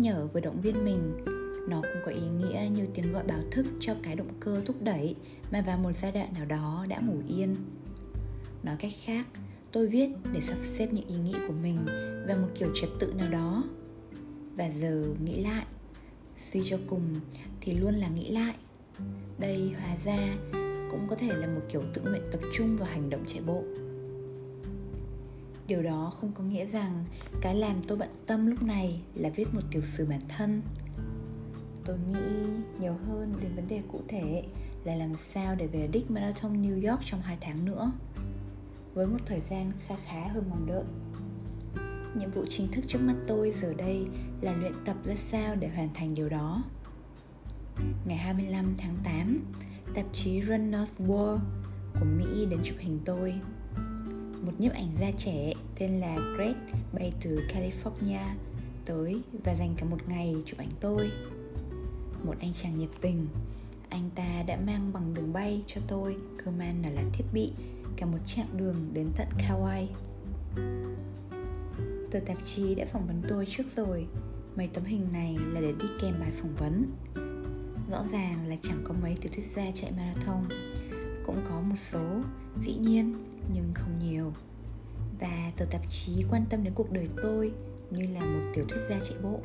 nhở vừa động viên mình. Nó cũng có ý nghĩa như tiếng gọi báo thức cho cái động cơ thúc đẩy mà vào một giai đoạn nào đó đã ngủ yên. Nói cách khác, tôi viết để sắp xếp những ý nghĩ của mình vào một kiểu trật tự nào đó. Và giờ nghĩ lại, suy cho cùng thì luôn là nghĩ lại. Đây hóa ra cũng có thể là một kiểu tự nguyện tập trung vào hành động chạy bộ điều đó không có nghĩa rằng cái làm tôi bận tâm lúc này là viết một tiểu sử bản thân. Tôi nghĩ nhiều hơn đến vấn đề cụ thể là làm sao để về đích marathon New York trong 2 tháng nữa, với một thời gian khá khá hơn mong đợi. Nhiệm vụ chính thức trước mắt tôi giờ đây là luyện tập ra sao để hoàn thành điều đó. Ngày 25 tháng 8 tạp chí Runner's World của Mỹ đến chụp hình tôi. Một nhiếp ảnh gia trẻ tên là Greg bay từ California tới và dành cả một ngày chụp ảnh tôi. Một anh chàng nhiệt tình. Anh ta đã mang bằng đường bay cho tôi cơ man là, là thiết bị cả một chặng đường đến tận Kauai. Tờ tạp chí đã phỏng vấn tôi trước rồi. Mấy tấm hình này là để đi kèm bài phỏng vấn. Rõ ràng là chẳng có mấy tiểu thuyết gia chạy marathon. Cũng có một số dĩ nhiên nhưng không nhiều và tờ tạp chí quan tâm đến cuộc đời tôi như là một tiểu thuyết gia chạy bộ.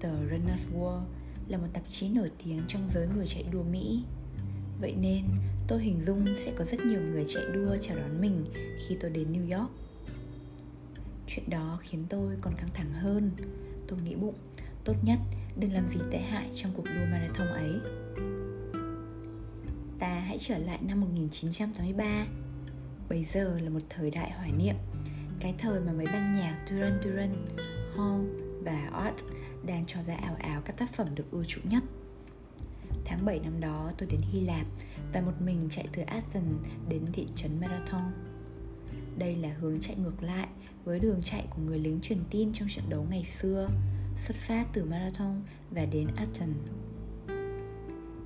Tờ Runner's World là một tạp chí nổi tiếng trong giới người chạy đua Mỹ. Vậy nên tôi hình dung sẽ có rất nhiều người chạy đua chào đón mình khi tôi đến New York. Chuyện đó khiến tôi còn căng thẳng hơn. Tôi nghĩ bụng, tốt nhất đừng làm gì tệ hại trong cuộc đua marathon ấy. Ta hãy trở lại năm 1983 Bây giờ là một thời đại hoài niệm Cái thời mà mấy ban nhạc Duran Duran, Hall và Art đang cho ra ảo ảo các tác phẩm được ưa chuộng nhất Tháng 7 năm đó tôi đến Hy Lạp và một mình chạy từ Athens đến thị trấn Marathon. Đây là hướng chạy ngược lại với đường chạy của người lính truyền tin trong trận đấu ngày xưa, xuất phát từ Marathon và đến Athens.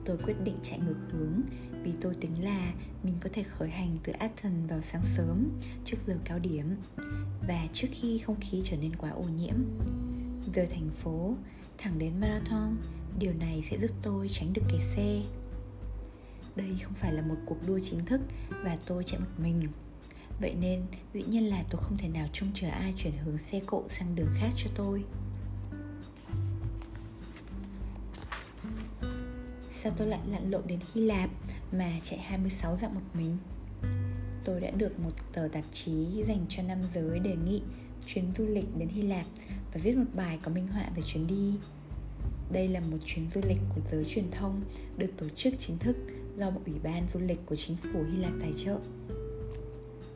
Tôi quyết định chạy ngược hướng vì tôi tính là mình có thể khởi hành từ Athens vào sáng sớm trước giờ cao điểm và trước khi không khí trở nên quá ô nhiễm. Rời thành phố, thẳng đến Marathon điều này sẽ giúp tôi tránh được kẹt xe. Đây không phải là một cuộc đua chính thức và tôi chạy một mình. Vậy nên dĩ nhiên là tôi không thể nào trông chờ ai chuyển hướng xe cộ sang đường khác cho tôi. Sao tôi lại lặn lộn đến Hy Lạp? Mà chạy 26 dặm một mình tôi đã được một tờ tạp chí dành cho nam giới đề nghị chuyến du lịch đến Hy Lạp và viết một bài có minh họa về chuyến đi đây là một chuyến du lịch của giới truyền thông được tổ chức chính thức do một ủy ban du lịch của chính phủ Hy Lạp tài trợ.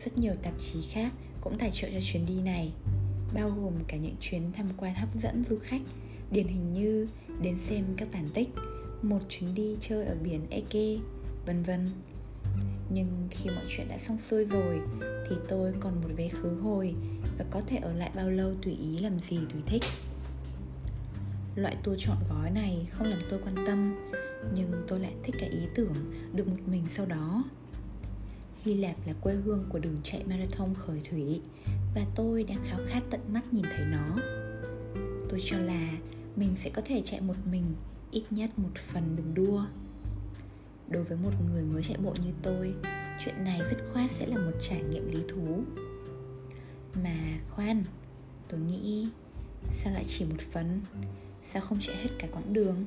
Rất nhiều tạp chí khác cũng tài trợ cho chuyến đi này, bao gồm cả những chuyến tham quan hấp dẫn du khách, điển hình như đến xem các tàn tích, một chuyến đi chơi ở biển Eke, vân vân. Nhưng khi mọi chuyện đã xong xuôi rồi, thì tôi còn một vé khứ hồi và có thể ở lại bao lâu tùy ý làm gì tùy thích. Loại tour chọn gói này không làm tôi quan tâm, Nhưng tôi lại thích cái ý tưởng được một mình sau đó Hy Lạp là quê hương của đường chạy marathon khởi thủy, Và tôi đang khao khát tận mắt nhìn thấy nó Tôi cho là mình sẽ có thể chạy một mình, ít nhất một phần đường đua Đối với một người mới chạy bộ như tôi Chuyện này dứt khoát sẽ là một trải nghiệm lý thú. Mà khoan, tôi nghĩ sao lại chỉ một phần? Sao không chạy hết cả quãng đường?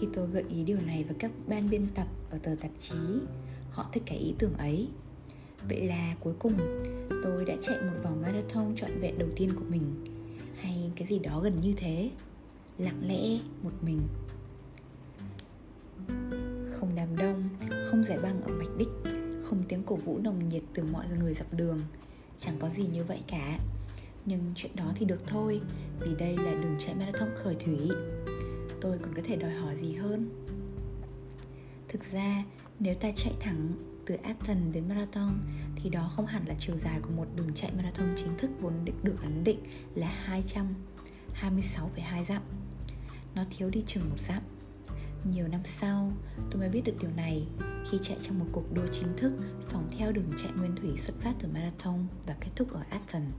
Khi tôi gợi ý điều này với các ban biên tập ở tờ tạp chí Họ thích cái ý tưởng ấy. Vậy là cuối cùng tôi đã chạy một vòng marathon trọn vẹn đầu tiên của mình. Hay cái gì đó gần như thế. Lặng lẽ một mình. Không đám đông, không giải băng ở mạch đích Không tiếng cổ vũ nồng nhiệt từ mọi người dọc đường Chẳng có gì như vậy cả nhưng chuyện đó thì được thôi vì đây là đường chạy marathon khởi thủy tôi còn có thể đòi hỏi gì hơn thực ra nếu ta chạy thẳng từ Athens đến Marathon thì đó không hẳn là chiều dài của một đường chạy marathon chính thức vốn được ấn định là 226,2 dặm. Nó thiếu đi chừng một dặm. Nhiều năm sau, tôi mới biết được điều này khi chạy trong một cuộc đua chính thức phóng theo đường chạy nguyên thủy xuất phát từ Marathon và kết thúc ở Athens.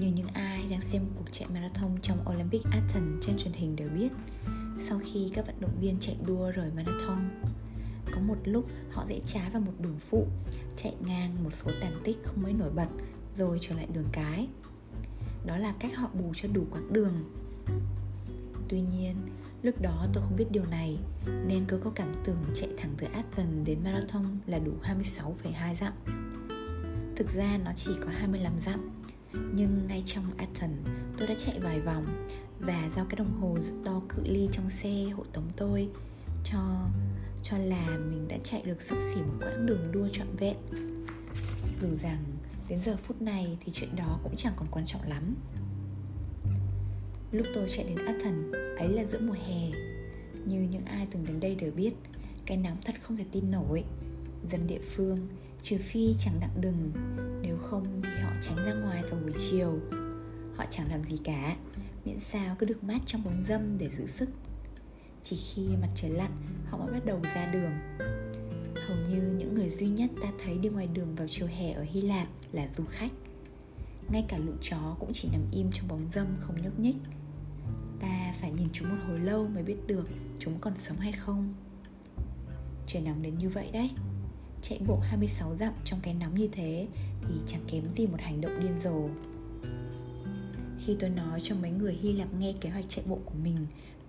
Như những ai đang xem cuộc chạy marathon trong Olympic Athens trên truyền hình đều biết Sau khi các vận động viên chạy đua rời marathon Có một lúc họ dễ trái vào một đường phụ Chạy ngang một số tàn tích không mấy nổi bật Rồi trở lại đường cái. Đó là cách họ bù cho đủ quãng đường. Tuy nhiên, lúc đó tôi không biết điều này Nên cứ có cảm tưởng chạy thẳng từ Athens đến Marathon là đủ 26,2 dặm. Thực ra nó chỉ có 25 dặm Nhưng ngay trong Athens tôi đã chạy vài vòng Và do cái đồng hồ đo cự ly trong xe hộ tống tôi Cho cho là mình đã chạy được sắp xỉ một quãng đường đua trọn vẹn. Dù rằng đến giờ phút này thì chuyện đó cũng chẳng còn quan trọng lắm. Lúc tôi chạy đến Athens, ấy là giữa mùa hè. Như những ai từng đến đây đều biết Cái nắng thật không thể tin nổi. Dân địa phương, trừ phi chẳng đặng đừng Nếu không thì họ tránh ra ngoài vào buổi chiều. Họ chẳng làm gì cả Miễn sao cứ được mát trong bóng dâm để giữ sức. Chỉ khi mặt trời lặn họ mới bắt đầu ra đường. Hầu như những người duy nhất ta thấy đi ngoài đường vào chiều hè ở Hy Lạp là du khách. Ngay cả lũ chó cũng chỉ nằm im trong bóng dâm không nhúc nhích phải nhìn chúng một hồi lâu mới biết được chúng còn sống hay không. Trời nóng đến như vậy đấy. Chạy bộ 26 dặm trong cái nóng như thế Thì chẳng kém gì một hành động điên rồ. Khi tôi nói cho mấy người Hy Lạp nghe kế hoạch chạy bộ của mình,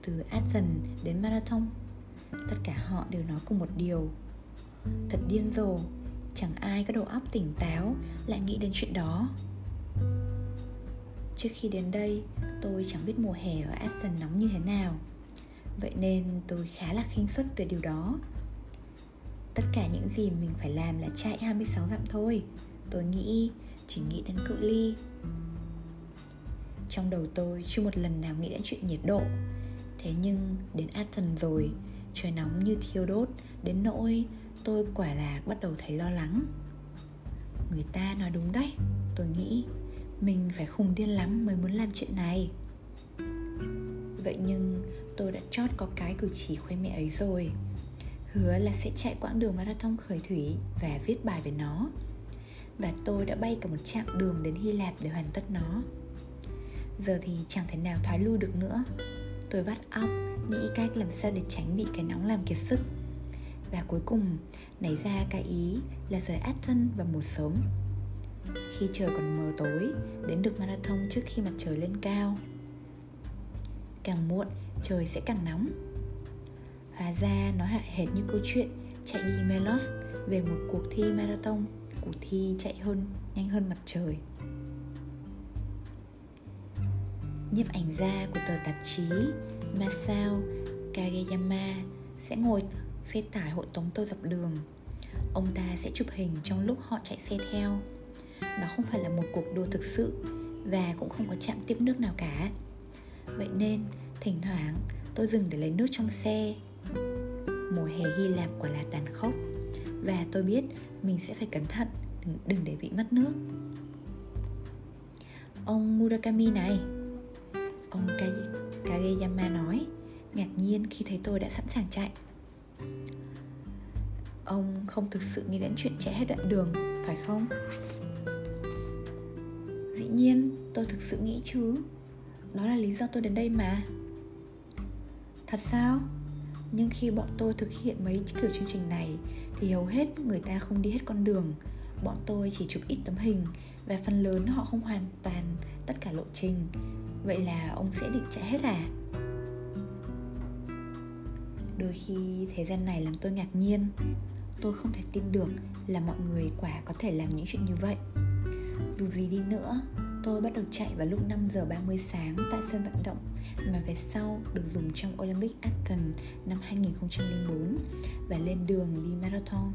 Từ Athens đến Marathon, Tất cả họ đều nói cùng một điều. Thật điên rồ, Chẳng ai có đầu óc tỉnh táo Lại nghĩ đến chuyện đó. Trước khi đến đây, tôi chẳng biết mùa hè ở Athens nóng như thế nào. Vậy nên tôi khá là khinh suất về điều đó. Tất cả những gì mình phải làm là chạy 26 dặm thôi. Tôi nghĩ, chỉ nghĩ đến cự ly. Trong đầu tôi chưa một lần nào nghĩ đến chuyện nhiệt độ. Thế nhưng đến Athens rồi Trời nóng như thiêu đốt Đến nỗi tôi quả là bắt đầu thấy lo lắng. Người ta nói đúng đấy Tôi nghĩ mình phải khùng điên lắm mới muốn làm chuyện này. Vậy nhưng tôi đã chót có cái cử chỉ khoe mẹ ấy rồi. Hứa là sẽ chạy quãng đường marathon khởi thủy và viết bài về nó. Và tôi đã bay cả một chặng đường đến Hy Lạp để hoàn tất nó. Giờ thì chẳng thể nào thoái lui được nữa. Tôi vắt óc, nghĩ cách làm sao để tránh bị cái nóng làm kiệt sức. Và cuối cùng, nảy ra cái ý là rời Athens vào mùa sớm khi trời còn mờ tối, đến được marathon trước khi mặt trời lên cao. Càng muộn, trời sẽ càng nóng. Hóa ra nó hạn hệt như câu chuyện chạy đi melos về một cuộc thi marathon, cuộc thi chạy hơn, nhanh hơn mặt trời. Nhiếp ảnh gia của tờ tạp chí Masao Kageyama sẽ ngồi xe tải hộ tống tôi dọc đường. Ông ta sẽ chụp hình trong lúc họ chạy xe theo nó không phải là một cuộc đua thực sự và cũng không có chạm tiếp nước nào cả. Vậy nên thỉnh thoảng tôi dừng để lấy nước trong xe. Mùa hè hy lạp quả là tàn khốc và tôi biết mình sẽ phải cẩn thận đừng, đừng để bị mất nước. Ông murakami này ông kageyama nói ngạc nhiên khi thấy tôi đã sẵn sàng chạy. Ông không thực sự nghĩ đến chuyện chạy hết đoạn đường phải không? Dĩ nhiên, tôi thực sự nghĩ chứ. Đó là lý do tôi đến đây mà. Thật sao? Nhưng khi bọn tôi thực hiện mấy kiểu chương trình này, Thì hầu hết người ta không đi hết con đường. Bọn tôi chỉ chụp ít tấm hình Và phần lớn họ không hoàn toàn tất cả lộ trình. Vậy là ông sẽ định chạy hết à? Đôi khi thời gian này làm tôi ngạc nhiên. Tôi không thể tin được là mọi người quả có thể làm những chuyện như vậy dù gì đi nữa, tôi bắt đầu chạy vào lúc 5 giờ 30 sáng tại sân vận động mà về sau được dùng trong Olympic Athens năm 2004 và lên đường đi marathon.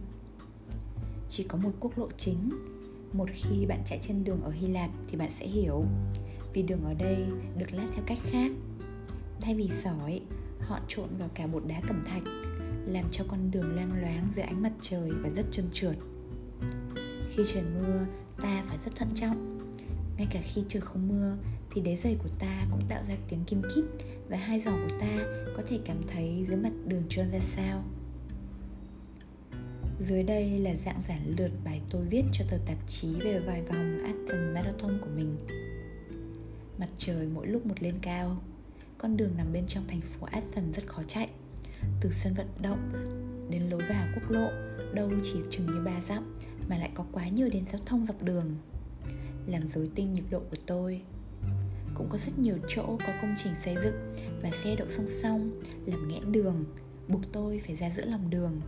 Chỉ có một quốc lộ chính. Một khi bạn chạy trên đường ở Hy Lạp thì bạn sẽ hiểu vì đường ở đây được lát theo cách khác. Thay vì sỏi, họ trộn vào cả bột đá cẩm thạch làm cho con đường loang loáng dưới ánh mặt trời và rất trơn trượt. Khi trời mưa, ta phải rất thận trọng. Ngay cả khi trời không mưa, thì đế giày của ta cũng tạo ra tiếng kim kít và hai giò của ta có thể cảm thấy dưới mặt đường trơn ra sao. Dưới đây là dạng giản lược bài tôi viết cho tờ tạp chí về vài vòng Athens Marathon của mình. Mặt trời mỗi lúc một lên cao. Con đường nằm bên trong thành phố Athens rất khó chạy. Từ sân vận động đến lối vào quốc lộ, Đâu chỉ chừng như ba dặm mà lại có quá nhiều đèn giao thông dọc đường. Làm rối tinh nhịp độ của tôi. Cũng có rất nhiều chỗ có công trình xây dựng Và xe đậu song song, Làm nghẽn đường, Buộc tôi phải ra giữa lòng đường.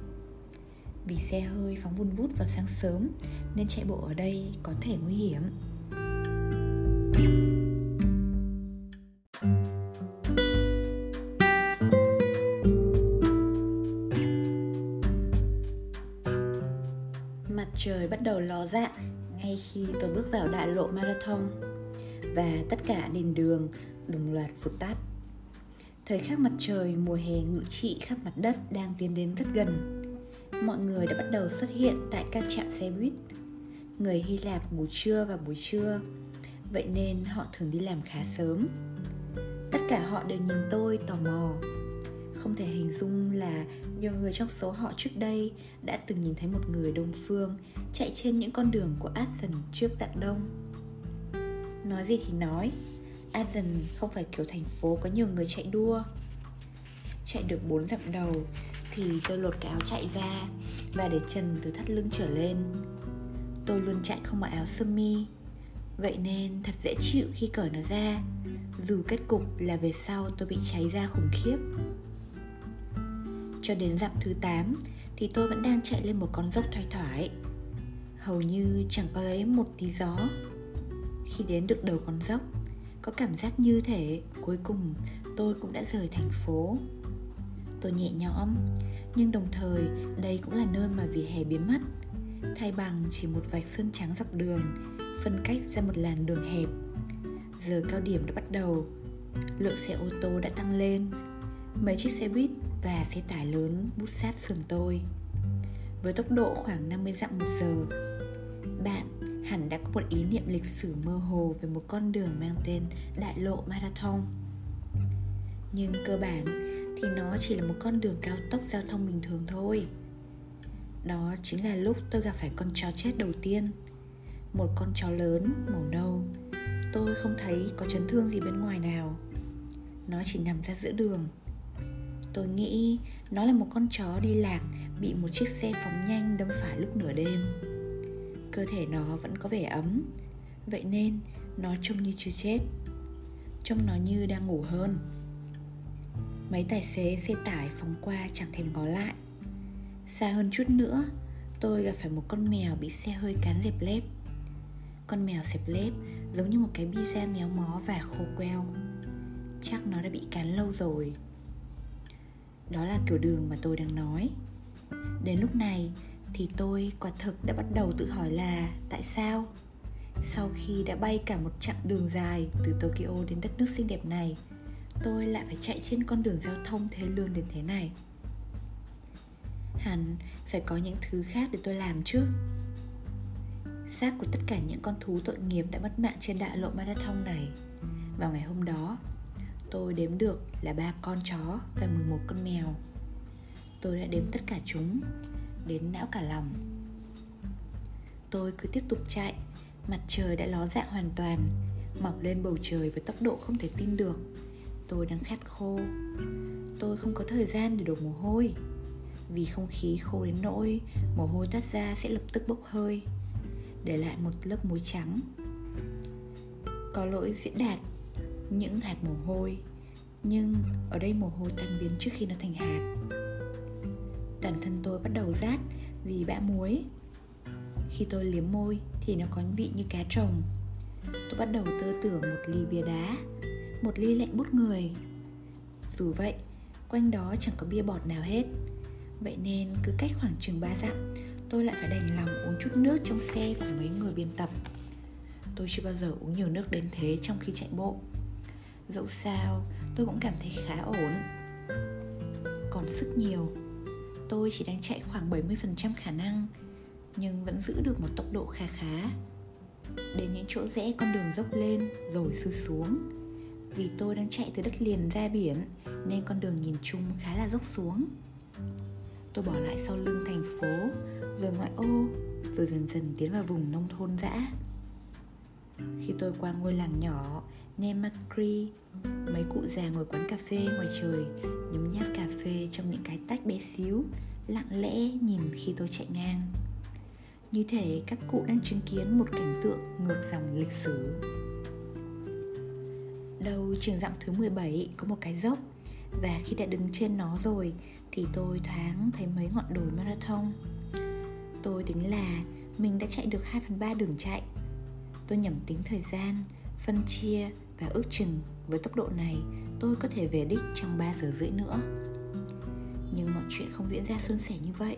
Vì xe hơi phóng vun vút vào sáng sớm Nên chạy bộ ở đây có thể nguy hiểm. Mặt mới bắt đầu ló dạng ngay khi tôi bước vào đại lộ marathon và tất cả đèn đường đồng loạt phụt tắt. Thời khắc mặt trời mùa hè ngự trị khắp mặt đất đang tiến đến rất gần. Mọi người đã bắt đầu xuất hiện tại các trạm xe buýt. Người Hy Lạp ngủ trưa và buổi trưa, vậy nên họ thường đi làm khá sớm. Tất cả họ đều nhìn tôi tò mò. Không thể hình dung là nhiều người trong số họ trước đây đã từng nhìn thấy một người đông phương chạy trên những con đường của Athens trước dạng đông. Nói gì thì nói, Athens không phải kiểu thành phố có nhiều người chạy đua. Chạy được bốn dặm đầu thì tôi lột cái áo chạy ra và để trần từ thắt lưng trở lên. Tôi luôn chạy không mặc áo sơ mi, vậy nên thật dễ chịu khi cởi nó ra, dù kết cục là về sau tôi bị cháy ra khủng khiếp. Cho đến dặm thứ 8 thì tôi vẫn đang chạy lên một con dốc thoải thoải. Hầu như chẳng có lấy một tí gió. Khi đến được đầu con dốc, có cảm giác như thể cuối cùng tôi cũng đã rời thành phố. Tôi nhẹ nhõm, nhưng đồng thời đây cũng là nơi mà vỉa hè biến mất, thay bằng chỉ một vạch sơn trắng dọc đường, phân cách ra một làn đường hẹp. Giờ cao điểm đã bắt đầu, lượng xe ô tô đã tăng lên, mấy chiếc xe buýt và xe tải lớn bút sát sườn tôi. Với tốc độ khoảng 50 dặm một giờ, bạn hẳn đã có một ý niệm lịch sử mơ hồ về một con đường mang tên Đại lộ Marathon. Nhưng cơ bản thì nó chỉ là một con đường cao tốc giao thông bình thường thôi. Đó chính là lúc tôi gặp phải con chó chết đầu tiên. Một con chó lớn, màu nâu. Tôi không thấy có chấn thương gì bên ngoài nào. Nó chỉ nằm ra giữa đường Tôi nghĩ nó là một con chó đi lạc bị một chiếc xe phóng nhanh đâm phải lúc nửa đêm. Cơ thể nó vẫn có vẻ ấm, vậy nên nó trông như chưa chết. Trông nó như đang ngủ hơn. Mấy tài xế xe tải phóng qua chẳng thèm ngó lại. Xa hơn chút nữa, tôi gặp phải một con mèo bị xe hơi cán dẹp lép. Con mèo dẹp lép giống như một cái pizza méo mó và khô queo. Chắc nó đã bị cán lâu rồi đó là kiểu đường mà tôi đang nói. Đến lúc này thì tôi quả thực đã bắt đầu tự hỏi là tại sao? Sau khi đã bay cả một chặng đường dài từ tokyo đến đất nước xinh đẹp này, tôi lại phải chạy trên con đường giao thông thế lương đến thế này. Hẳn phải có những thứ khác để tôi làm chứ. Xác của tất cả những con thú tội nghiệp đã mất mạng trên đại lộ marathon này. Vào ngày hôm đó Tôi đếm được là ba con chó và 11 con mèo. Tôi đã đếm tất cả chúng, Đến não cả lòng. Tôi cứ tiếp tục chạy, Mặt trời đã ló dạng hoàn toàn, Mọc lên bầu trời với tốc độ không thể tin được. Tôi đang khát khô. Tôi không có thời gian để đổ mồ hôi. Vì không khí khô đến nỗi Mồ hôi toát ra sẽ lập tức bốc hơi, Để lại một lớp muối trắng. Có lỗi diễn đạt những hạt mồ hôi. Nhưng ở đây mồ hôi tan biến trước khi nó thành hạt. Toàn thân tôi bắt đầu rát vì bã muối. Khi tôi liếm môi thì nó có vị như cá trồng. Tôi bắt đầu tơ tưởng một ly bia đá, một ly lạnh bút người. Dù vậy, quanh đó chẳng có bia bọt nào hết. Vậy nên cứ cách khoảng chừng ba dặm, tôi lại phải đành lòng uống chút nước trong xe của mấy người biên tập. Tôi chưa bao giờ uống nhiều nước đến thế trong khi chạy bộ. Dẫu sao, tôi cũng cảm thấy khá ổn. Còn sức nhiều. Tôi chỉ đang chạy khoảng 70% khả năng, Nhưng vẫn giữ được một tốc độ khá khá. Đến những chỗ rẽ con đường dốc lên, rồi sư xuống. Vì tôi đang chạy từ đất liền ra biển, Nên con đường nhìn chung khá là dốc xuống. Tôi bỏ lại sau lưng thành phố, Rồi ngoại ô, Rồi dần dần tiến vào vùng nông thôn dã. Khi tôi qua ngôi làng nhỏ Nemakri Mấy cụ già ngồi quán cà phê ngoài trời Nhấm nháp cà phê trong những cái tách bé xíu Lặng lẽ nhìn khi tôi chạy ngang. Như thể các cụ đang chứng kiến một cảnh tượng ngược dòng lịch sử. Đầu trường dặm thứ 17 có một cái dốc Và khi đã đứng trên nó rồi Thì tôi thoáng thấy mấy ngọn đồi marathon. Tôi tính là mình đã chạy được 2 phần 3 đường chạy. Tôi nhẩm tính thời gian, phân chia và ước chừng với tốc độ này, tôi có thể về đích trong 3 giờ rưỡi nữa. Nhưng mọi chuyện không diễn ra suôn sẻ như vậy.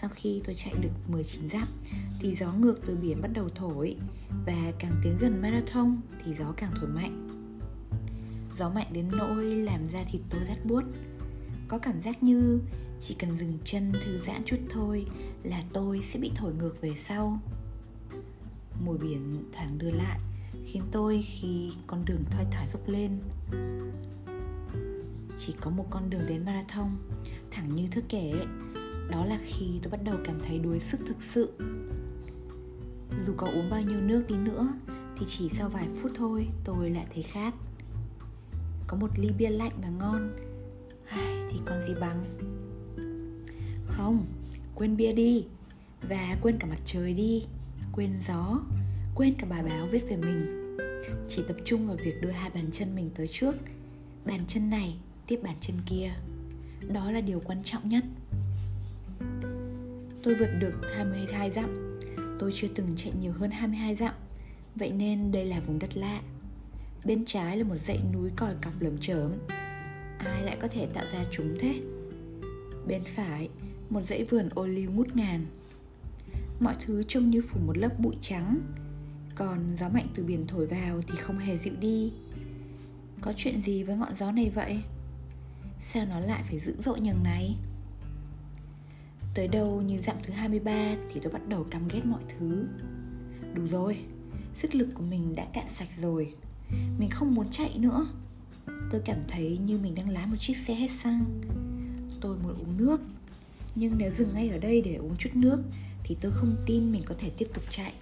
Sau khi tôi chạy được 19 dặm, thì gió ngược từ biển bắt đầu thổi, và càng tiến gần marathon thì gió càng thổi mạnh. Gió mạnh đến nỗi làm da thịt tôi rát buốt. Có cảm giác như chỉ cần dừng chân thư giãn chút thôi là tôi sẽ bị thổi ngược về sau mùi biển thoáng đưa lại khiến tôi khi con đường thoai thoải dốc lên. Chỉ có một con đường đến marathon, thẳng như thước kể đó là khi tôi bắt đầu cảm thấy đuối sức thực sự. Dù có uống bao nhiêu nước đi nữa, thì chỉ sau vài phút thôi tôi lại thấy khát. Có một ly bia lạnh và ngon. Thì còn gì bằng? Không, quên bia đi và quên cả mặt trời đi, quên gió quên cả bài báo viết về mình. Chỉ tập trung vào việc đưa hai bàn chân mình tới trước. Bàn chân này, tiếp bàn chân kia. Đó là điều quan trọng nhất. Tôi vượt được 22 dặm. Tôi chưa từng chạy nhiều hơn 22 dặm. Vậy nên đây là vùng đất lạ. Bên trái là một dãy núi còi cọc lởm chởm. Ai lại có thể tạo ra chúng thế? Bên phải, một dãy vườn ô liu ngút ngàn. Mọi thứ trông như phủ một lớp bụi trắng còn gió mạnh từ biển thổi vào thì không hề dịu đi. Có chuyện gì với ngọn gió này vậy? Sao nó lại phải dữ dội nhường này? Tới đâu như dặm thứ 23 thì tôi bắt đầu căm ghét mọi thứ. Đủ rồi, sức lực của mình đã cạn sạch rồi. Mình không muốn chạy nữa. Tôi cảm thấy như mình đang lái một chiếc xe hết xăng. Tôi muốn uống nước, nhưng nếu dừng ngay ở đây để uống chút nước thì tôi không tin mình có thể tiếp tục chạy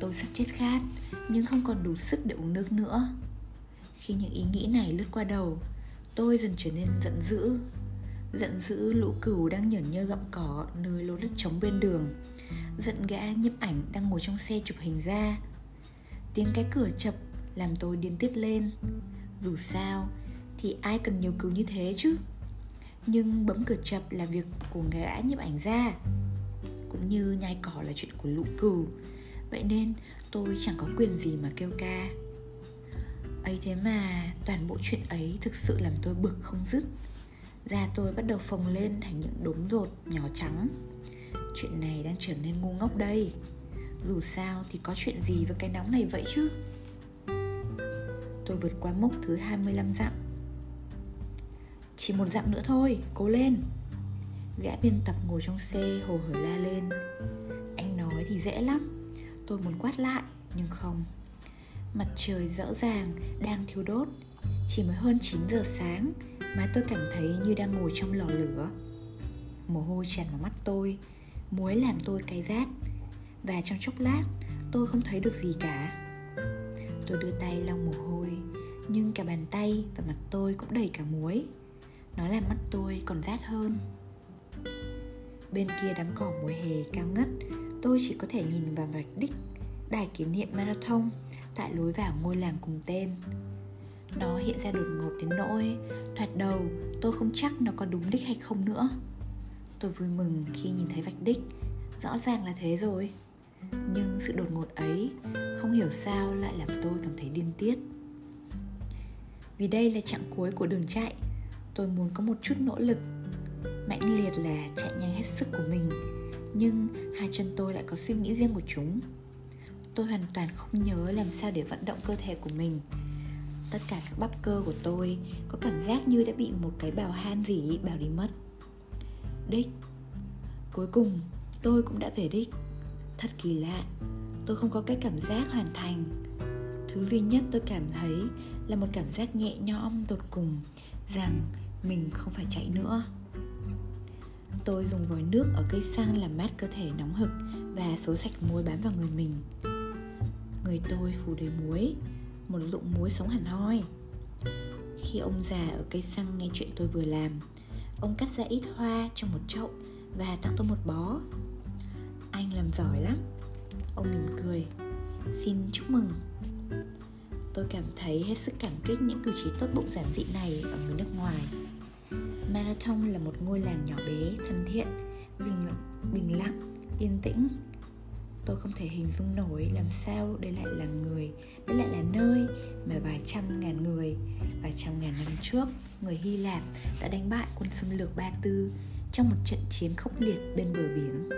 tôi sắp chết khát, nhưng không còn đủ sức để uống nước nữa. Khi những ý nghĩ này lướt qua đầu, tôi dần trở nên giận dữ. Giận dữ lũ cừu đang nhởn nhơ gặm cỏ nơi lô đất trống bên đường. Giận gã nhiếp ảnh đang ngồi trong xe chụp hình ra. Tiếng cái cửa chập làm tôi điên tiết lên. Dù sao, thì ai cần nhiều cứu như thế chứ? Nhưng bấm cửa chập là việc của gã nhiếp ảnh ra. Cũng như nhai cỏ là chuyện của lũ cừu vậy nên tôi chẳng có quyền gì mà kêu ca. Ấy thế mà toàn bộ chuyện ấy thực sự làm tôi bực không dứt. Da tôi bắt đầu phồng lên thành những đốm rột nhỏ trắng. Chuyện này đang trở nên ngu ngốc đây. Dù sao thì có chuyện gì với cái nóng này vậy chứ? Tôi vượt qua mốc thứ 25 dặm. Chỉ một dặm nữa thôi, cố lên. Gã biên tập ngồi trong xe hồ hởi la lên. Anh nói thì dễ lắm. Tôi muốn quát lại, nhưng không. Mặt trời rõ ràng, đang thiêu đốt. Chỉ mới hơn 9 giờ sáng Mà tôi cảm thấy như đang ngồi trong lò lửa. Mồ hôi tràn vào mắt tôi, Muối làm tôi cay rát. Và trong chốc lát, tôi không thấy được gì cả. Tôi đưa tay lau mồ hôi, Nhưng cả bàn tay và mặt tôi cũng đầy cả muối. Nó làm mắt tôi còn rát hơn. Bên kia đám cỏ mùa hè cao ngất Tôi chỉ có thể nhìn vào vạch đích Đài kỷ niệm marathon Tại lối vào ngôi làng cùng tên. Nó hiện ra đột ngột đến nỗi Thoạt đầu tôi không chắc nó có đúng đích hay không nữa. Tôi vui mừng khi nhìn thấy vạch đích, Rõ ràng là thế rồi. Nhưng sự đột ngột ấy Không hiểu sao lại làm tôi cảm thấy điên tiết. Vì đây là chặng cuối của đường chạy, Tôi muốn có một chút nỗ lực. Mãnh liệt là chạy nhanh hết sức của mình nhưng hai chân tôi lại có suy nghĩ riêng của chúng. Tôi hoàn toàn không nhớ làm sao để vận động cơ thể của mình. Tất cả các bắp cơ của tôi có cảm giác như đã bị một cái bào han gì bào đi mất. Đích. Cuối cùng, tôi cũng đã về đích. Thật kỳ lạ, tôi không có cái cảm giác hoàn thành. Thứ duy nhất tôi cảm thấy là một cảm giác nhẹ nhõm tột cùng rằng mình không phải chạy nữa. Tôi dùng vòi nước ở cây xăng làm mát cơ thể nóng hực và số sạch muối bám vào người mình. Người tôi phủ đầy muối, Một lụng muối sống hẳn hoi. Khi ông già ở cây xăng nghe chuyện tôi vừa làm, Ông cắt ra ít hoa trong một chậu Và tặng tôi một bó. Anh làm giỏi lắm, Ông mỉm cười. Xin chúc mừng. Tôi cảm thấy hết sức cảm kích những cử chỉ tốt bụng giản dị này ở người nước ngoài. Marathon là một ngôi làng nhỏ bé, thân thiện, bình, bình lặng, yên tĩnh. Tôi không thể hình dung nổi làm sao đây lại là người Đây lại là nơi mà vài trăm ngàn người Vài trăm ngàn năm trước Người Hy Lạp đã đánh bại quân xâm lược Ba Tư Trong một trận chiến khốc liệt bên bờ biển.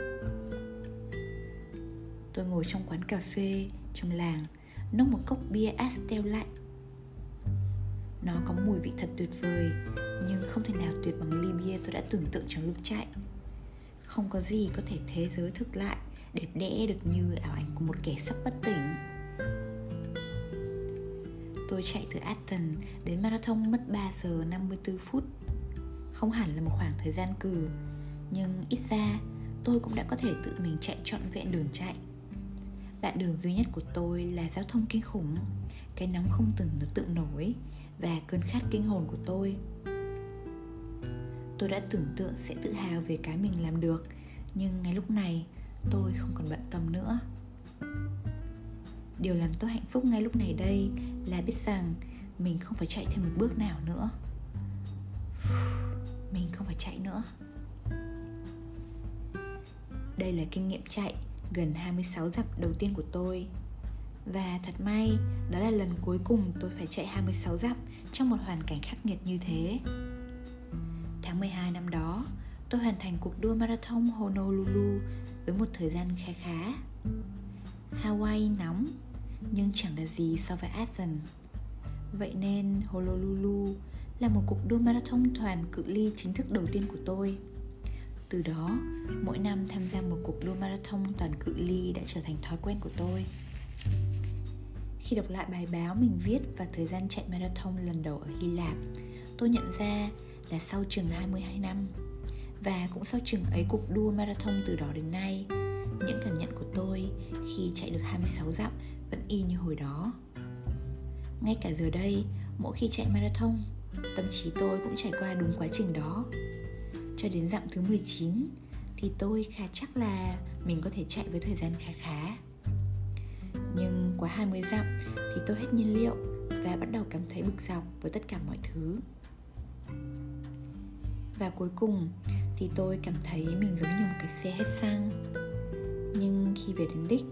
Tôi ngồi trong quán cà phê trong làng Nốc một cốc bia Astel lạnh. Nó có mùi vị thật tuyệt vời, Nhưng không thể nào tuyệt bằng ly bia tôi đã tưởng tượng trong lúc chạy. Không có gì có thể thế giới thực lại Đẹp đẽ được như ảo ảnh của một kẻ sắp bất tỉnh. Tôi chạy từ Athens đến Marathon mất 3 giờ 54 phút. Không hẳn là một khoảng thời gian cừ, Nhưng ít ra tôi cũng đã có thể tự mình chạy trọn vẹn đường chạy. Đoạn đường duy nhất của tôi là giao thông kinh khủng. Cái nóng không từng nó tự nổi. Và cơn khát kinh hồn của tôi. Tôi đã tưởng tượng sẽ tự hào về cái mình làm được, Nhưng ngay lúc này, tôi không còn bận tâm nữa. Điều làm tôi hạnh phúc ngay lúc này đây Là biết rằng mình không phải chạy thêm một bước nào nữa. Mình không phải chạy nữa. Đây là kinh nghiệm chạy gần 26 dặm đầu tiên của tôi. Và thật may, đó là lần cuối cùng tôi phải chạy 26 dặm trong một hoàn cảnh khắc nghiệt như thế. Tháng 12 năm đó, tôi hoàn thành cuộc đua marathon Honolulu với một thời gian khá khá. Hawaii nóng, nhưng chẳng là gì so với Athens. Vậy nên Honolulu là một cuộc đua marathon toàn cự ly chính thức đầu tiên của tôi. Từ đó, mỗi năm tham gia một cuộc đua marathon toàn cự ly đã trở thành thói quen của tôi. Khi đọc lại bài báo mình viết và thời gian chạy marathon lần đầu ở Hy Lạp, tôi nhận ra là sau chừng 22 năm và cũng sau chừng ấy cuộc đua marathon từ đó đến nay, những cảm nhận của tôi khi chạy được 26 dặm vẫn y như hồi đó. Ngay cả giờ đây, mỗi khi chạy marathon, tâm trí tôi cũng trải qua đúng quá trình đó cho đến dặm thứ 19 thì tôi khá chắc là mình có thể chạy với thời gian khá khá. Nhưng quá 20 dặm thì tôi hết nhiên liệu và bắt đầu cảm thấy bực dọc với tất cả mọi thứ. Và cuối cùng thì tôi cảm thấy mình giống như một cái xe hết xăng. Nhưng khi về đến đích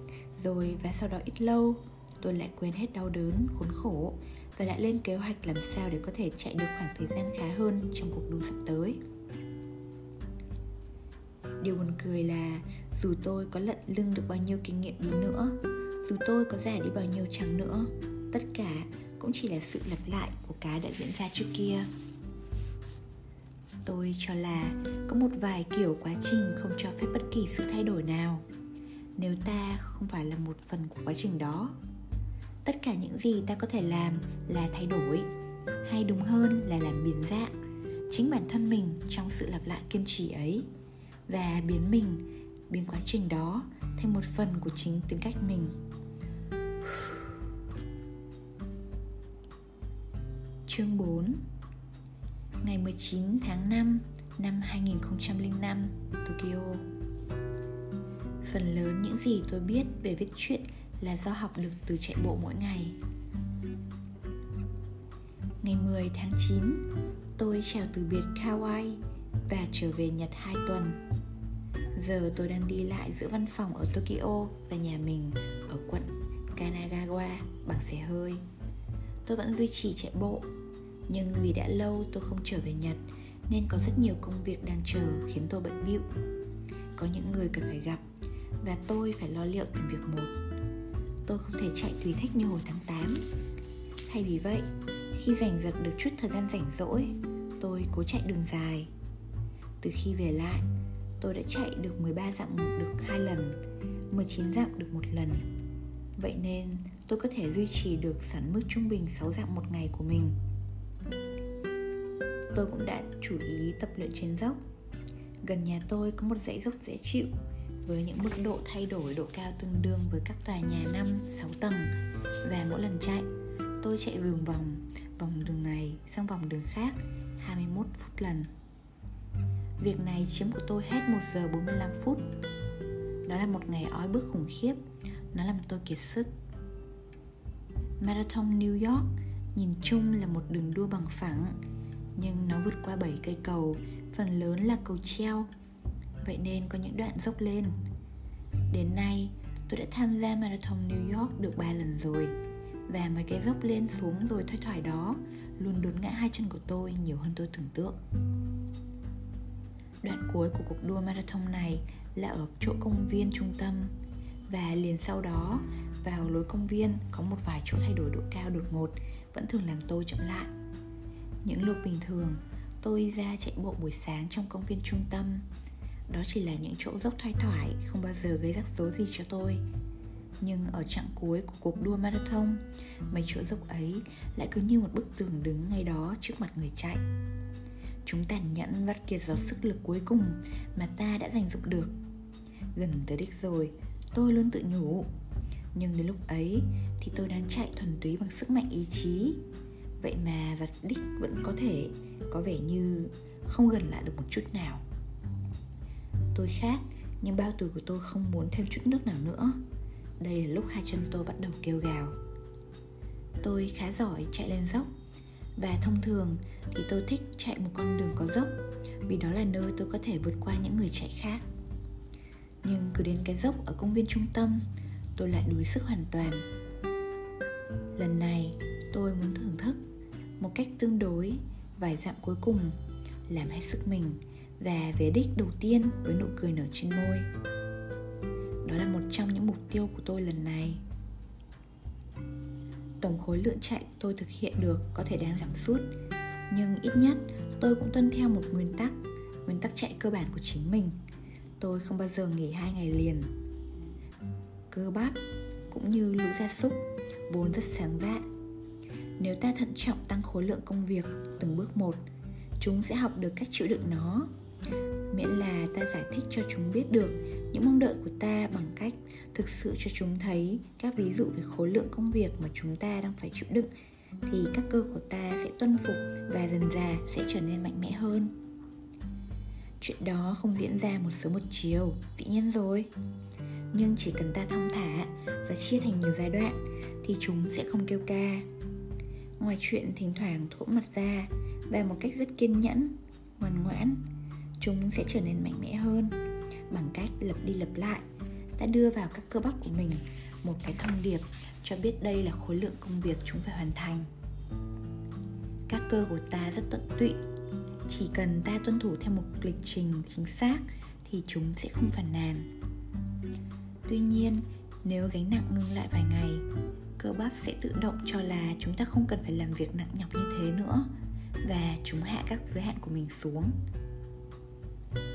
rồi và sau đó ít lâu tôi lại quên hết đau đớn, khốn khổ và lại lên kế hoạch làm sao để có thể chạy được khoảng thời gian khá hơn trong cuộc đua sắp tới. Điều buồn cười là dù tôi có lận lưng được bao nhiêu kinh nghiệm đi nữa dù tôi có già đi bao nhiêu chăng nữa, Tất cả cũng chỉ là sự lặp lại của cái đã diễn ra trước kia. Tôi cho là có một vài kiểu quá trình không cho phép bất kỳ sự thay đổi nào, Nếu ta không phải là một phần của quá trình đó. Tất cả những gì ta có thể làm là thay đổi, Hay đúng hơn là làm biến dạng Chính bản thân mình trong sự lặp lại kiên trì ấy, và biến mình, biến quá trình đó thành một phần của chính tính cách mình. Chương 4 Ngày 19 tháng 5 năm 2005, Tokyo Phần lớn những gì tôi biết về viết truyện là do học được từ chạy bộ mỗi ngày Ngày 10 tháng 9, tôi chào từ biệt Kauai và trở về Nhật 2 tuần. Giờ tôi đang đi lại giữa văn phòng ở Tokyo và nhà mình ở quận Kanagawa bằng xe hơi. Tôi vẫn duy trì chạy bộ, nhưng vì đã lâu tôi không trở về Nhật nên có rất nhiều công việc đang chờ khiến tôi bận bịu. Có những người cần phải gặp và tôi phải lo liệu từng việc một. Tôi không thể chạy tùy thích như hồi tháng 8. Thay vì vậy, khi giành giật được chút thời gian rảnh rỗi, tôi cố chạy đường dài từ khi về lại, tôi đã chạy được 13 dặm được hai lần, 19 dặm được một lần. Vậy nên tôi có thể duy trì được sản mức trung bình 6 dặm một ngày của mình. Tôi cũng đã chú ý tập luyện trên dốc. Gần nhà tôi có một dãy dốc dễ chịu, với những mức độ thay đổi độ cao tương đương với các tòa nhà 5, 6 tầng. Và mỗi lần chạy tôi chạy vòng vòng vòng đường này sang vòng đường khác 21 phút lần. Việc này chiếm của tôi hết 1 giờ 45 phút. Đó là một ngày ói bức khủng khiếp Nó làm tôi kiệt sức. Marathon New York nhìn chung là một đường đua bằng phẳng nhưng nó vượt qua 7 cây cầu, Phần lớn là cầu treo. Vậy nên có những đoạn dốc lên. Đến nay, tôi đã tham gia Marathon New York được 3 lần rồi, Và mấy cái dốc lên xuống rồi thoai thoải đó Luôn đốn ngã hai chân của tôi nhiều hơn tôi tưởng tượng. Đoạn cuối của cuộc đua marathon này là ở chỗ công viên trung tâm, và liền sau đó, vào lối công viên có một vài chỗ thay đổi độ cao đột ngột, vẫn thường làm tôi chậm lại. Những lúc bình thường, tôi ra chạy bộ buổi sáng trong công viên trung tâm. Đó chỉ là những chỗ dốc thoai thoải, không bao giờ gây rắc rối gì cho tôi. Nhưng ở chặng cuối của cuộc đua marathon, mấy chỗ dốc ấy lại cứ như một bức tường đứng ngay đó trước mặt người chạy. Chúng tàn nhẫn vắt kiệt giọt sức lực cuối cùng mà ta đã giành dụng được Gần tới đích rồi, tôi luôn tự nhủ Nhưng đến lúc ấy thì tôi đang chạy thuần túy bằng sức mạnh ý chí Vậy mà vật đích vẫn có thể có vẻ như không gần lại được một chút nào. Tôi khát nhưng bao tử của tôi không muốn thêm chút nước nào nữa. Đây là lúc hai chân tôi bắt đầu kêu gào. Tôi khá giỏi chạy lên dốc, và thông thường thì tôi thích chạy một con đường có dốc, vì đó là nơi tôi có thể vượt qua những người chạy khác. Nhưng cứ đến cái dốc ở công viên trung tâm, tôi lại đuối sức hoàn toàn. Lần này, tôi muốn thưởng thức một cách tương đối, vài dặm cuối cùng, làm hết sức mình và về đích đầu tiên với nụ cười nở trên môi. Đó là một trong những mục tiêu của tôi lần này. Tổng khối lượng chạy tôi thực hiện được có thể đang giảm sút, nhưng ít nhất tôi cũng tuân theo một nguyên tắc nguyên tắc chạy cơ bản của chính mình. Tôi không bao giờ nghỉ hai ngày liền. Cơ bắp cũng như lũ gia súc vốn rất sáng dạ nếu ta thận trọng tăng khối lượng công việc từng bước một, chúng sẽ học được cách chịu đựng nó. Miễn là ta giải thích cho chúng biết được những mong đợi của ta bằng cách thực sự cho chúng thấy các ví dụ về khối lượng công việc mà chúng ta đang phải chịu đựng, thì các cơ của ta sẽ tuân phục và dần dà sẽ trở nên mạnh mẽ hơn. Chuyện đó không diễn ra một sớm một chiều, dĩ nhiên rồi. Nhưng chỉ cần ta thong thả và chia thành nhiều giai đoạn, thì chúng sẽ không kêu ca ngoài chuyện thỉnh thoảng thỗ mặt ra và một cách rất kiên nhẫn, ngoan ngoãn, chúng sẽ trở nên mạnh mẽ hơn. Bằng cách lặp đi lặp lại, ta đưa vào các cơ bắp của mình một cái thông điệp cho biết đây là khối lượng công việc chúng phải hoàn thành. Các cơ của ta rất tận tụy. Chỉ cần ta tuân thủ theo một lịch trình chính xác thì chúng sẽ không phản nàn. Tuy nhiên, nếu gánh nặng ngưng lại vài ngày cơ bắp sẽ tự động cho là chúng ta không cần phải làm việc nặng nhọc như thế nữa. Và chúng hạ các giới hạn của mình xuống.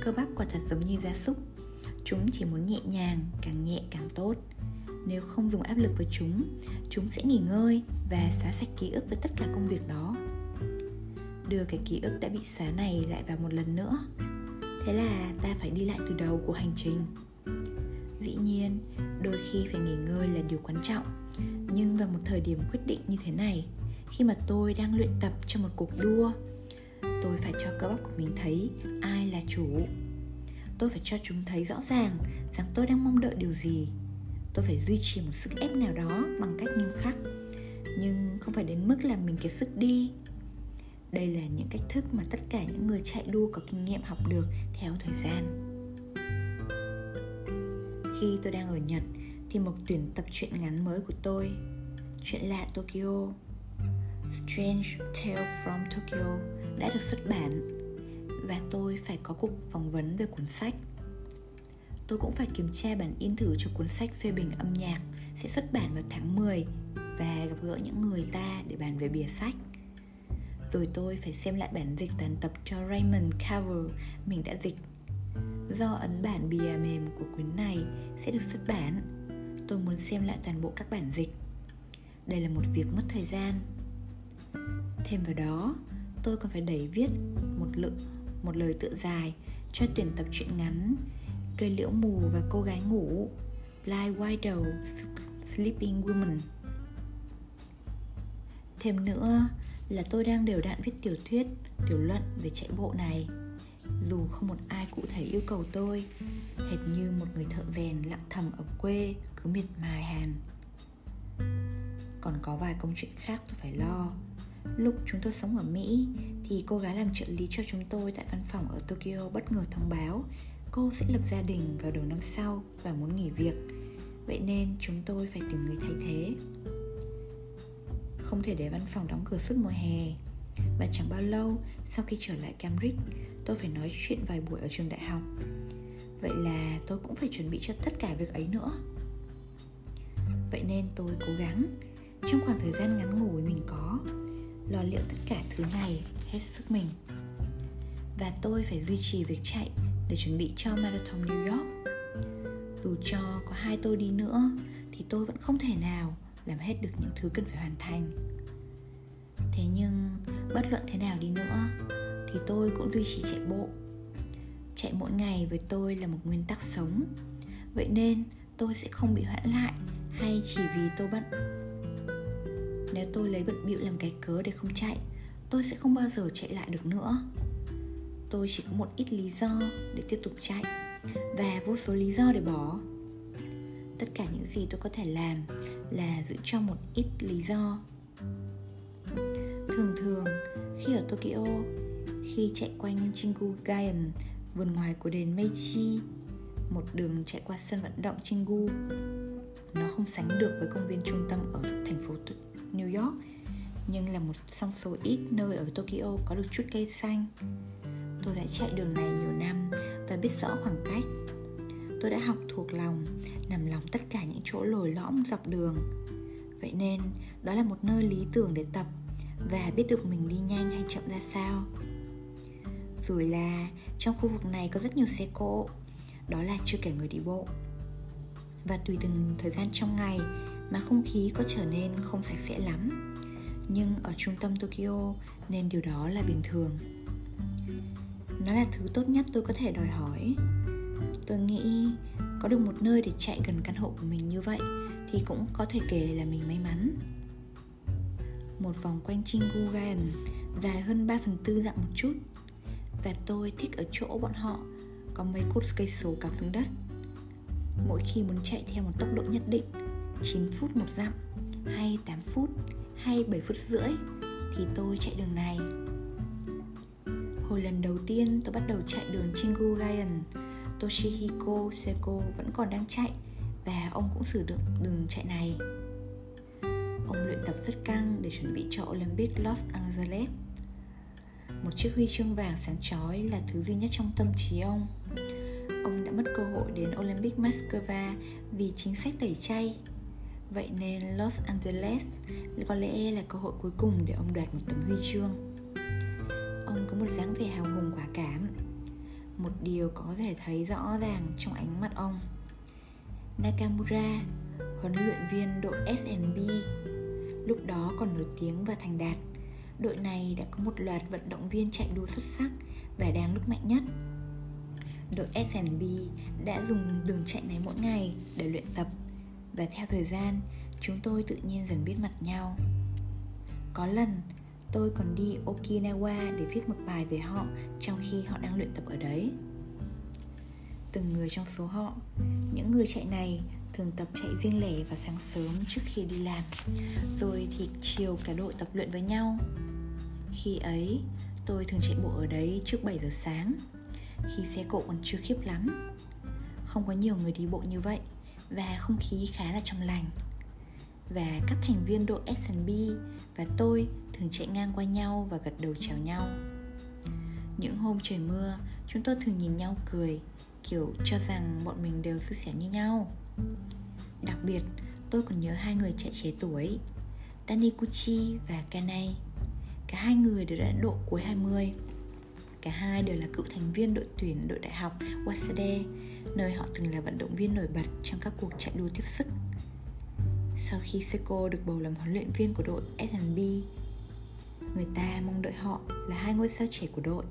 Cơ bắp quả thật giống như gia súc. Chúng chỉ muốn nhẹ nhàng, càng nhẹ càng tốt. Nếu không dùng áp lực với chúng chúng sẽ nghỉ ngơi và xóa sạch ký ức với tất cả công việc đó. Đưa cái ký ức đã bị xóa này lại vào một lần nữa. Thế là ta phải đi lại từ đầu của hành trình. Dĩ nhiên, đôi khi phải nghỉ ngơi là điều quan trọng nhưng vào một thời điểm quyết định như thế này, khi mà tôi đang luyện tập cho một cuộc đua, tôi phải cho cơ bắp của mình thấy ai là chủ. Tôi phải cho chúng thấy rõ ràng rằng tôi đang mong đợi điều gì. Tôi phải duy trì một sức ép nào đó bằng cách nghiêm khắc. Nhưng không phải đến mức làm mình kiệt sức đi. Đây là những cách thức mà tất cả những người chạy đua có kinh nghiệm học được theo thời gian. Khi tôi đang ở nhật thì một tuyển tập truyện ngắn mới của tôi. Chuyện lạ tokyo. Strange tale from tokyo đã được xuất bản và tôi phải có cuộc phỏng vấn về cuốn sách. Tôi cũng phải kiểm tra bản in thử cho cuốn sách phê bình âm nhạc sẽ xuất bản vào tháng 10 và gặp gỡ những người ta để bàn về bìa sách. Rồi tôi phải xem lại bản dịch toàn tập cho Raymond Carver mình đã dịch. Do ấn bản bìa mềm của cuốn này sẽ được xuất bản, tôi muốn xem lại toàn bộ các bản dịch. Đây là một việc mất thời gian. Thêm vào đó, tôi còn phải đẩy viết một lượng một lời tựa dài cho tuyển tập truyện ngắn cây liễu mù và cô gái ngủ Blind Widow Sleeping Woman Thêm nữa là tôi đang đều đặn viết tiểu thuyết, tiểu luận về chạy bộ này Dù không một ai cụ thể yêu cầu tôi Hệt như một người thợ rèn lặng thầm ở quê cứ miệt mài hàn Còn có vài công chuyện khác tôi phải lo Lúc chúng tôi sống ở Mỹ thì cô gái làm trợ lý cho chúng tôi tại văn phòng ở Tokyo bất ngờ thông báo cô sẽ lập gia đình vào đầu năm sau và muốn nghỉ việc. Vậy nên chúng tôi phải tìm người thay thế. Không thể để văn phòng đóng cửa suốt mùa hè. Và chẳng bao lâu sau khi trở lại Cambridge, tôi phải nói chuyện vài buổi ở trường đại học. Vậy là tôi cũng phải chuẩn bị cho tất cả việc ấy nữa. Vậy nên tôi cố gắng, trong khoảng thời gian ngắn ngủi mình có, lo liệu tất cả thứ này hết sức mình. Và tôi phải duy trì việc chạy để chuẩn bị cho marathon New York. Dù cho có hai tôi đi nữa, thì tôi vẫn không thể nào làm hết được những thứ cần phải hoàn thành. Thế nhưng, bất luận thế nào đi nữa, thì tôi cũng duy trì chạy bộ chạy mỗi ngày với tôi là một nguyên tắc sống. Vậy nên tôi sẽ không bị hoãn lại hay chỉ vì tôi bận. Nếu tôi lấy bận bịu làm cái cớ để không chạy, tôi sẽ không bao giờ chạy lại được nữa. Tôi chỉ có một ít lý do để tiếp tục chạy và vô số lý do để bỏ. Tất cả những gì tôi có thể làm là giữ cho một ít lý do. Thường thường, khi ở tokyo, khi chạy quanh Chingu Gaien vườn ngoài của đền Meiji, một đường chạy qua sân vận động Chingu. Nó không sánh được với công viên trung tâm ở thành phố New York nhưng là một trong số ít nơi ở Tokyo có được chút cây xanh. Tôi đã chạy đường này nhiều năm và biết rõ khoảng cách. Tôi đã học thuộc lòng, nằm lòng tất cả những chỗ lồi lõm dọc đường. Vậy nên, đó là một nơi lý tưởng để tập và biết được mình đi nhanh hay chậm ra sao. Rồi là trong khu vực này có rất nhiều xe cộ, đó là chưa kể người đi bộ. Và tùy từng thời gian trong ngày mà không khí có trở nên không sạch sẽ lắm nhưng ở trung tâm Tokyo nên điều đó là bình thường. Nó là thứ tốt nhất tôi có thể đòi hỏi. Tôi nghĩ có được một nơi để chạy gần căn hộ của mình như vậy thì cũng có thể kể là mình may mắn. Một vòng quanh Chingu Garden dài hơn 3 phần tư dặm một chút và tôi thích ở chỗ bọn họ. Có mấy cột cây số cắm xuống đất. Mỗi khi muốn chạy theo một tốc độ nhất định 9 phút một dặm hay 8 phút hay 7 phút rưỡi thì tôi chạy đường này. Hồi lần đầu tiên tôi bắt đầu chạy đường Chinguayan, Toshihiko Seko vẫn còn đang chạy và ông cũng sử dụng đường chạy này. Ông luyện tập rất căng để chuẩn bị cho Olympic Los Angeles. Một chiếc huy chương vàng sáng chói là thứ duy nhất trong tâm trí ông. Ông đã mất cơ hội đến Olympic Moscow vì chính sách tẩy chay. Vậy nên Los Angeles có lẽ là cơ hội cuối cùng để ông đoạt một tấm huy chương. Ông có một dáng vẻ hào hùng quả cảm Một điều có thể thấy rõ ràng trong ánh mắt ông. Nakamura, huấn luyện viên đội S&B Lúc đó còn nổi tiếng và thành đạt. Đội này đã có một loạt vận động viên chạy đua xuất sắc và đang lúc mạnh nhất. Đội S&B đã dùng đường chạy này mỗi ngày để luyện tập và theo thời gian, chúng tôi tự nhiên dần biết mặt nhau. Có lần, tôi còn đi okinawa để viết một bài về họ trong khi họ đang luyện tập ở đấy. Từng người trong số họ, những người chạy này thường tập chạy riêng lẻ vào sáng sớm trước khi đi làm rồi thì chiều cả đội tập luyện với nhau khi ấy tôi thường chạy bộ ở đấy trước 7 giờ sáng khi xe cộ còn chưa khiếp lắm không có nhiều người đi bộ như vậy và không khí khá là trong lành và các thành viên đội S&B và tôi thường chạy ngang qua nhau và gật đầu chào nhau. Những hôm trời mưa, chúng tôi thường nhìn nhau cười, kiểu cho rằng bọn mình đều xui xẻo như nhau. Đặc biệt, tôi còn nhớ hai người chạy trẻ tuổi, Taniguchi và Kanai. Cả hai người đều đã độ cuối 20 Cả hai đều là cựu thành viên đội tuyển đội đại học Waseda, nơi họ từng là vận động viên nổi bật trong các cuộc chạy đua tiếp sức. Sau khi Seiko được bầu làm huấn luyện viên của đội S&B, người ta mong đợi họ là hai ngôi sao trẻ của đội.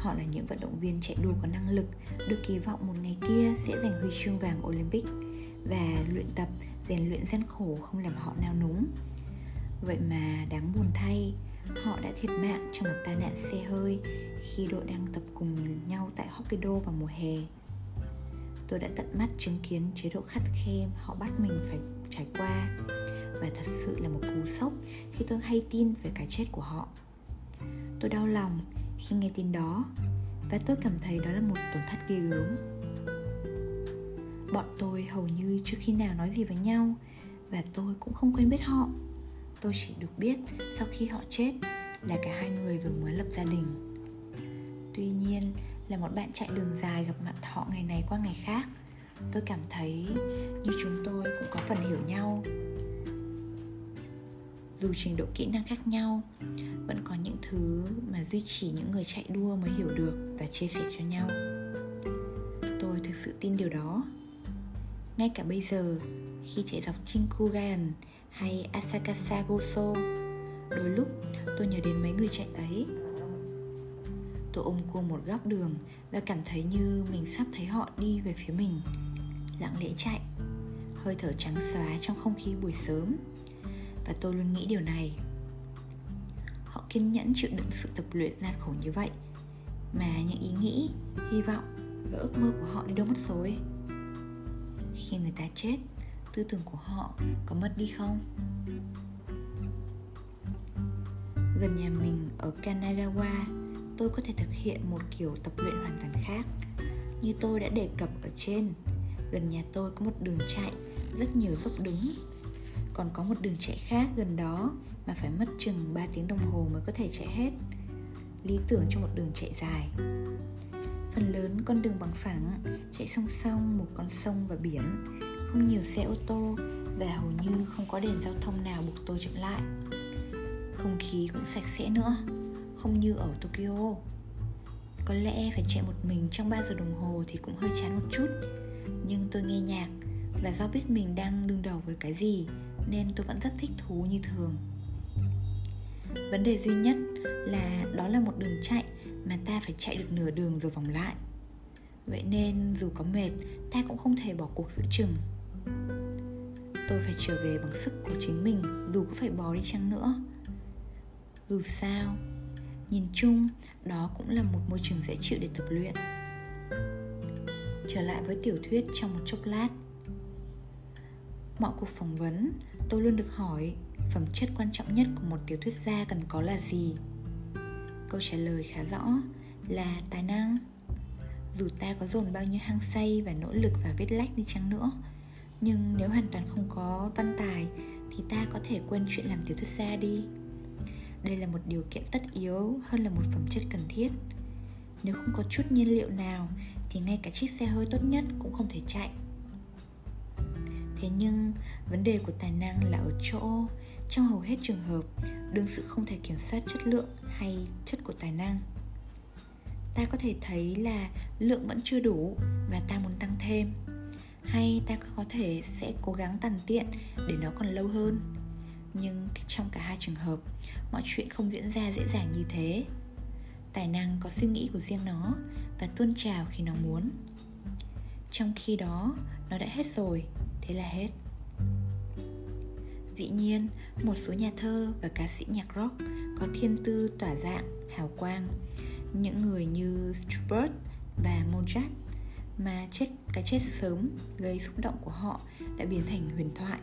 Họ là những vận động viên chạy đua có năng lực, được kỳ vọng một ngày kia sẽ giành huy chương vàng Olympic và luyện tập, rèn luyện gian khổ không làm họ nao núng. Vậy mà đáng buồn thay, họ đã thiệt mạng trong một tai nạn xe hơi khi đội đang tập cùng nhau tại Hokkaido vào mùa hè. Tôi đã tận mắt chứng kiến chế độ khắt khe họ bắt mình phải trải qua và thật sự là một cú sốc khi tôi hay tin về cái chết của họ. Tôi đau lòng khi nghe tin đó và tôi cảm thấy đó là một tổn thất ghê gớm. Bọn tôi hầu như chưa khi nào nói gì với nhau và tôi cũng không quen biết họ. Tôi chỉ được biết sau khi họ chết là cả hai người vừa mới lập gia đình. Tuy nhiên, là một bạn chạy đường dài gặp mặt họ ngày này qua ngày khác, tôi cảm thấy như chúng tôi cũng có phần hiểu nhau dù trình độ kỹ năng khác nhau, vẫn có những thứ mà duy trì những người chạy đua mới hiểu được và chia sẻ cho nhau. Tôi thực sự tin điều đó. Ngay cả bây giờ, khi chạy dọc Chinkugan hay Asakasa Goso, đôi lúc tôi nhớ đến mấy người chạy ấy. Tôi ôm cô một góc đường và cảm thấy như mình sắp thấy họ đi về phía mình, lặng lẽ chạy, hơi thở trắng xóa trong không khí buổi sớm và tôi luôn nghĩ điều này. Họ kiên nhẫn chịu đựng sự tập luyện gian khổ như vậy. Mà những ý nghĩ, hy vọng và ước mơ của họ đi đâu mất rồi. Khi người ta chết, tư tưởng của họ có mất đi không? Gần nhà mình ở kanagawa, tôi có thể thực hiện một kiểu tập luyện hoàn toàn khác. Như tôi đã đề cập ở trên, gần nhà tôi có một đường chạy rất nhiều dốc đứng còn có một đường chạy khác gần đó mà phải mất chừng 3 tiếng đồng hồ mới có thể chạy hết. Lý tưởng cho một đường chạy dài. Phần lớn con đường bằng phẳng, chạy song song một con sông và biển, không nhiều xe ô tô và hầu như không có đèn giao thông nào buộc tôi chậm lại. Không khí cũng sạch sẽ nữa, không như ở tokyo. Có lẽ phải chạy một mình trong 3 giờ đồng hồ thì cũng hơi chán một chút. Nhưng tôi nghe nhạc và do biết mình đang đương đầu với cái gì nên tôi vẫn rất thích thú như thường. Vấn đề duy nhất là đó là một đường chạy mà ta phải chạy được nửa đường rồi vòng lại. Vậy nên dù có mệt, ta cũng không thể bỏ cuộc giữa chừng. Tôi phải trở về bằng sức của chính mình, dù có phải bò đi chăng nữa. Dù sao, nhìn chung, đó cũng là một môi trường dễ chịu để tập luyện. Trở lại với tiểu thuyết trong một chốc lát. Mọi cuộc phỏng vấn tôi luôn được hỏi phẩm chất quan trọng nhất của một tiểu thuyết gia cần có là gì. Câu trả lời khá rõ là tài năng. Dù ta có dồn bao nhiêu hang say và nỗ lực và viết lách đi chăng nữa, nhưng nếu hoàn toàn không có văn tài thì ta có thể quên chuyện làm tiểu thuyết gia đi. Đây là một điều kiện tất yếu hơn là một phẩm chất cần thiết. Nếu không có chút nhiên liệu nào thì ngay cả chiếc xe hơi tốt nhất cũng không thể chạy thế nhưng, vấn đề của tài năng là ở chỗ, trong hầu hết trường hợp, đương sự không thể kiểm soát chất lượng hay chất của tài năng. Ta có thể thấy là lượng vẫn chưa đủ và ta muốn tăng thêm. Hay ta có thể sẽ cố gắng tàn tiện để nó còn lâu hơn. Nhưng trong cả hai trường hợp, mọi chuyện không diễn ra dễ dàng như thế. Tài năng có suy nghĩ của riêng nó và tuôn trào khi nó muốn. Trong khi đó, nó đã hết rồi thế là hết. Dĩ nhiên, một số nhà thơ và ca sĩ nhạc rock có thiên tư tỏa dạng, hào quang. Những người như Schubert và Mozart mà chết, cái chết sớm gây xúc động của họ đã biến thành huyền thoại.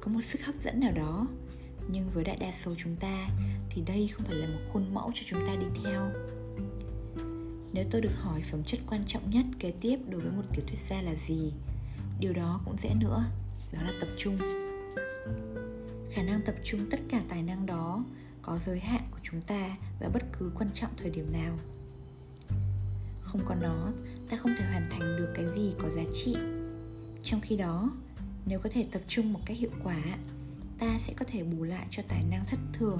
Có một sức hấp dẫn nào đó. Nhưng với đại đa số chúng ta thì đây không phải là một khuôn mẫu cho chúng ta đi theo. Nếu tôi được hỏi phẩm chất quan trọng nhất kế tiếp đối với một tiểu thuyết gia là gì điều đó cũng dễ nữa. Đó là tập trung. Khả năng tập trung tất cả tài năng đó có giới hạn của chúng ta vào bất cứ quan trọng thời điểm nào. Không có nó, ta không thể hoàn thành được cái gì có giá trị. Trong khi đó, nếu có thể tập trung một cách hiệu quả, ta sẽ có thể bù lại cho tài năng thất thường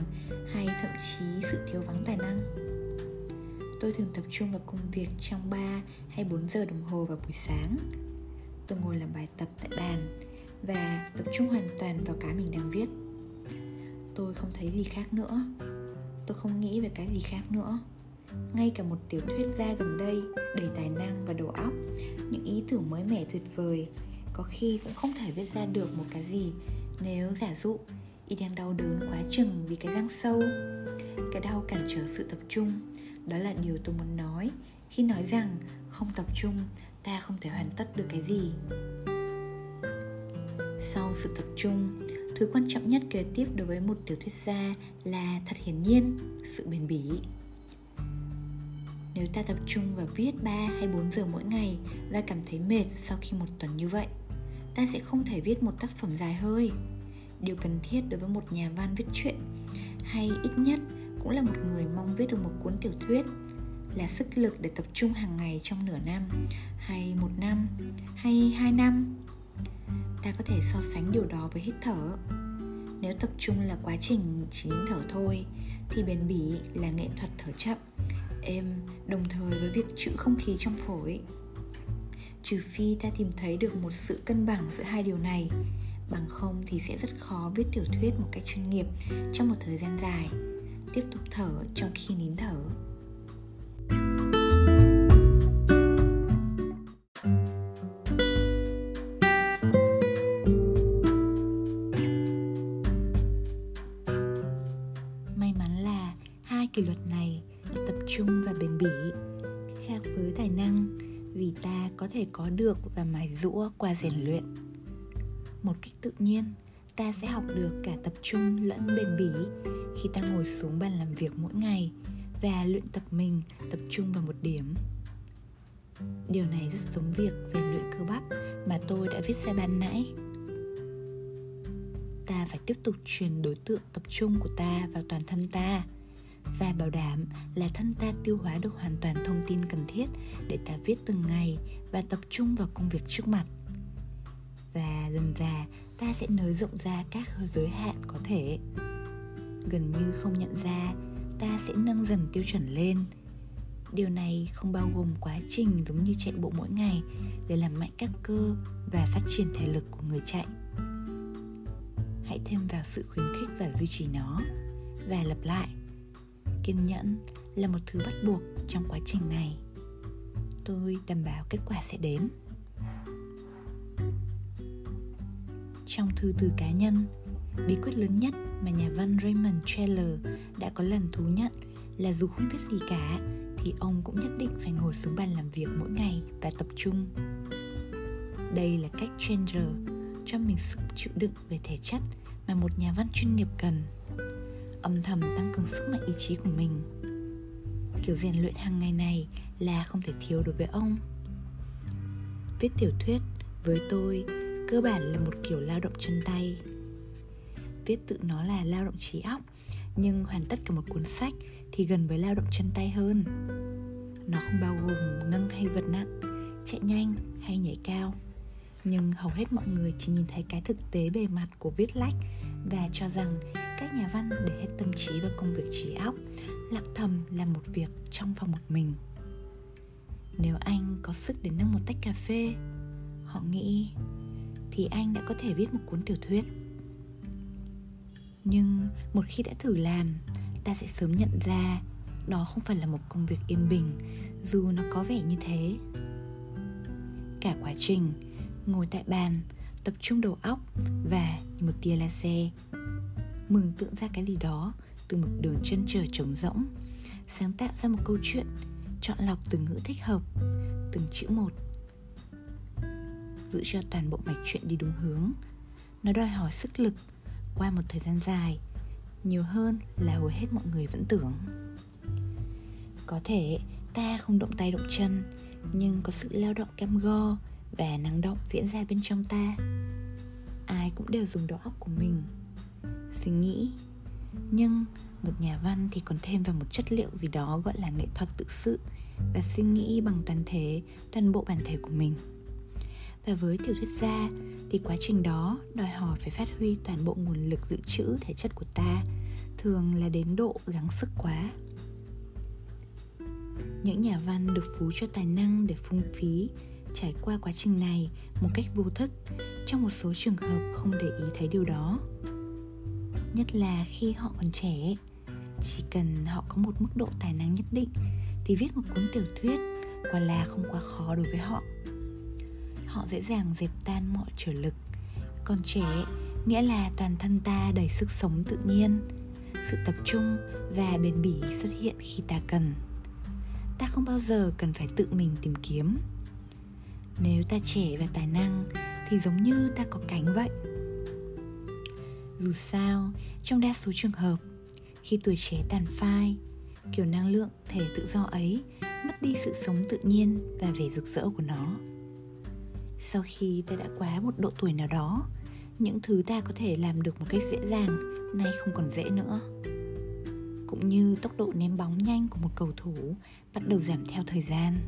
hay thậm chí sự thiếu vắng tài năng. Tôi thường tập trung vào công việc trong 3 hay 4 giờ đồng hồ vào buổi sáng tôi ngồi làm bài tập tại bàn và tập trung hoàn toàn vào cái mình đang viết. Tôi không thấy gì khác nữa. Tôi không nghĩ về cái gì khác nữa. Ngay cả một tiểu thuyết gia gần đây đầy tài năng và đầu óc, những ý tưởng mới mẻ tuyệt vời, có khi cũng không thể viết ra được một cái gì nếu giả dụ y đang đau đớn quá chừng vì cái răng sâu. Cái đau cản trở sự tập trung, đó là điều tôi muốn nói khi nói rằng không tập trung ta không thể hoàn tất được cái gì sau sự tập trung thứ quan trọng nhất kế tiếp đối với một tiểu thuyết gia là thật hiển nhiên sự bền bỉ nếu ta tập trung vào viết 3 hay 4 giờ mỗi ngày và cảm thấy mệt sau khi một tuần như vậy, ta sẽ không thể viết một tác phẩm dài hơi. Điều cần thiết đối với một nhà văn viết truyện hay ít nhất cũng là một người mong viết được một cuốn tiểu thuyết là sức lực để tập trung hàng ngày trong nửa năm, hay một năm, hay hai năm. Ta có thể so sánh điều đó với hít thở. Nếu tập trung là quá trình chỉ nín thở thôi, thì bền bỉ là nghệ thuật thở chậm, êm, đồng thời với việc trữ không khí trong phổi. Trừ phi ta tìm thấy được một sự cân bằng giữa hai điều này, bằng không thì sẽ rất khó viết tiểu thuyết một cách chuyên nghiệp trong một thời gian dài. Tiếp tục thở trong khi nín thở may mắn là hai kỷ luật này tập trung và bền bỉ khác với tài năng, vì ta có thể có được và mài rũa qua rèn luyện. Một cách tự nhiên, ta sẽ học được cả tập trung lẫn bền bỉ khi ta ngồi xuống bàn làm việc mỗi ngày và luyện tập mình tập trung vào một điểm. Điều này rất giống việc rèn luyện cơ bắp mà tôi đã viết ra ban nãy. Ta phải tiếp tục truyền đối tượng tập trung của ta vào toàn thân ta và bảo đảm là thân ta tiêu hóa được hoàn toàn thông tin cần thiết để ta viết từng ngày và tập trung vào công việc trước mặt. Và dần dà, ta sẽ nới rộng ra các giới hạn có thể. Gần như không nhận ra ta sẽ nâng dần tiêu chuẩn lên. Điều này không bao gồm quá trình giống như chạy bộ mỗi ngày để làm mạnh các cơ và phát triển thể lực của người chạy. Hãy thêm vào sự khuyến khích và duy trì nó. Và lặp lại, kiên nhẫn là một thứ bắt buộc trong quá trình này. Tôi đảm bảo kết quả sẽ đến. Trong thư từ cá nhân bí quyết lớn nhất mà nhà văn Raymond Chandler đã có lần thú nhận là dù không biết gì cả, thì ông cũng nhất định phải ngồi xuống bàn làm việc mỗi ngày và tập trung. Đây là cách Chandler cho mình sức chịu đựng về thể chất mà một nhà văn chuyên nghiệp cần. Âm thầm tăng cường sức mạnh ý chí của mình. Kiểu rèn luyện hàng ngày này là không thể thiếu đối với ông. Viết tiểu thuyết với tôi cơ bản là một kiểu lao động chân tay viết tự nó là lao động trí óc, nhưng hoàn tất cả một cuốn sách thì gần với lao động chân tay hơn. Nó không bao gồm nâng hay vật nặng, chạy nhanh hay nhảy cao. Nhưng hầu hết mọi người chỉ nhìn thấy cái thực tế bề mặt của viết lách và cho rằng các nhà văn để hết tâm trí vào công việc trí óc, lặng thầm làm một việc trong phòng một mình. Nếu anh có sức để nâng một tách cà phê, họ nghĩ thì anh đã có thể viết một cuốn tiểu thuyết nhưng một khi đã thử làm, ta sẽ sớm nhận ra đó không phải là một công việc yên bình, dù nó có vẻ như thế. Cả quá trình, ngồi tại bàn, tập trung đầu óc và một tia laser. Mường tượng ra cái gì đó từ một đường chân trời trống rỗng, sáng tạo ra một câu chuyện chọn lọc từ ngữ thích hợp, từng chữ một, giữ cho toàn bộ mạch chuyện đi đúng hướng. Nó đòi hỏi sức lực qua một thời gian dài, nhiều hơn là hầu hết mọi người vẫn tưởng. Có thể ta không động tay động chân, nhưng có sự lao động cam go và năng động diễn ra bên trong ta. Ai cũng đều dùng đầu óc của mình. Suy nghĩ. Nhưng một nhà văn thì còn thêm vào một chất liệu gì đó gọi là nghệ thuật tự sự và suy nghĩ bằng toàn thể, toàn bộ bản thể của mình và với tiểu thuyết gia, thì quá trình đó đòi hỏi phải phát huy toàn bộ nguồn lực dự trữ thể chất của ta, thường là đến độ gắng sức quá. Những nhà văn được phú cho tài năng để phung phí trải qua quá trình này một cách vô thức, trong một số trường hợp không để ý thấy điều đó. Nhất là khi họ còn trẻ, chỉ cần họ có một mức độ tài năng nhất định thì viết một cuốn tiểu thuyết quả là không quá khó đối với họ họ dễ dàng dẹp tan mọi trở lực. Còn trẻ nghĩa là toàn thân ta đầy sức sống tự nhiên, sự tập trung và bền bỉ xuất hiện khi ta cần. Ta không bao giờ cần phải tự mình tìm kiếm. Nếu ta trẻ và tài năng, thì giống như ta có cánh vậy. Dù sao, trong đa số trường hợp, khi tuổi trẻ tàn phai, kiểu năng lượng, thể tự do ấy, mất đi sự sống tự nhiên và vẻ rực rỡ của nó sau khi ta đã quá một độ tuổi nào đó, những thứ ta có thể làm được một cách dễ dàng nay không còn dễ nữa. Cũng như tốc độ ném bóng nhanh của một cầu thủ bắt đầu giảm theo thời gian.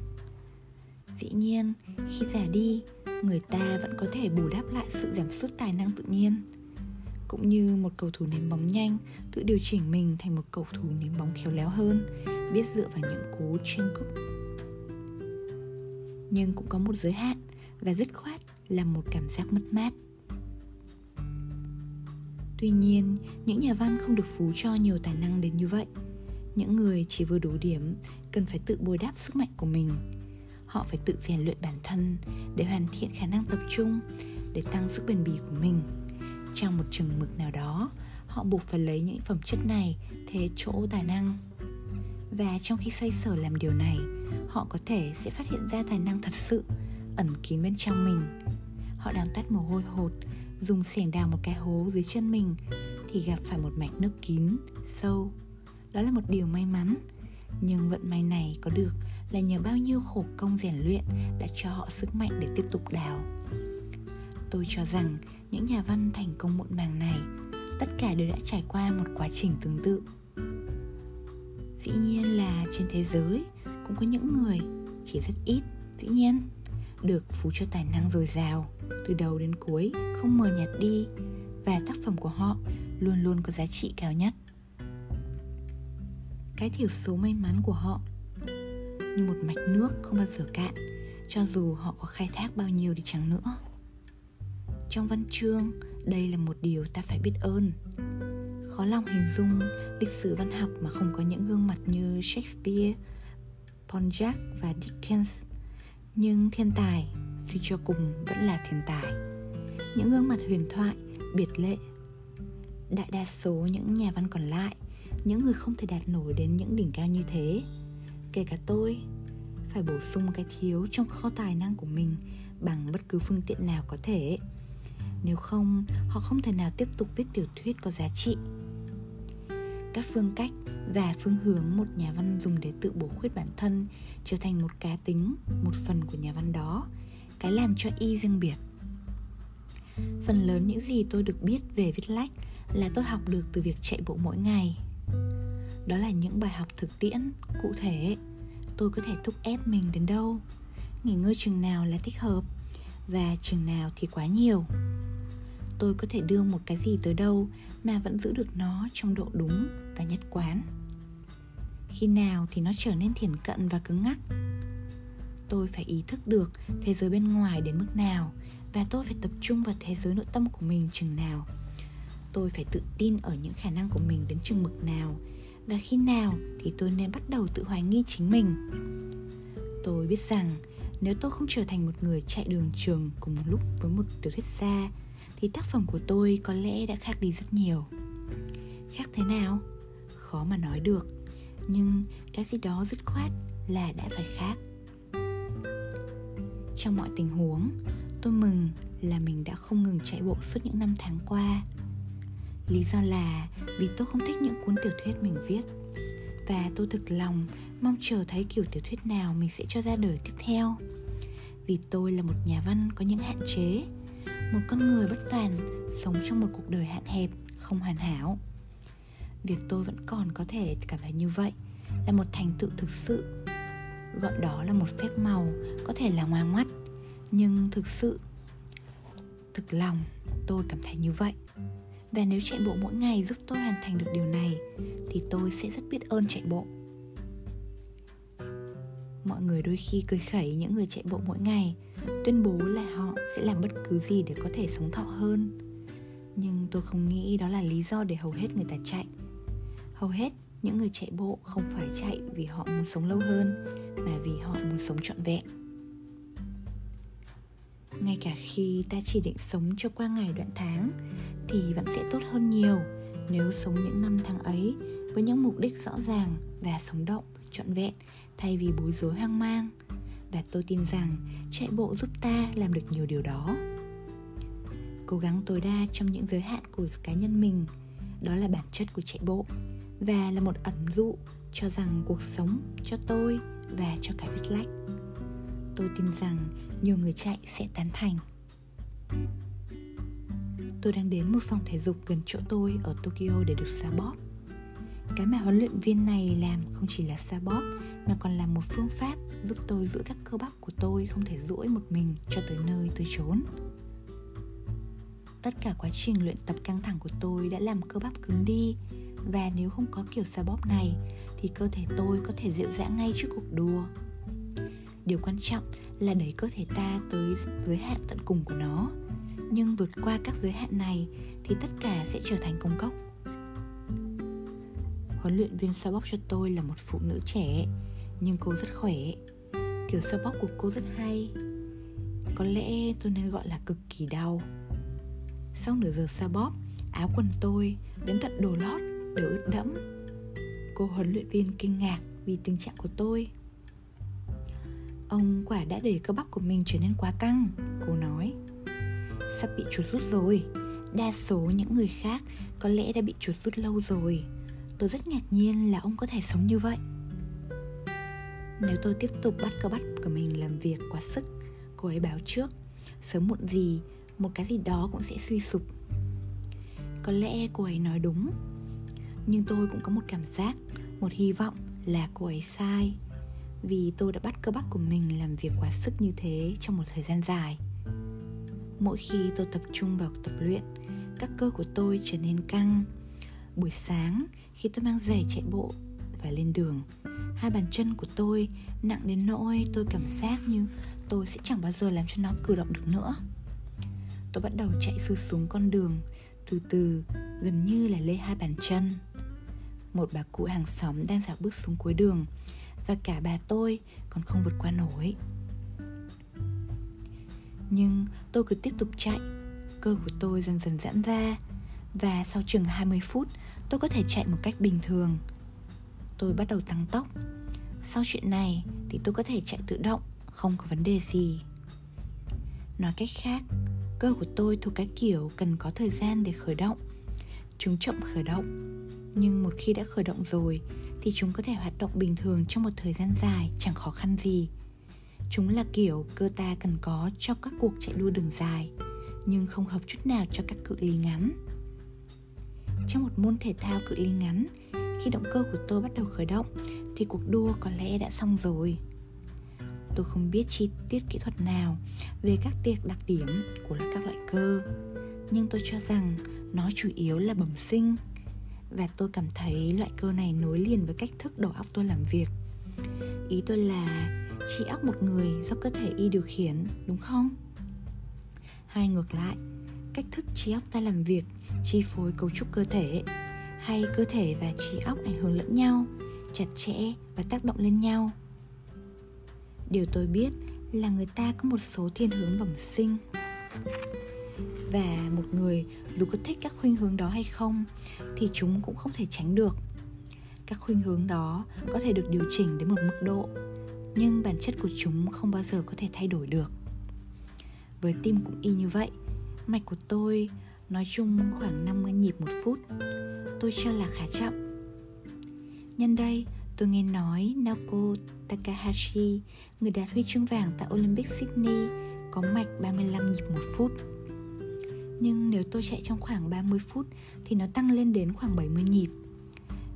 Dĩ nhiên, khi già đi, người ta vẫn có thể bù đắp lại sự giảm sút tài năng tự nhiên. Cũng như một cầu thủ ném bóng nhanh tự điều chỉnh mình thành một cầu thủ ném bóng khéo léo hơn, biết dựa vào những cú trên cúp. Nhưng cũng có một giới hạn và dứt khoát là một cảm giác mất mát. Tuy nhiên, những nhà văn không được phú cho nhiều tài năng đến như vậy. Những người chỉ vừa đủ điểm cần phải tự bồi đắp sức mạnh của mình. Họ phải tự rèn luyện bản thân để hoàn thiện khả năng tập trung, để tăng sức bền bỉ của mình. Trong một chừng mực nào đó, họ buộc phải lấy những phẩm chất này thế chỗ tài năng. Và trong khi xoay sở làm điều này, họ có thể sẽ phát hiện ra tài năng thật sự ẩn kín bên trong mình. Họ đang tắt mồ hôi hột, dùng xẻng đào một cái hố dưới chân mình thì gặp phải một mạch nước kín, sâu. Đó là một điều may mắn, nhưng vận may này có được là nhờ bao nhiêu khổ công rèn luyện đã cho họ sức mạnh để tiếp tục đào. Tôi cho rằng những nhà văn thành công muộn màng này, tất cả đều đã trải qua một quá trình tương tự. Dĩ nhiên là trên thế giới cũng có những người chỉ rất ít, dĩ nhiên được phú cho tài năng dồi dào từ đầu đến cuối, không mờ nhạt đi. Và tác phẩm của họ luôn luôn có giá trị cao nhất. Cái thiểu số may mắn của họ như một mạch nước không bao giờ cạn, cho dù họ có khai thác bao nhiêu đi chăng nữa. Trong văn chương, đây là một điều ta phải biết ơn. Khó lòng hình dung lịch sử văn học mà không có những gương mặt như shakespeare, Pontiac và Dickens nhưng thiên tài suy cho cùng vẫn là thiên tài. Những gương mặt huyền thoại, biệt lệ, đại đa số những nhà văn còn lại, những người không thể đạt nổi đến những đỉnh cao như thế. Kể cả tôi, phải bổ sung cái thiếu trong kho tài năng của mình bằng bất cứ phương tiện nào có thể. Nếu không, họ không thể nào tiếp tục viết tiểu thuyết có giá trị. Các phương cách và phương hướng một nhà văn dùng để tự bổ khuyết bản thân trở thành một cá tính, một phần của nhà văn đó, cái làm cho y riêng biệt. Phần lớn những gì tôi được biết về viết lách là tôi học được từ việc chạy bộ mỗi ngày. Đó là những bài học thực tiễn, cụ thể. Tôi có thể thúc ép mình đến đâu? Nghỉ ngơi chừng nào là thích hợp? Và chừng nào thì quá nhiều? Tôi có thể đưa một cái gì tới đâu mà vẫn giữ được nó trong độ đúng và nhất quán? Khi nào thì nó trở nên thiển cận và cứng ngắc? Tôi phải ý thức được thế giới bên ngoài đến mức nào và tôi phải tập trung vào thế giới nội tâm của mình chừng nào. Tôi phải tự tin ở những khả năng của mình đến chừng mực nào và khi nào thì tôi nên bắt đầu tự hoài nghi chính mình. Tôi biết rằng nếu tôi không trở thành một người chạy đường trường cùng một lúc với một tiểu thuyết gia thì tác phẩm của tôi có lẽ đã khác đi rất nhiều. Khác thế nào? Khó mà nói được nhưng cái gì đó dứt khoát là đã phải khác. Trong mọi tình huống, tôi mừng là mình đã không ngừng chạy bộ suốt những năm tháng qua. Lý do là vì tôi không thích những cuốn tiểu thuyết mình viết. Và tôi thực lòng mong chờ thấy kiểu tiểu thuyết nào mình sẽ cho ra đời tiếp theo. Vì tôi là một nhà văn có những hạn chế, một con người bất toàn sống trong một cuộc đời hạn hẹp, không hoàn hảo việc tôi vẫn còn có thể cảm thấy như vậy là một thành tựu thực sự. Gọi đó là một phép màu, có thể là ngoan ngoắt, nhưng thực sự, thực lòng tôi cảm thấy như vậy. Và nếu chạy bộ mỗi ngày giúp tôi hoàn thành được điều này, thì tôi sẽ rất biết ơn chạy bộ. Mọi người đôi khi cười khẩy những người chạy bộ mỗi ngày, tuyên bố là họ sẽ làm bất cứ gì để có thể sống thọ hơn. Nhưng tôi không nghĩ đó là lý do để hầu hết người ta chạy hầu hết những người chạy bộ không phải chạy vì họ muốn sống lâu hơn, mà vì họ muốn sống trọn vẹn. Ngay cả khi ta chỉ định sống cho qua ngày đoạn tháng, thì vẫn sẽ tốt hơn nhiều nếu sống những năm tháng ấy với những mục đích rõ ràng và sống động, trọn vẹn thay vì bối rối hoang mang. Và tôi tin rằng chạy bộ giúp ta làm được nhiều điều đó. Cố gắng tối đa trong những giới hạn của cá nhân mình, đó là bản chất của chạy bộ và là một ẩn dụ cho rằng cuộc sống, cho tôi và cho cả viết lách. Tôi tin rằng nhiều người chạy sẽ tán thành. Tôi đang đến một phòng thể dục gần chỗ tôi ở tokyo để được xoa bóp. Cái mà huấn luyện viên này làm không chỉ là xoa bóp, mà còn là một phương pháp giúp tôi giữ các cơ bắp của tôi không thể duỗi một mình cho tới nơi tôi trốn. Tất cả quá trình luyện tập căng thẳng của tôi đã làm cơ bắp cứng đi và nếu không có kiểu xoa bóp này, thì cơ thể tôi có thể dịu dã ngay trước cuộc đua. Điều quan trọng là đẩy cơ thể ta tới giới hạn tận cùng của nó. Nhưng vượt qua các giới hạn này, thì tất cả sẽ trở thành công cốc. Huấn luyện viên xoa bóp cho tôi là một phụ nữ trẻ, nhưng cô rất khỏe. Kiểu xoa bóp của cô rất hay. Có lẽ tôi nên gọi là cực kỳ đau. Sau nửa giờ xoa bóp, áo quần tôi đến tận đồ lót đều ướt đẫm. Cô huấn luyện viên kinh ngạc vì tình trạng của tôi. Ông quả đã để cơ bắp của mình trở nên quá căng, cô nói. Sắp bị chuột rút rồi. Đa số những người khác có lẽ đã bị chuột rút lâu rồi. Tôi rất ngạc nhiên là ông có thể sống như vậy. Nếu tôi tiếp tục bắt cơ bắp của mình làm việc quá sức, cô ấy báo trước, sớm muộn gì, một cái gì đó cũng sẽ suy sụp. Có lẽ cô ấy nói đúng nhưng tôi cũng có một cảm giác, một hy vọng là cô ấy sai. Vì tôi đã bắt cơ bắp của mình làm việc quá sức như thế trong một thời gian dài. Mỗi khi tôi tập trung vào tập luyện, các cơ của tôi trở nên căng. Buổi sáng, khi tôi mang giày chạy bộ và lên đường, hai bàn chân của tôi nặng đến nỗi tôi cảm giác như tôi sẽ chẳng bao giờ làm cho nó cử động được nữa. Tôi bắt đầu chạy sư xuống con đường, từ từ, gần như là lê hai bàn chân một bà cụ hàng xóm đang dạo bước xuống cuối đường, và cả bà tôi còn không vượt qua nổi. Nhưng tôi cứ tiếp tục chạy, cơ của tôi dần dần giãn ra, và sau chừng 20 phút, tôi có thể chạy một cách bình thường. Tôi bắt đầu tăng tốc. Sau chuyện này thì tôi có thể chạy tự động, không có vấn đề gì. Nói cách khác, cơ của tôi thuộc cái kiểu cần có thời gian để khởi động. Chúng chậm khởi động nhưng một khi đã khởi động rồi, thì chúng có thể hoạt động bình thường trong một thời gian dài, chẳng khó khăn gì. Chúng là kiểu cơ ta cần có cho các cuộc chạy đua đường dài, nhưng không hợp chút nào cho các cự ly ngắn. Trong một môn thể thao cự ly ngắn, khi động cơ của tôi bắt đầu khởi động, thì cuộc đua có lẽ đã xong rồi. Tôi không biết chi tiết kỹ thuật nào về các tiệc đặc điểm của các loại cơ, nhưng tôi cho rằng nó chủ yếu là bẩm sinh và tôi cảm thấy loại cơ này nối liền với cách thức đầu óc tôi làm việc. Ý tôi là trí óc một người do cơ thể y điều khiển, đúng không? Hay ngược lại, cách thức trí óc ta làm việc, chi phối cấu trúc cơ thể, hay cơ thể và trí óc ảnh hưởng lẫn nhau, chặt chẽ và tác động lên nhau. Điều tôi biết là người ta có một số thiên hướng bẩm sinh và một người dù có thích các khuynh hướng đó hay không thì chúng cũng không thể tránh được. Các khuynh hướng đó có thể được điều chỉnh đến một mức độ, nhưng bản chất của chúng không bao giờ có thể thay đổi được. Với tim cũng y như vậy, mạch của tôi nói chung khoảng 50 nhịp một phút, tôi cho là khá chậm. Nhân đây, tôi nghe nói Naoko Takahashi, người đạt huy chương vàng tại Olympic Sydney, có mạch 35 nhịp một phút nhưng nếu tôi chạy trong khoảng 30 phút thì nó tăng lên đến khoảng 70 nhịp.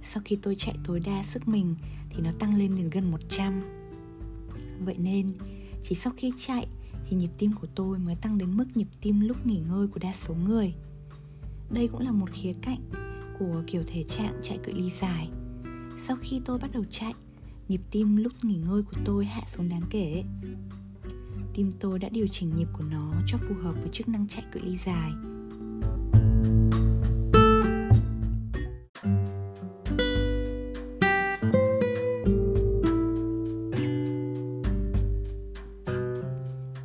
Sau khi tôi chạy tối đa sức mình thì nó tăng lên đến gần 100. Vậy nên, chỉ sau khi chạy thì nhịp tim của tôi mới tăng đến mức nhịp tim lúc nghỉ ngơi của đa số người. Đây cũng là một khía cạnh của kiểu thể trạng chạy cự ly dài. Sau khi tôi bắt đầu chạy, nhịp tim lúc nghỉ ngơi của tôi hạ xuống đáng kể tim tôi đã điều chỉnh nhịp của nó cho phù hợp với chức năng chạy cự ly dài.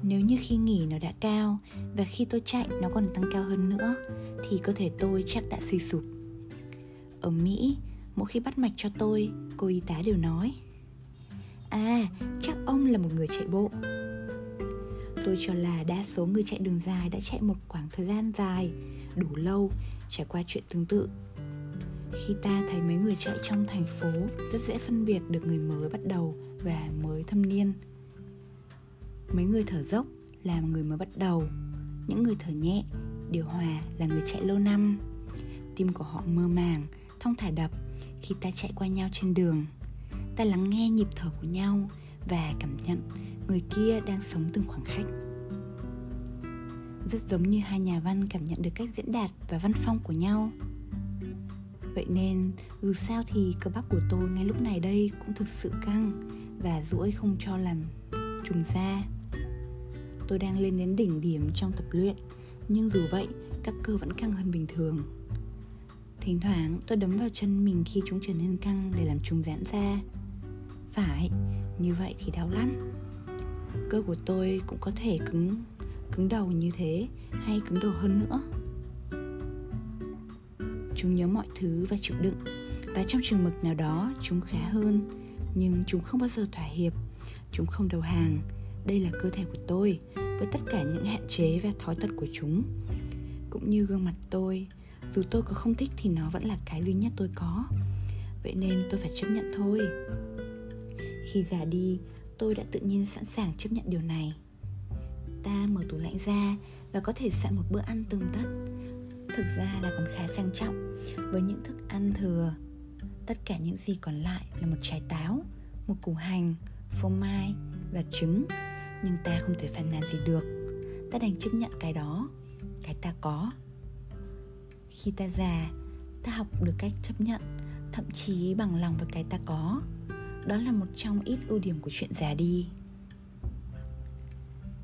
Nếu như khi nghỉ nó đã cao và khi tôi chạy nó còn tăng cao hơn nữa thì cơ thể tôi chắc đã suy sụp. Ở Mỹ, mỗi khi bắt mạch cho tôi, cô y tá đều nói À, chắc ông là một người chạy bộ tôi cho là đa số người chạy đường dài đã chạy một khoảng thời gian dài, đủ lâu, trải qua chuyện tương tự. Khi ta thấy mấy người chạy trong thành phố, rất dễ phân biệt được người mới bắt đầu và mới thâm niên. Mấy người thở dốc là người mới bắt đầu, những người thở nhẹ, điều hòa là người chạy lâu năm. Tim của họ mơ màng, thong thả đập khi ta chạy qua nhau trên đường. Ta lắng nghe nhịp thở của nhau và cảm nhận người kia đang sống từng khoảng khách. Rất giống như hai nhà văn cảm nhận được cách diễn đạt và văn phong của nhau. Vậy nên, dù sao thì cơ bắp của tôi ngay lúc này đây cũng thực sự căng và duỗi không cho làm trùng ra. Tôi đang lên đến đỉnh điểm trong tập luyện, nhưng dù vậy, các cơ vẫn căng hơn bình thường. Thỉnh thoảng, tôi đấm vào chân mình khi chúng trở nên căng để làm chúng giãn ra. Phải, như vậy thì đau lắm cơ của tôi cũng có thể cứng cứng đầu như thế, hay cứng đầu hơn nữa. Chúng nhớ mọi thứ và chịu đựng, và trong trường mực nào đó chúng khá hơn, nhưng chúng không bao giờ thỏa hiệp. Chúng không đầu hàng. Đây là cơ thể của tôi, với tất cả những hạn chế và thói tật của chúng. Cũng như gương mặt tôi, dù tôi có không thích thì nó vẫn là cái duy nhất tôi có. Vậy nên tôi phải chấp nhận thôi. Khi già đi tôi đã tự nhiên sẵn sàng chấp nhận điều này. Ta mở tủ lạnh ra và có thể soạn một bữa ăn tươm tất. Thực ra là còn khá sang trọng. Với những thức ăn thừa, tất cả những gì còn lại là một trái táo, một củ hành, phô mai và trứng. Nhưng ta không thể phàn nàn gì được. Ta đành chấp nhận cái đó, cái ta có. Khi ta già, ta học được cách chấp nhận, thậm chí bằng lòng với cái ta có đó là một trong ít ưu điểm của chuyện già đi.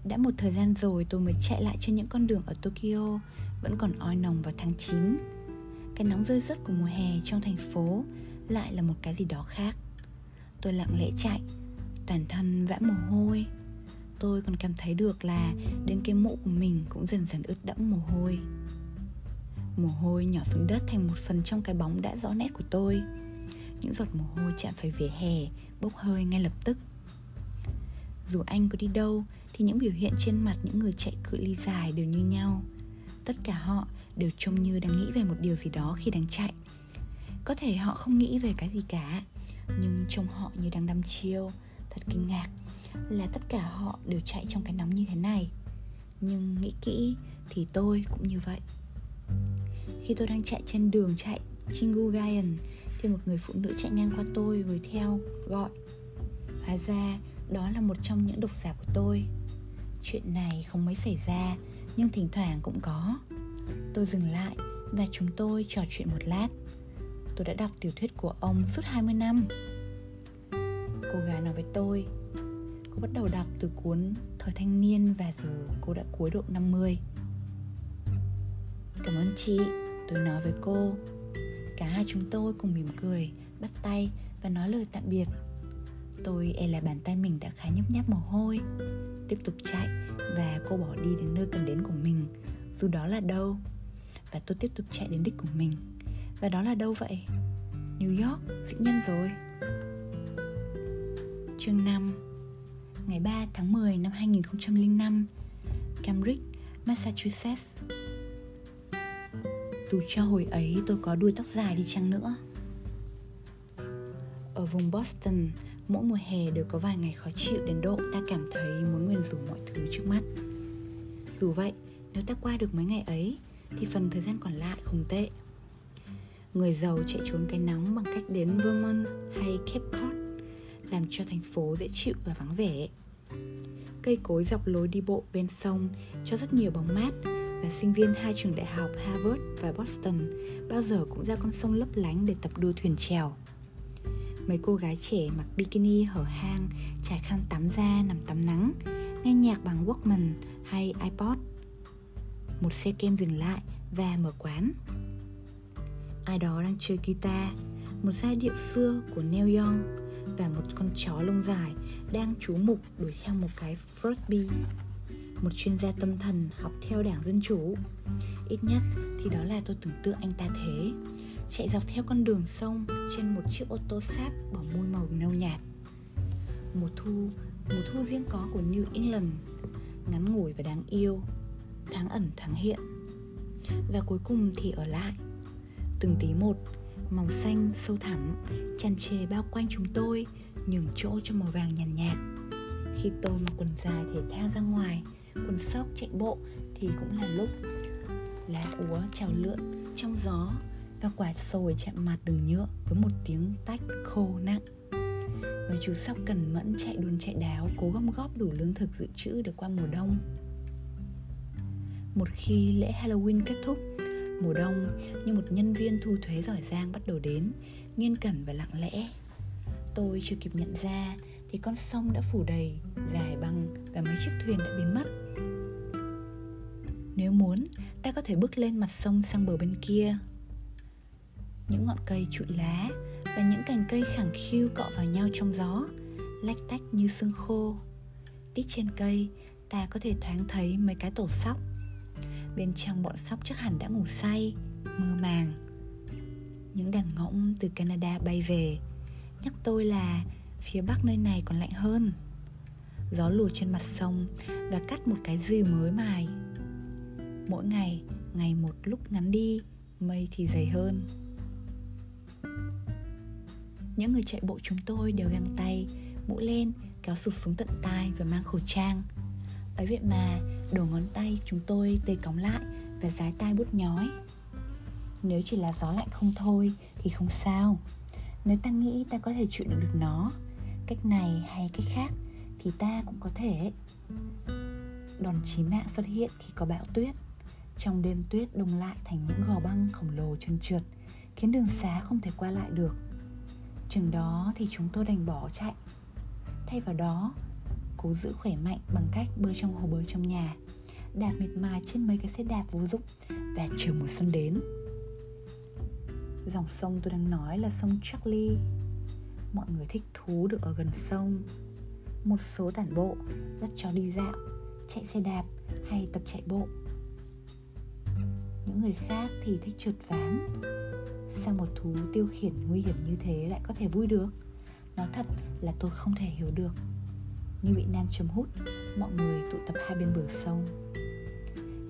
Đã một thời gian rồi tôi mới chạy lại trên những con đường ở Tokyo vẫn còn oi nồng vào tháng 9 Cái nóng rơi rớt của mùa hè trong thành phố lại là một cái gì đó khác. Tôi lặng lẽ chạy, toàn thân vã mồ hôi. Tôi còn cảm thấy được là đến cái mũ của mình cũng dần dần ướt đẫm mồ hôi. Mồ hôi nhỏ xuống đất thành một phần trong cái bóng đã rõ nét của tôi. Những giọt mồ hôi chạm phải vỉa hè, bốc hơi ngay lập tức. Dù anh có đi đâu thì những biểu hiện trên mặt những người chạy cự ly dài đều như nhau. Tất cả họ đều trông như đang nghĩ về một điều gì đó khi đang chạy. Có thể họ không nghĩ về cái gì cả nhưng trông họ như đang đăm chiêu. Thật kinh ngạc là tất cả họ đều chạy trong cái nóng như thế này. Nhưng nghĩ kỹ thì tôi cũng như vậy. Khi tôi đang chạy trên đường chạy Chingugayan thì một người phụ nữ chạy ngang qua tôi với theo gọi. Hóa ra đó là một trong những độc giả của tôi. Chuyện này không mấy xảy ra nhưng thỉnh thoảng cũng có. Tôi dừng lại và chúng tôi trò chuyện một lát. Tôi đã đọc tiểu thuyết của ông suốt 20 năm. Cô gái nói với tôi cô bắt đầu đọc từ cuốn thời thanh niên và giờ cô đã cuối độ 50 Cảm ơn chị, tôi nói với cô. Cả hai chúng tôi cùng mỉm cười, bắt tay và nói lời tạm biệt. Tôi e là bàn tay mình đã khá nhấp nháp mồ hôi. Tiếp tục chạy và cô bỏ đi đến nơi cần đến của mình. Dù đó là đâu? Và tôi tiếp tục chạy đến đích của mình. Và đó là đâu vậy? New York, dĩ nhiên rồi. Chương 5 Ngày 3 tháng 10 năm 2005 Cambridge, Massachusetts. Dù cho hồi ấy tôi có đuôi tóc dài đi chăng nữa. Ở vùng Boston, mỗi mùa hè đều có vài ngày khó chịu đến độ ta cảm thấy muốn nguyền rủa mọi thứ trước mắt. Dù vậy nếu ta qua được mấy ngày ấy thì phần thời gian còn lại không tệ. Người giàu chạy trốn cái nóng bằng cách đến vermont hay cape cod làm cho thành phố dễ chịu và vắng vẻ. Cây cối dọc lối đi bộ bên sông cho rất nhiều bóng mát và sinh viên hai trường đại học Harvard và Boston bao giờ cũng ra con sông lấp lánh để tập đua thuyền trèo. mấy cô gái trẻ mặc bikini hở hang, trải khăn tắm ra nằm tắm nắng, nghe nhạc bằng Walkman hay iPod. Một xe kem dừng lại và mở quán. Ai đó đang chơi guitar, một giai điệu xưa của Neil Young và một con chó lông dài đang chú mục đuổi theo một cái frisbee một chuyên gia tâm thần học theo đảng Dân Chủ. Ít nhất thì đó là tôi tưởng tượng anh ta thế. Chạy dọc theo con đường sông trên một chiếc ô tô sáp bỏ môi màu nâu nhạt. Mùa thu, mùa thu riêng có của New England, ngắn ngủi và đáng yêu, tháng ẩn tháng hiện. Và cuối cùng thì ở lại, từng tí một, màu xanh sâu thẳm tràn trề bao quanh chúng tôi nhường chỗ cho màu vàng nhàn nhạt, nhạt khi tôi mặc quần dài thể thao ra ngoài quần sóc chạy bộ thì cũng là lúc lá úa trào lượn trong gió và quả sồi chạm mặt đường nhựa với một tiếng tách khô nặng. Và chú sóc cẩn mẫn chạy đuôn chạy đáo, cố gom góp đủ lương thực dự trữ để qua mùa đông. Một khi lễ Halloween kết thúc, mùa đông như một nhân viên thu thuế giỏi giang bắt đầu đến, nghiên cẩn và lặng lẽ. Tôi chưa kịp nhận ra thì con sông đã phủ đầy, dài băng và mấy chiếc thuyền đã biến mất. Nếu muốn, ta có thể bước lên mặt sông sang bờ bên kia. Những ngọn cây trụi lá và những cành cây khẳng khiu cọ vào nhau trong gió, lách tách như xương khô. Tít trên cây, ta có thể thoáng thấy mấy cái tổ sóc. Bên trong bọn sóc chắc hẳn đã ngủ say, mơ màng. Những đàn ngỗng từ canada bay về. Nhắc tôi là phía bắc nơi này còn lạnh hơn. Gió lùa trên mặt sông và cắt một cái dư mới mài. Mỗi ngày ngày một lúc ngắn đi, mây thì dày hơn. Những người chạy bộ chúng tôi đều găng tay, mũ lên kéo sụp xuống tận tai và mang khẩu trang. Ấy vậy mà đầu ngón tay chúng tôi tê cóng lại và dái tai bút nhói. Nếu chỉ là gió lạnh không thôi thì không sao. Nếu ta nghĩ ta có thể chịu đựng được nó cách này hay cách khác thì ta cũng có thể đòn chí mạng xuất hiện khi có bão tuyết. Trong đêm tuyết đông lại thành những gò băng khổng lồ trơn trượt, khiến đường xá không thể qua lại được. Chừng đó thì chúng tôi đành bỏ chạy. Thay vào đó, cố giữ khỏe mạnh bằng cách bơi trong hồ bơi trong nhà, đạp mệt mài trên mấy cái xe đạp vô dụng và chờ mùa xuân đến. Dòng sông tôi đang nói là sông Charlie mọi người thích thú được ở gần sông. Một số tản bộ dắt chó đi dạo, chạy xe đạp hay tập chạy bộ. Những người khác thì thích trượt ván. Sao một thú tiêu khiển nguy hiểm như thế lại có thể vui được? Nói thật là tôi không thể hiểu được. Như bị nam chấm hút, mọi người tụ tập hai bên bờ sông.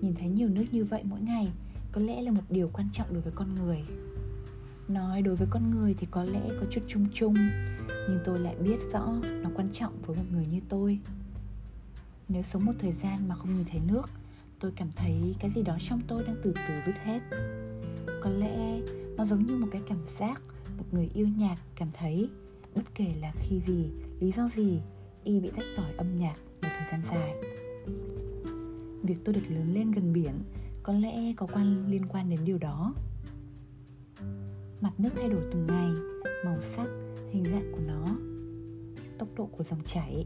Nhìn thấy nhiều nước như vậy mỗi ngày, có lẽ là một điều quan trọng đối với con người nói đối với con người thì có lẽ có chút chung chung, nhưng tôi lại biết rõ nó quan trọng với một người như tôi. Nếu sống một thời gian mà không nhìn thấy nước, tôi cảm thấy cái gì đó trong tôi đang từ từ rút hết. Có lẽ nó giống như một cái cảm giác một người yêu nhạc cảm thấy, bất kể là khi gì, lý do gì, y bị tách giỏi âm nhạc một thời gian dài. Việc tôi được lớn lên gần biển có lẽ có quan, liên quan đến điều đó mặt nước thay đổi từng ngày, màu sắc, hình dạng của nó, tốc độ của dòng chảy.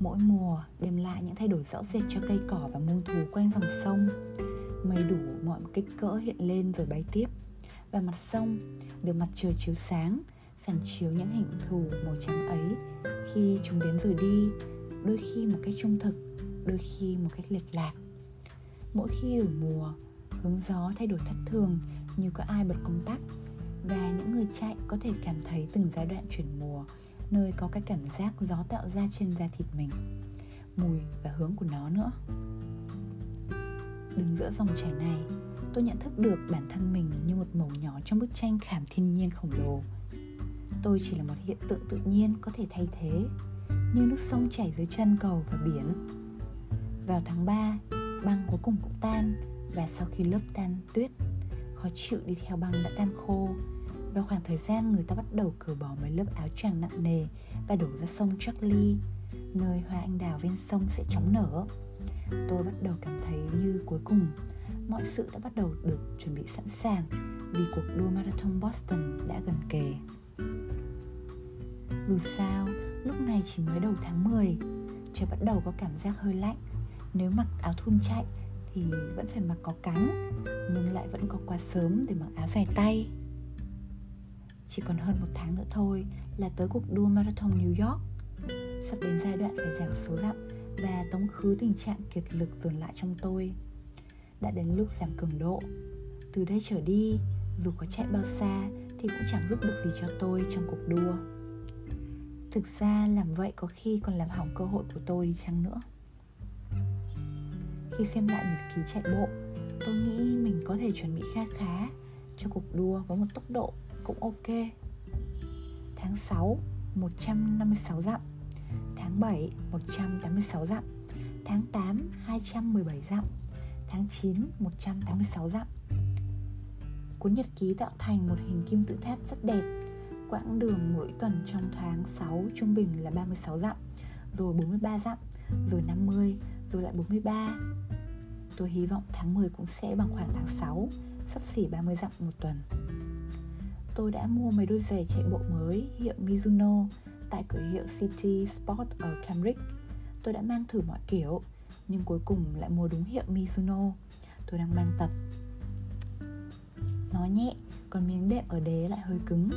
Mỗi mùa đem lại những thay đổi rõ rệt cho cây cỏ và muôn thú quanh dòng sông. Mây đủ mọi kích cỡ hiện lên rồi bay tiếp. Và mặt sông được mặt trời chiếu sáng, phản chiếu những hình thù màu trắng ấy khi chúng đến rồi đi. Đôi khi một cách trung thực, đôi khi một cách lệch lạc. Mỗi khi đổi mùa, hướng gió thay đổi thất thường như có ai bật công tắc. Và những người chạy có thể cảm thấy từng giai đoạn chuyển mùa nơi có cái cảm giác gió tạo ra trên da thịt mình mùi và hướng của nó nữa. Đứng giữa dòng chảy này tôi nhận thức được bản thân mình như một mẩu nhỏ trong bức tranh khảm thiên nhiên khổng lồ. Tôi chỉ là một hiện tượng tự nhiên có thể thay thế như nước sông chảy dưới chân cầu và biển. Vào tháng 3, băng cuối cùng cũng tan và sau khi lớp tan tuyết khó chịu đi theo băng đã tan khô vào khoảng thời gian người ta bắt đầu cởi bỏ mấy lớp áo choàng nặng nề và đổ ra sông Charlie nơi hoa anh đào ven sông sẽ chóng nở tôi bắt đầu cảm thấy như cuối cùng mọi sự đã bắt đầu được chuẩn bị sẵn sàng vì cuộc đua marathon Boston đã gần kề. Dù sao, lúc này chỉ mới đầu tháng 10, trời bắt đầu có cảm giác hơi lạnh. Nếu mặc áo thun chạy thì vẫn phải mặc có cánh, nhưng lại vẫn có quá sớm để mặc áo dài tay. Chỉ còn hơn một tháng nữa thôi là tới cuộc đua marathon New York. Sắp đến giai đoạn phải giảm số dặm và tống khứ tình trạng kiệt lực dồn lại trong tôi. Đã đến lúc giảm cường độ. Từ đây trở đi, dù có chạy bao xa thì cũng chẳng giúp được gì cho tôi trong cuộc đua. Thực ra làm vậy có khi còn làm hỏng cơ hội của tôi đi chăng nữa khi xem lại nhật ký chạy bộ tôi nghĩ mình có thể chuẩn bị khá khá cho cuộc đua với một tốc độ cũng ok. Tháng 6 156 dặm. Tháng 7 186 dặm. Tháng 8 217 dặm. Tháng 9 186 dặm. Cuốn nhật ký tạo thành một hình kim tự tháp rất đẹp. Quãng đường mỗi tuần trong tháng 6 trung bình là 36 dặm Rồi 43 dặm, rồi 50, rồi lại 43 Tôi hy vọng tháng 10 cũng sẽ bằng khoảng tháng 6 Sắp xỉ 30 dặm một tuần Tôi đã mua mấy đôi giày chạy bộ mới hiệu Mizuno tại cửa hiệu City Sport ở Cambridge. Tôi đã mang thử mọi kiểu, nhưng cuối cùng lại mua đúng hiệu Mizuno. Tôi đang mang tập. Nó nhẹ, còn miếng đệm ở đế lại hơi cứng.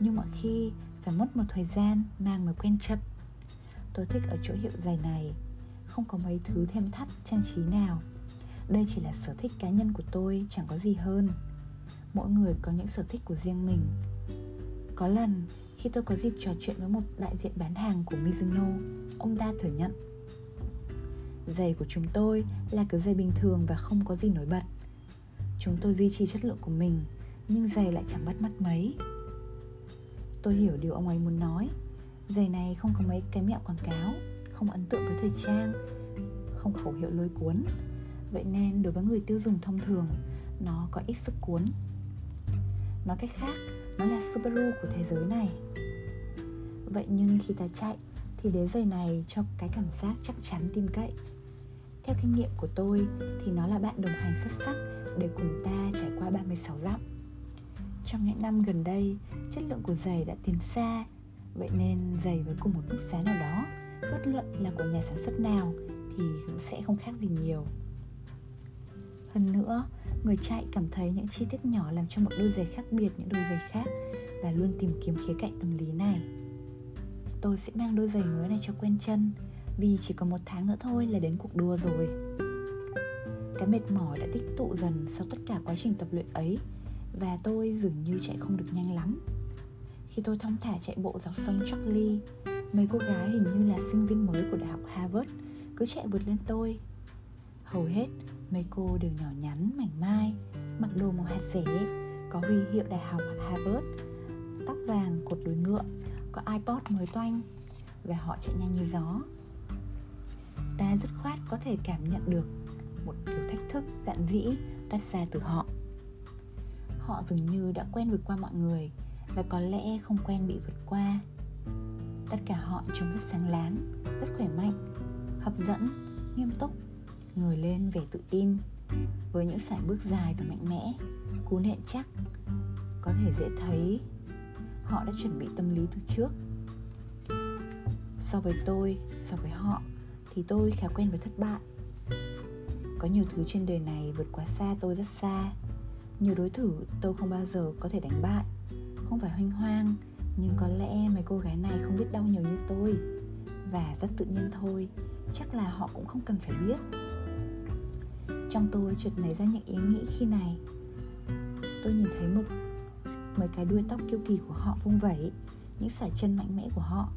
Nhưng mọi khi phải mất một thời gian mang mới quen chật. Tôi thích ở chỗ hiệu giày này, không có mấy thứ thêm thắt trang trí nào. Đây chỉ là sở thích cá nhân của tôi, chẳng có gì hơn. Mỗi người có những sở thích của riêng mình. Có lần khi tôi có dịp trò chuyện với một đại diện bán hàng của Mizuno, ông ta thừa nhận Giày của chúng tôi là kiểu giày bình thường và không có gì nổi bật Chúng tôi duy trì chất lượng của mình Nhưng giày lại chẳng bắt mắt mấy Tôi hiểu điều ông ấy muốn nói Giày này không có mấy cái mẹo quảng cáo không ấn tượng với thời trang, Không khẩu hiệu lôi cuốn. Vậy nên đối với người tiêu dùng thông thường, Nó có ít sức cuốn. Nói cách khác, Nó là Subaru của thế giới này. Vậy nhưng khi ta chạy, Thì đế giày này cho cái cảm giác chắc chắn tin cậy. Theo kinh nghiệm của tôi, Thì nó là bạn đồng hành xuất sắc Để cùng ta trải qua 36 dặm. Trong những năm gần đây, Chất lượng của giày đã tiến xa. Vậy nên giày với cùng một mức giá nào đó Bất luận là của nhà sản xuất nào Thì cũng sẽ không khác gì nhiều. Hơn nữa, Người chạy cảm thấy những chi tiết nhỏ làm cho một đôi giày khác biệt những đôi giày khác Và luôn tìm kiếm khía cạnh tâm lý này. Tôi sẽ mang đôi giày mới này cho quen chân vì chỉ còn một tháng nữa thôi là đến cuộc đua rồi. Cái mệt mỏi đã tích tụ dần sau tất cả quá trình tập luyện ấy và tôi dường như chạy không được nhanh lắm. Khi tôi thong thả chạy bộ dọc sông Charlie mấy cô gái hình như là sinh viên mới của đại học Harvard cứ chạy vượt lên tôi. Hầu hết mấy cô đều nhỏ nhắn, mảnh mai, mặc đồ màu hạt rẻ, có huy hiệu đại học Harvard, tóc vàng, cột đuôi ngựa, có iPod mới toanh và họ chạy nhanh như gió. Ta dứt khoát có thể cảm nhận được một kiểu thách thức dạn dĩ đắt ra từ họ. Họ dường như đã quen vượt qua mọi người và có lẽ không quen bị vượt qua tất cả họ trông rất sáng láng, rất khỏe mạnh, hấp dẫn, nghiêm túc, ngồi lên vẻ tự tin. Với những sải bước dài và mạnh mẽ, cú nện chắc có thể dễ thấy họ đã chuẩn bị tâm lý từ trước. So với tôi, so với họ thì tôi khá quen với thất bại. Có nhiều thứ trên đời này vượt quá xa tôi rất xa. Nhiều đối thủ tôi không bao giờ có thể đánh bại, không phải hoanh hoang nhưng có lẽ mấy cô gái này không biết đau nhiều như tôi. Và rất tự nhiên thôi, chắc là họ cũng không cần phải biết. Trong tôi chợt nảy ra những ý nghĩ khi này. Tôi nhìn thấy một, mấy cái đuôi tóc kiêu kỳ của họ vung vẩy, những sải chân mạnh mẽ của họ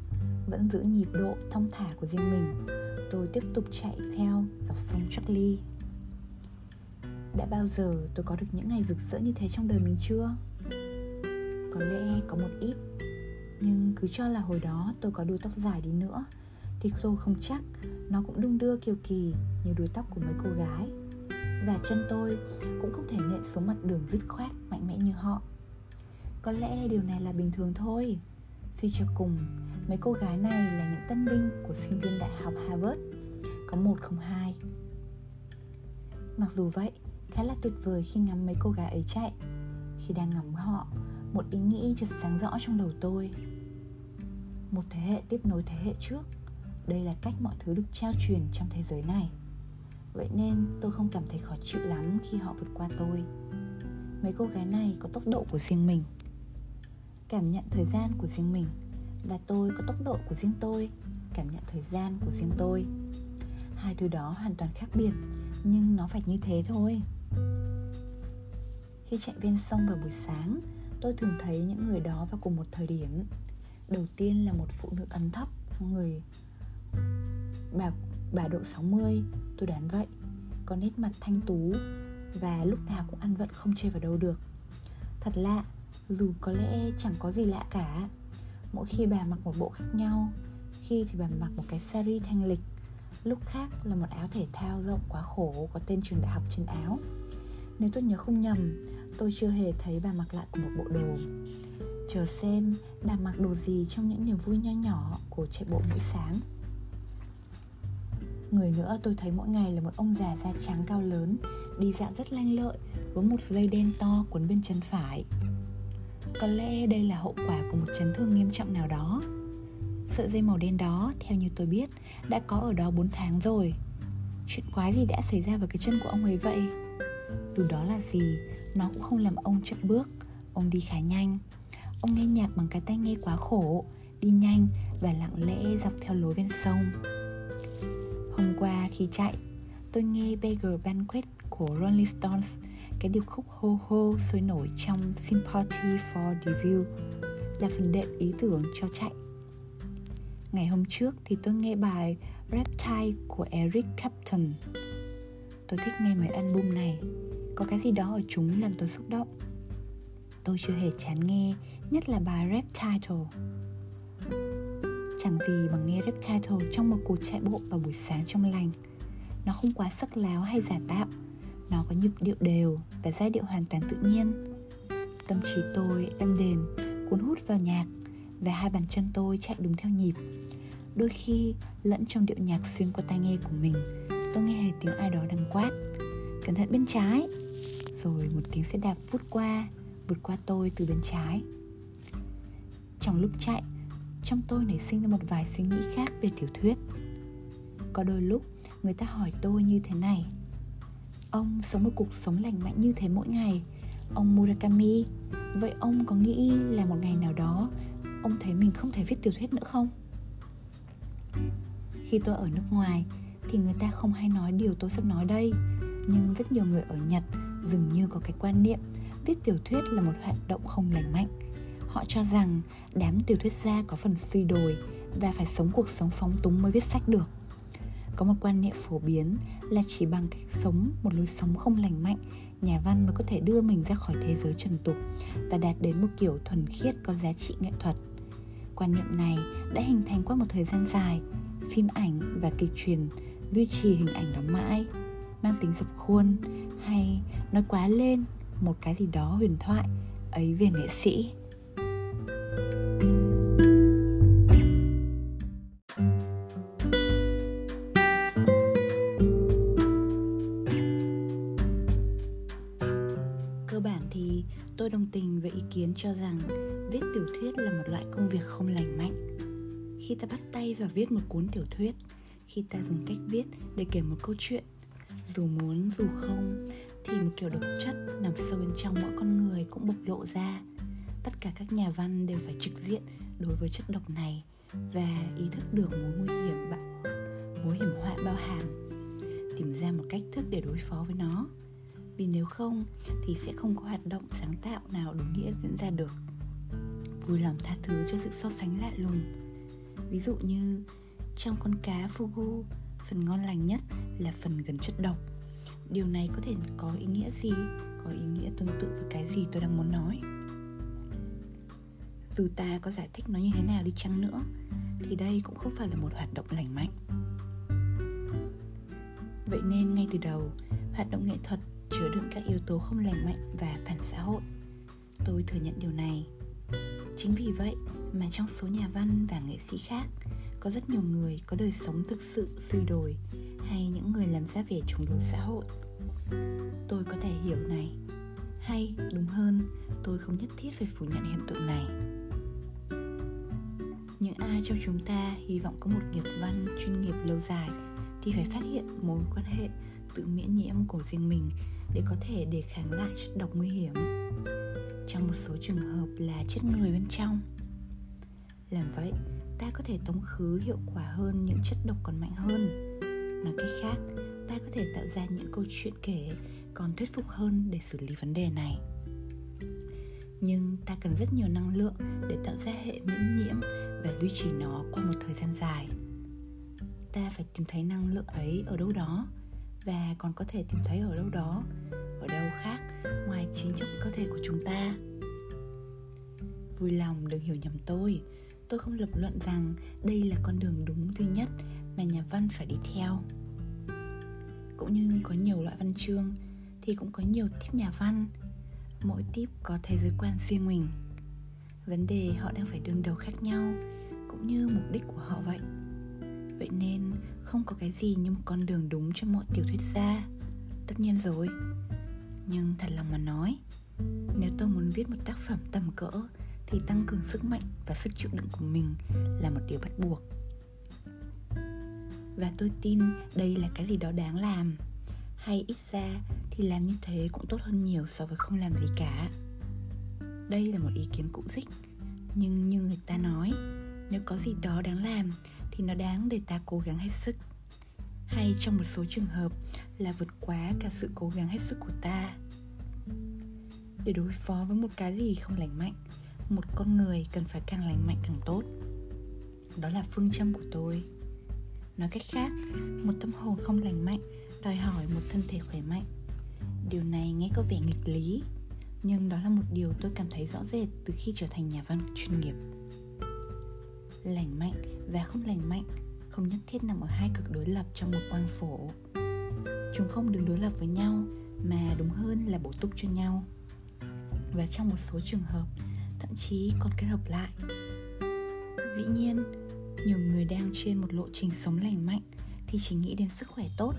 vẫn giữ nhịp độ thong thả của riêng mình. Tôi tiếp tục chạy theo dọc sông Charlie. Đã bao giờ tôi có được những ngày rực rỡ như thế trong đời mình chưa? Có lẽ có một ít. Nhưng cứ cho là hồi đó tôi có đuôi tóc dài đi nữa thì tôi không chắc nó cũng đung đưa kiều kỳ như đuôi tóc của mấy cô gái. Và chân tôi cũng không thể nện xuống mặt đường dứt khoát mạnh mẽ như họ. Có lẽ điều này là bình thường thôi. Suy cho cùng, mấy cô gái này là những tân binh của sinh viên đại học Harvard Có một không hai. Mặc dù vậy, khá là tuyệt vời khi ngắm mấy cô gái ấy chạy Khi đang ngắm họ, một ý nghĩ chợt sáng rõ trong đầu tôi. Một thế hệ tiếp nối thế hệ trước, Đây là cách mọi thứ được trao truyền trong thế giới này. Vậy nên tôi không cảm thấy khó chịu lắm khi họ vượt qua tôi. Mấy cô gái này có tốc độ của riêng mình. Cảm nhận thời gian của riêng mình và tôi có tốc độ của riêng tôi. Cảm nhận thời gian của riêng tôi. Hai thứ đó hoàn toàn khác biệt, nhưng nó phải như thế thôi. Khi chạy ven sông vào buổi sáng tôi thường thấy những người đó vào cùng một thời điểm. Đầu tiên là một phụ nữ ấn thấp, người bà bà độ 60 tôi đoán vậy. Có nét mặt thanh tú và lúc nào cũng ăn vận không chê vào đâu được. Thật lạ, dù có lẽ chẳng có gì lạ cả. Mỗi khi bà mặc một bộ khác nhau, khi thì bà mặc một cái sari thanh lịch, lúc khác là một áo thể thao rộng quá khổ có tên trường đại học trên áo. Nếu tôi nhớ không nhầm tôi chưa hề thấy bà mặc lại của một bộ đồ. Chờ xem bà mặc đồ gì trong những niềm vui nho nhỏ của chạy bộ mỗi sáng. Người nữa tôi thấy mỗi ngày là một ông già da trắng cao lớn đi dạo rất lanh lợi với một dây đen to quấn bên chân phải. Có lẽ đây là hậu quả của một chấn thương nghiêm trọng nào đó. Sợi dây màu đen đó, theo như tôi biết, đã có ở đó 4 tháng rồi. Chuyện quái gì đã xảy ra vào cái chân của ông ấy vậy? Dù đó là gì, nó cũng không làm ông chậm bước. Ông đi khá nhanh. Ông nghe nhạc bằng cái tai nghe quá khổ Đi nhanh và lặng lẽ dọc theo lối ven sông. Hôm qua khi chạy, tôi nghe Beggar Banquet của Rolling Stones cái điệp khúc hô hô sôi nổi trong Sympathy for the View là phần đệm ý tưởng cho chạy. Ngày hôm trước thì tôi nghe bài Reptile của Eric Clapton. Tôi thích nghe mấy album này, có cái gì đó ở chúng làm tôi xúc động. Tôi chưa hề chán nghe, nhất là bài Reptile. Chẳng gì bằng nghe Reptile trong một cuộc chạy bộ vào buổi sáng trong lành. Nó không quá sắc láo hay giả tạo, nó có nhịp điệu đều và giai điệu hoàn toàn tự nhiên tâm trí tôi êm đềm cuốn hút vào nhạc và hai bàn chân tôi chạy đúng theo nhịp đôi khi lẫn trong điệu nhạc xuyên qua tai nghe của mình tôi nghe hề tiếng ai đó đang quát cẩn thận bên trái rồi một tiếng xe đạp vút qua vượt qua tôi từ bên trái. Trong lúc chạy, trong tôi nảy sinh ra một vài suy nghĩ khác về tiểu thuyết. Có đôi lúc, người ta hỏi tôi như thế này. Ông sống một cuộc sống lành mạnh như thế mỗi ngày, Ông Murakami, Vậy ông có nghĩ là một ngày nào đó Ông thấy mình không thể viết tiểu thuyết nữa không? Khi tôi ở nước ngoài Thì người ta không hay nói điều tôi sắp nói đây, Nhưng rất nhiều người ở Nhật Dường như có cái quan niệm Viết tiểu thuyết là một hoạt động không lành mạnh. Họ cho rằng đám tiểu thuyết gia có phần suy đồi Và phải sống cuộc sống phóng túng mới viết sách được. Có một quan niệm phổ biến là chỉ bằng cách sống một lối sống không lành mạnh, nhà văn mới có thể đưa mình ra khỏi thế giới trần tục và đạt đến một kiểu thuần khiết có giá trị nghệ thuật. Quan niệm này đã hình thành qua một thời gian dài, phim ảnh và kịch truyền duy trì hình ảnh đó mãi mang tính dập khuôn hay nói quá lên một cái gì đó huyền thoại ấy về nghệ sĩ? Cơ bản thì tôi đồng tình với ý kiến cho rằng viết tiểu thuyết là một loại công việc không lành mạnh. Khi ta bắt tay vào viết một cuốn tiểu thuyết, khi ta dùng cách viết để kể một câu chuyện dù muốn dù không, thì một kiểu độc chất nằm sâu bên trong mỗi con người cũng bộc lộ ra. Tất cả các nhà văn đều phải trực diện đối với chất độc này và ý thức được mối nguy hiểm bạo, mối hiểm họa bao hàm. Tìm ra một cách thức để đối phó với nó. Vì nếu không thì sẽ không có hoạt động sáng tạo nào đúng nghĩa diễn ra được. Vui lòng tha thứ cho sự so sánh lạ lùng. Ví dụ như trong con cá fugu phần ngon lành nhất là phần gần chất độc. Điều này có thể có ý nghĩa gì? Có ý nghĩa tương tự với cái gì tôi đang muốn nói? Dù ta có giải thích nó như thế nào đi chăng nữa, thì đây cũng không phải là một hoạt động lành mạnh. Vậy nên ngay từ đầu, hoạt động nghệ thuật chứa đựng các yếu tố không lành mạnh và phản xã hội. Tôi thừa nhận điều này. Chính vì vậy mà trong số nhà văn và nghệ sĩ khác có rất nhiều người có đời sống thực sự suy đồi hay những người làm ra vẻ chống đối xã hội. Tôi có thể hiểu này. Hay, đúng hơn, tôi không nhất thiết phải phủ nhận hiện tượng này. Những ai trong chúng ta hy vọng có một nghiệp văn chuyên nghiệp lâu dài thì phải phát hiện mối quan hệ tự miễn nhiễm của riêng mình để có thể đề kháng lại chất độc nguy hiểm. Trong một số trường hợp là chết người bên trong. Làm vậy ta có thể tống khứ hiệu quả hơn, những chất độc còn mạnh hơn. Nói cách khác, ta có thể tạo ra những câu chuyện kể còn thuyết phục hơn để xử lý vấn đề này. Nhưng ta cần rất nhiều năng lượng để tạo ra hệ miễn nhiễm và duy trì nó qua một thời gian dài. Ta phải tìm thấy năng lượng ấy ở đâu đó, và còn có thể tìm thấy ở đâu đó, ở đâu khác, ngoài chính trong cơ thể của chúng ta. Vui lòng đừng hiểu nhầm tôi tôi không lập luận rằng đây là con đường đúng duy nhất mà nhà văn phải đi theo. Cũng như có nhiều loại văn chương, thì cũng có nhiều tiếp nhà văn. Mỗi tiếp có thế giới quan riêng mình. Vấn đề họ đang phải đương đầu khác nhau, cũng như mục đích của họ vậy. Vậy nên không có cái gì như một con đường đúng cho mọi tiểu thuyết gia tất nhiên rồi. Nhưng thật lòng mà nói, nếu tôi muốn viết một tác phẩm tầm cỡ thì tăng cường sức mạnh và sức chịu đựng của mình là một điều bắt buộc. Và tôi tin đây là cái gì đó đáng làm. Hay ít ra thì làm như thế cũng tốt hơn nhiều so với không làm gì cả. Đây là một ý kiến cũ dích, nhưng như người ta nói, nếu có gì đó đáng làm thì nó đáng để ta cố gắng hết sức. Hay trong một số trường hợp là vượt quá cả sự cố gắng hết sức của ta. Để đối phó với một cái gì không lành mạnh một con người cần phải càng lành mạnh càng tốt. Đó là phương châm của tôi. Nói cách khác, một tâm hồn không lành mạnh đòi hỏi một thân thể khỏe mạnh. Điều này nghe có vẻ nghịch lý, nhưng đó là một điều tôi cảm thấy rõ rệt từ khi trở thành nhà văn chuyên nghiệp. Lành mạnh và không lành mạnh không nhất thiết nằm ở hai cực đối lập trong một quang phổ. Chúng không đứng đối lập với nhau, mà đúng hơn là bổ túc cho nhau. Và trong một số trường hợp thậm chí còn kết hợp lại. Dĩ nhiên, nhiều người đang trên một lộ trình sống lành mạnh thì chỉ nghĩ đến sức khỏe tốt.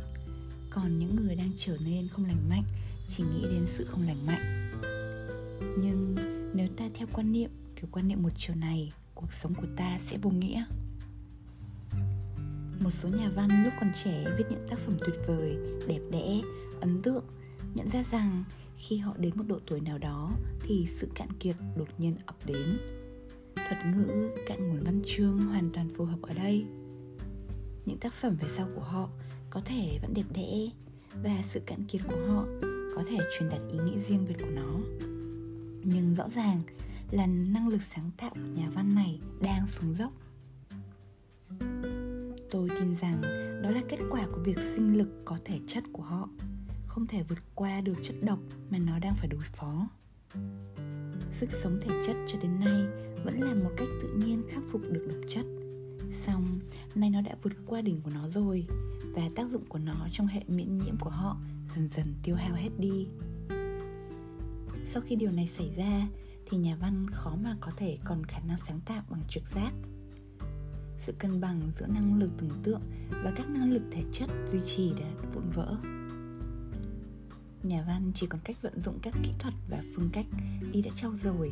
Còn những người đang trở nên không lành mạnh chỉ nghĩ đến sự không lành mạnh. Nhưng nếu ta theo quan niệm, kiểu quan niệm một chiều này, cuộc sống của ta sẽ vô nghĩa. Một số nhà văn lúc còn trẻ viết những tác phẩm tuyệt vời, đẹp đẽ, ấn tượng, nhận ra rằng khi họ đến một độ tuổi nào đó thì sự cạn kiệt đột nhiên ập đến. Thuật ngữ cạn nguồn văn chương hoàn toàn phù hợp ở đây. Những tác phẩm về sau của họ có thể vẫn đẹp đẽ và sự cạn kiệt của họ có thể truyền đạt ý nghĩa riêng biệt của nó. Nhưng rõ ràng là năng lực sáng tạo của nhà văn này đang xuống dốc. Tôi tin rằng đó là kết quả của việc sinh lực có thể chất của họ không thể vượt qua được chất độc mà nó đang phải đối phó. Sức sống thể chất cho đến nay vẫn là một cách tự nhiên khắc phục được độc chất. Xong, nay nó đã vượt qua đỉnh của nó rồi và tác dụng của nó trong hệ miễn nhiễm của họ dần dần tiêu hao hết đi. Sau khi điều này xảy ra thì nhà văn khó mà có thể còn khả năng sáng tạo bằng trực giác. Sự cân bằng giữa năng lực tưởng tượng và các năng lực thể chất duy trì đã vụn vỡ nhà văn chỉ còn cách vận dụng các kỹ thuật và phương cách y đã trau dồi,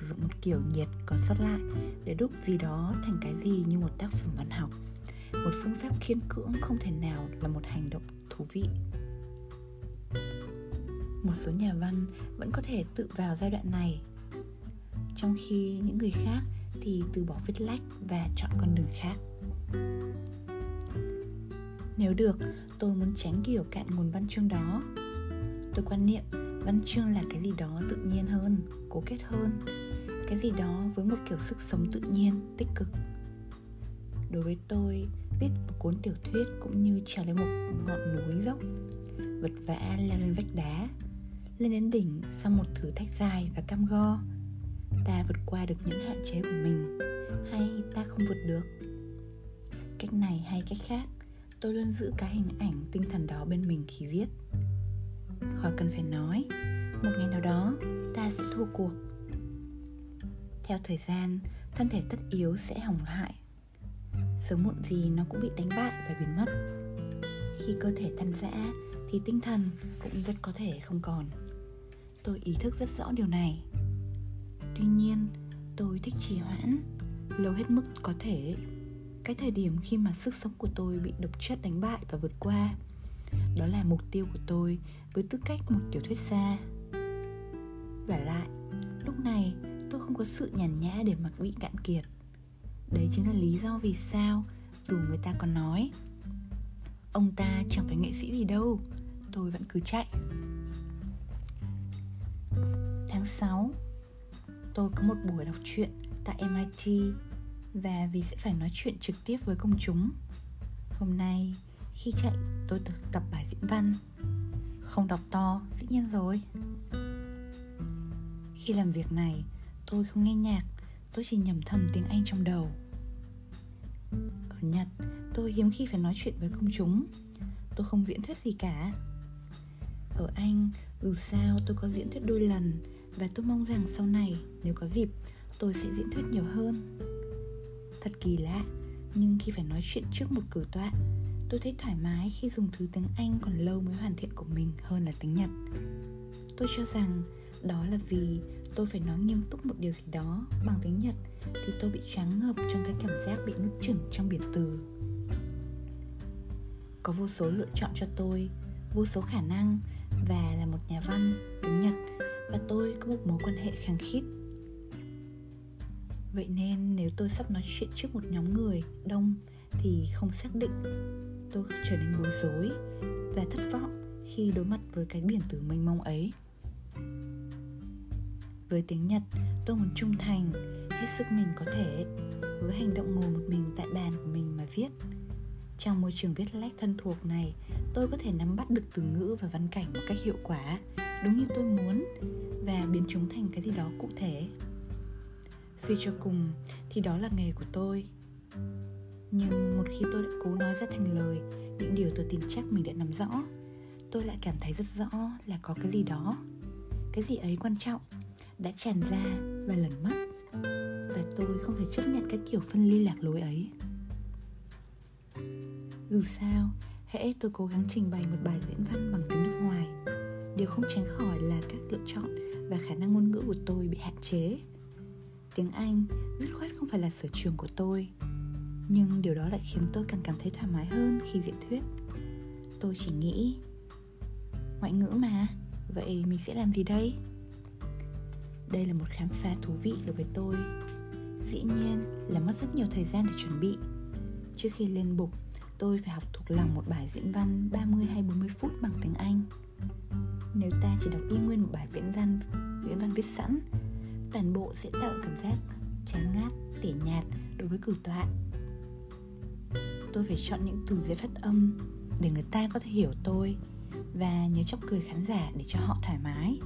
sử dụng một kiểu nhiệt còn sót lại để đúc gì đó thành cái gì như một tác phẩm văn học. Một phương pháp khiên cưỡng không thể nào là một hành động thú vị. Một số nhà văn vẫn có thể tự vào giai đoạn này. Trong khi những người khác thì từ bỏ viết lách và chọn con đường khác. Nếu được, tôi muốn tránh kiểu cạn nguồn văn chương đó tôi quan niệm, văn chương là cái gì đó tự nhiên hơn, cố kết hơn. Cái gì đó với một kiểu sức sống tự nhiên, tích cực. Đối với tôi, viết một cuốn tiểu thuyết cũng như trèo lên một ngọn núi dốc, vật vã leo lên vách đá, lên đến đỉnh sau một thử thách dài và cam go. Ta vượt qua được những hạn chế của mình, hay ta không vượt được? Cách này hay cách khác, tôi luôn giữ cái hình ảnh tinh thần đó bên mình khi viết khỏi cần phải nói. Một ngày nào đó, ta sẽ thua cuộc. Theo thời gian, thân thể tất yếu sẽ hỏng hại sớm muộn gì nó cũng bị đánh bại và biến mất. Khi cơ thể tan rã, thì tinh thần cũng rất có thể không còn. Tôi ý thức rất rõ điều này. Tuy nhiên, tôi thích trì hoãn, lâu hết mức có thể. Cái thời điểm khi mà sức sống của tôi bị độc chất đánh bại và vượt qua, đó là mục tiêu của tôi với tư cách một tiểu thuyết gia. Và lại, lúc này tôi không có sự nhàn nhã để mặc bị cạn kiệt. Đấy chính là lý do vì sao dù người ta còn nói, Ông ta chẳng phải nghệ sĩ gì đâu, Tôi vẫn cứ chạy. Tháng 6 Tôi có một buổi đọc truyện tại MIT Và vì sẽ phải nói chuyện trực tiếp với công chúng. Hôm nay, khi chạy, tôi tập bài diễn văn. Không đọc to, dĩ nhiên rồi. Khi làm việc này tôi không nghe nhạc Tôi chỉ nhầm thầm tiếng Anh trong đầu. Ở Nhật tôi hiếm khi phải nói chuyện với công chúng. Tôi không diễn thuyết gì cả. Ở Anh dù sao tôi có diễn thuyết đôi lần Và tôi mong rằng sau này nếu có dịp tôi sẽ diễn thuyết nhiều hơn. Thật kỳ lạ Nhưng khi phải nói chuyện trước một cử tọa Tôi thấy thoải mái khi dùng thứ tiếng Anh còn lâu mới hoàn thiện của mình hơn là tiếng Nhật. Tôi cho rằng đó là vì tôi phải nói nghiêm túc một điều gì đó bằng tiếng Nhật Thì tôi bị choáng ngợp trong cái cảm giác bị nuốt chửng trong biển từ. Có vô số lựa chọn cho tôi, vô số khả năng Và là một nhà văn, tiếng Nhật Và tôi có một mối quan hệ khăng khít. Vậy nên nếu tôi sắp nói chuyện trước một nhóm người đông thì không xác định tôi trở nên bối rối và thất vọng khi đối mặt với cái biển từ mênh mông ấy. Với tiếng nhật, tôi muốn trung thành, hết sức mình có thể, với hành động ngồi một mình tại bàn của mình mà viết. Trong môi trường viết lách thân thuộc này, tôi có thể nắm bắt được từ ngữ và văn cảnh một cách hiệu quả, đúng như tôi muốn, và biến chúng thành cái gì đó cụ thể. Suy cho cùng, thì đó là nghề của tôi nhưng một khi tôi đã cố nói ra thành lời, những điều tôi tin chắc mình đã nắm rõ, tôi lại cảm thấy rất rõ là có cái gì đó. Cái gì ấy quan trọng, đã tràn ra và lẩn mất. Và tôi không thể chấp nhận cái kiểu phân ly lạc lối ấy. Dù sao, hễ tôi cố gắng trình bày một bài diễn văn bằng tiếng nước ngoài, điều không tránh khỏi là các lựa chọn và khả năng ngôn ngữ của tôi bị hạn chế. Tiếng anh, dứt khoát không phải là sở trường của tôi nhưng điều đó lại khiến tôi càng cảm thấy thoải mái hơn khi diễn thuyết. Tôi chỉ nghĩ ngoại ngữ mà vậy mình sẽ làm gì đây? Đây là một khám phá thú vị đối với tôi. Dĩ nhiên là mất rất nhiều thời gian để chuẩn bị. Trước khi lên bục tôi phải học thuộc lòng một bài diễn văn 30 hay 40 phút bằng tiếng Anh. Nếu ta chỉ đọc y nguyên một bài diễn văn diễn văn viết sẵn Toàn bộ sẽ tạo cảm giác chán ngát, tẻ nhạt đối với cử tọa tôi phải chọn những từ dễ phát âm để người ta có thể hiểu tôi và nhớ chọc cười khán giả để cho họ thoải mái.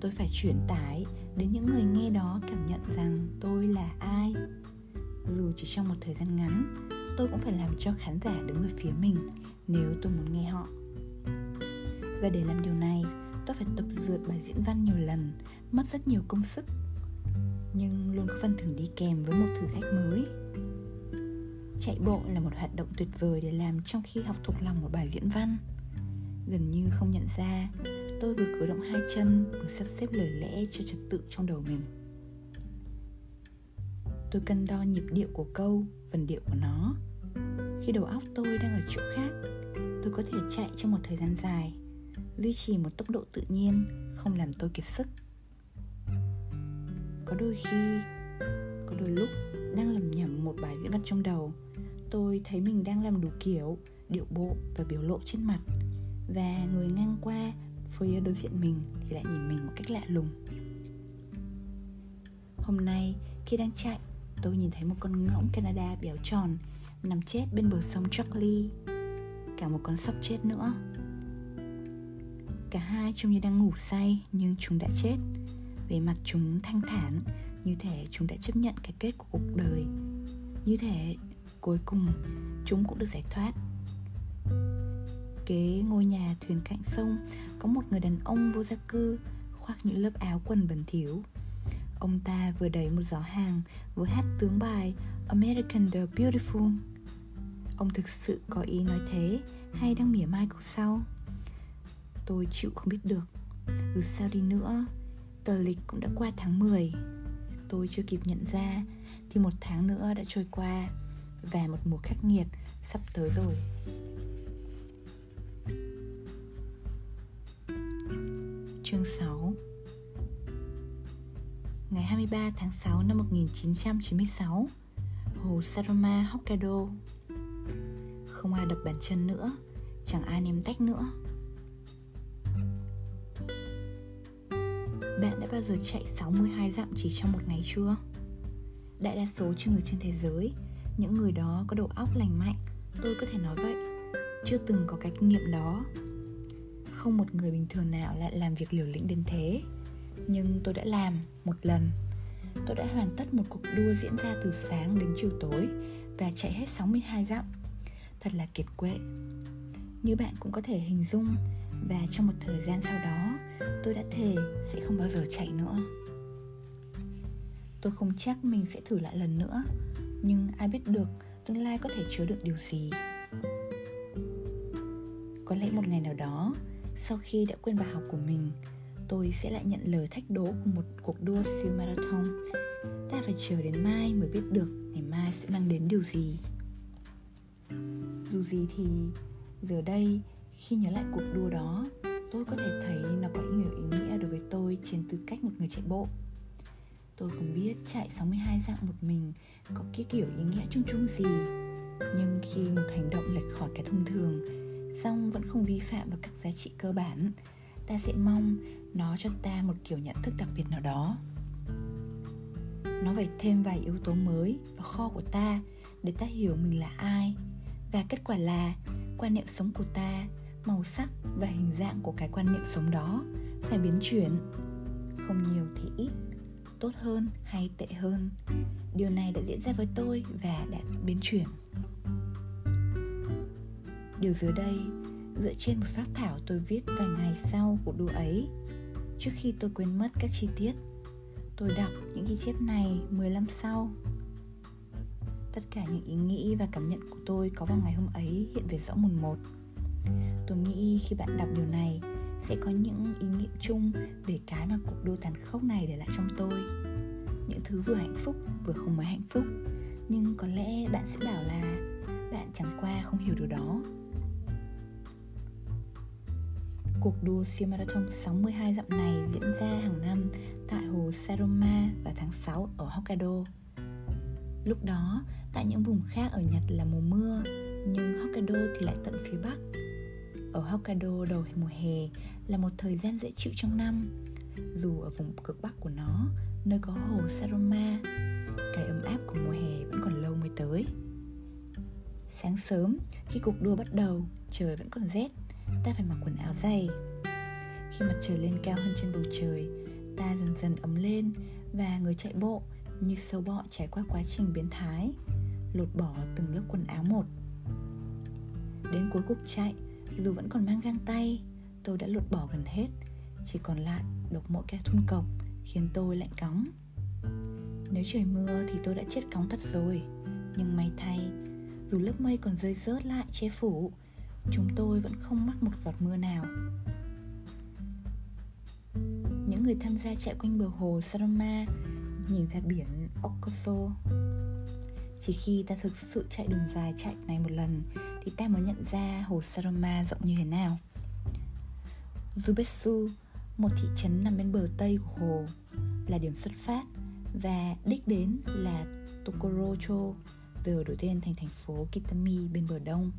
Tôi phải truyền tải đến những người nghe đó cảm nhận rằng tôi là ai. Dù chỉ trong một thời gian ngắn, tôi cũng phải làm cho khán giả đứng về phía mình nếu tôi muốn nghe họ. Và để làm điều này, tôi phải tập dượt bài diễn văn nhiều lần, mất rất nhiều công sức. Nhưng luôn có phần thưởng đi kèm với một thử thách mới. Chạy bộ là một hoạt động tuyệt vời để làm trong khi học thuộc lòng một bài diễn văn. Gần như không nhận ra, Tôi vừa cử động hai chân, Vừa sắp xếp lời lẽ cho trật tự trong đầu mình. Tôi cân đo nhịp điệu của câu Vần điệu của nó. Khi đầu óc tôi đang ở chỗ khác, Tôi có thể chạy trong một thời gian dài, Duy trì một tốc độ tự nhiên, Không làm tôi kiệt sức. Có đôi khi, Có đôi lúc đang lầm nhầm một bài diễn văn trong đầu tôi thấy mình đang làm đủ kiểu, điệu bộ và biểu lộ trên mặt. Và người ngang qua phía đối diện mình thì lại nhìn mình một cách lạ lùng. Hôm nay, khi đang chạy, tôi nhìn thấy một con ngỗng canada béo tròn nằm chết bên bờ sông Charlie. Cả một con sóc chết nữa. Cả hai trông như đang ngủ say, nhưng chúng đã chết. Về mặt chúng thanh thản, như thể chúng đã chấp nhận cái kết của cuộc đời. Như thể cuối cùng chúng cũng được giải thoát. Kế ngôi nhà thuyền cạnh sông, có một người đàn ông vô gia cư, khoác những lớp áo quần bẩn thỉu. Ông ta vừa đẩy một giỏ hàng, vừa hát tướng bài American the Beautiful. Ông thực sự có ý nói thế hay đang mỉa mai câu sau? Tôi chịu không biết được. Dù sao đi nữa, tờ lịch cũng đã qua tháng 10 tôi chưa kịp nhận ra thì một tháng nữa đã trôi qua và một mùa khắc nghiệt sắp tới rồi. Chương 6 Ngày 23 tháng 6 năm 1996 Hồ Saroma, Hokkaido. Không ai đập bàn chân nữa Chẳng ai ném tách nữa. Bạn đã bao giờ chạy 62 dặm chỉ trong một ngày chưa? Đại đa số cho người trên thế giới những người đó có đầu óc lành mạnh. Tôi có thể nói vậy. Chưa từng có cái kinh nghiệm đó. Không một người bình thường nào lại làm việc liều lĩnh đến thế. Nhưng tôi đã làm một lần. Tôi đã hoàn tất một cuộc đua diễn ra từ sáng đến chiều tối Và chạy hết 62 dặm. Thật là kiệt quệ. Như bạn cũng có thể hình dung, Và trong một thời gian sau đó, Tôi đã thề sẽ không bao giờ chạy nữa. Tôi không chắc mình sẽ thử lại lần nữa. Nhưng ai biết được, tương lai có thể chứa được điều gì. Có lẽ một ngày nào đó, Sau khi đã quên bài học của mình, Tôi sẽ lại nhận lời thách đố của một cuộc đua siêu marathon. Ta phải chờ đến mai mới biết được ngày mai sẽ mang đến điều gì. Dù gì thì, giờ đây, khi nhớ lại cuộc đua đó, tôi có thể thấy nó có nhiều ý nghĩa đối với tôi trên tư cách một người chạy bộ. Tôi không biết chạy 62 dặm một mình có cái kiểu ý nghĩa chung chung gì. Nhưng khi một hành động lệch khỏi cái thông thường Xong vẫn không vi phạm được các giá trị cơ bản, Ta sẽ mong nó cho ta một kiểu nhận thức đặc biệt nào đó. Nó phải thêm vài yếu tố mới vào kho của ta Để ta hiểu mình là ai. Và kết quả là, quan niệm sống của ta, màu sắc và hình dạng của cái quan niệm sống đó phải biến chuyển. Không nhiều thì ít tốt hơn hay tệ hơn. Điều này đã diễn ra với tôi và đã biến chuyển. Điều dưới đây, dựa trên một phát thảo tôi viết vài ngày sau cuộc đua ấy. Trước khi tôi quên mất các chi tiết, tôi đọc những ghi chép này 10 năm sau. Tất cả những ý nghĩ và cảm nhận của tôi có vào ngày hôm ấy hiện về rõ mồn một. Tôi nghĩ khi bạn đọc điều này sẽ có những ý nghiệm chung về cái mà cuộc đua tàn khốc này để lại trong tôi. Những thứ vừa hạnh phúc vừa không mấy hạnh phúc. Nhưng có lẽ bạn sẽ bảo là bạn chẳng qua không hiểu điều đó. Cuộc đua siêu marathon 62 dặm này diễn ra hàng năm tại hồ Saroma vào tháng 6 ở Hokkaido. Lúc đó, tại những vùng khác ở Nhật là mùa mưa, nhưng Hokkaido thì lại tận phía Bắc ở Hokkaido đầu mùa hè là một thời gian dễ chịu trong năm. Dù ở vùng cực bắc của nó, nơi có hồ Saroma Cái ấm áp của mùa hè vẫn còn lâu mới tới. Sáng sớm, khi cuộc đua bắt đầu, trời vẫn còn rét Ta phải mặc quần áo dày. Khi mặt trời lên cao hơn trên bầu trời Ta dần dần ấm lên Và người chạy bộ như sâu bọ trải qua quá trình biến thái Lột bỏ từng lớp quần áo một. Đến cuối cuộc chạy dù vẫn còn mang găng tay. Tôi đã lột bỏ gần hết. Chỉ còn lại độc mỗi cái thun cộc, Khiến tôi lạnh cóng. Nếu trời mưa thì tôi đã chết cóng thật rồi. Nhưng may thay, Dù lớp mây còn rơi rớt lại che phủ, Chúng tôi vẫn không mắc một giọt mưa nào. Những người tham gia chạy quanh bờ hồ Sarama Nhìn ra biển Okoso. Chỉ khi ta thực sự chạy đường dài chạy này một lần thì ta mới nhận ra hồ Saroma rộng như thế nào. Zubetsu, một thị trấn nằm bên bờ tây của hồ Là điểm xuất phát Và đích đến là Tokorocho Giờ đổi tên thành thành phố Kitami bên bờ đông.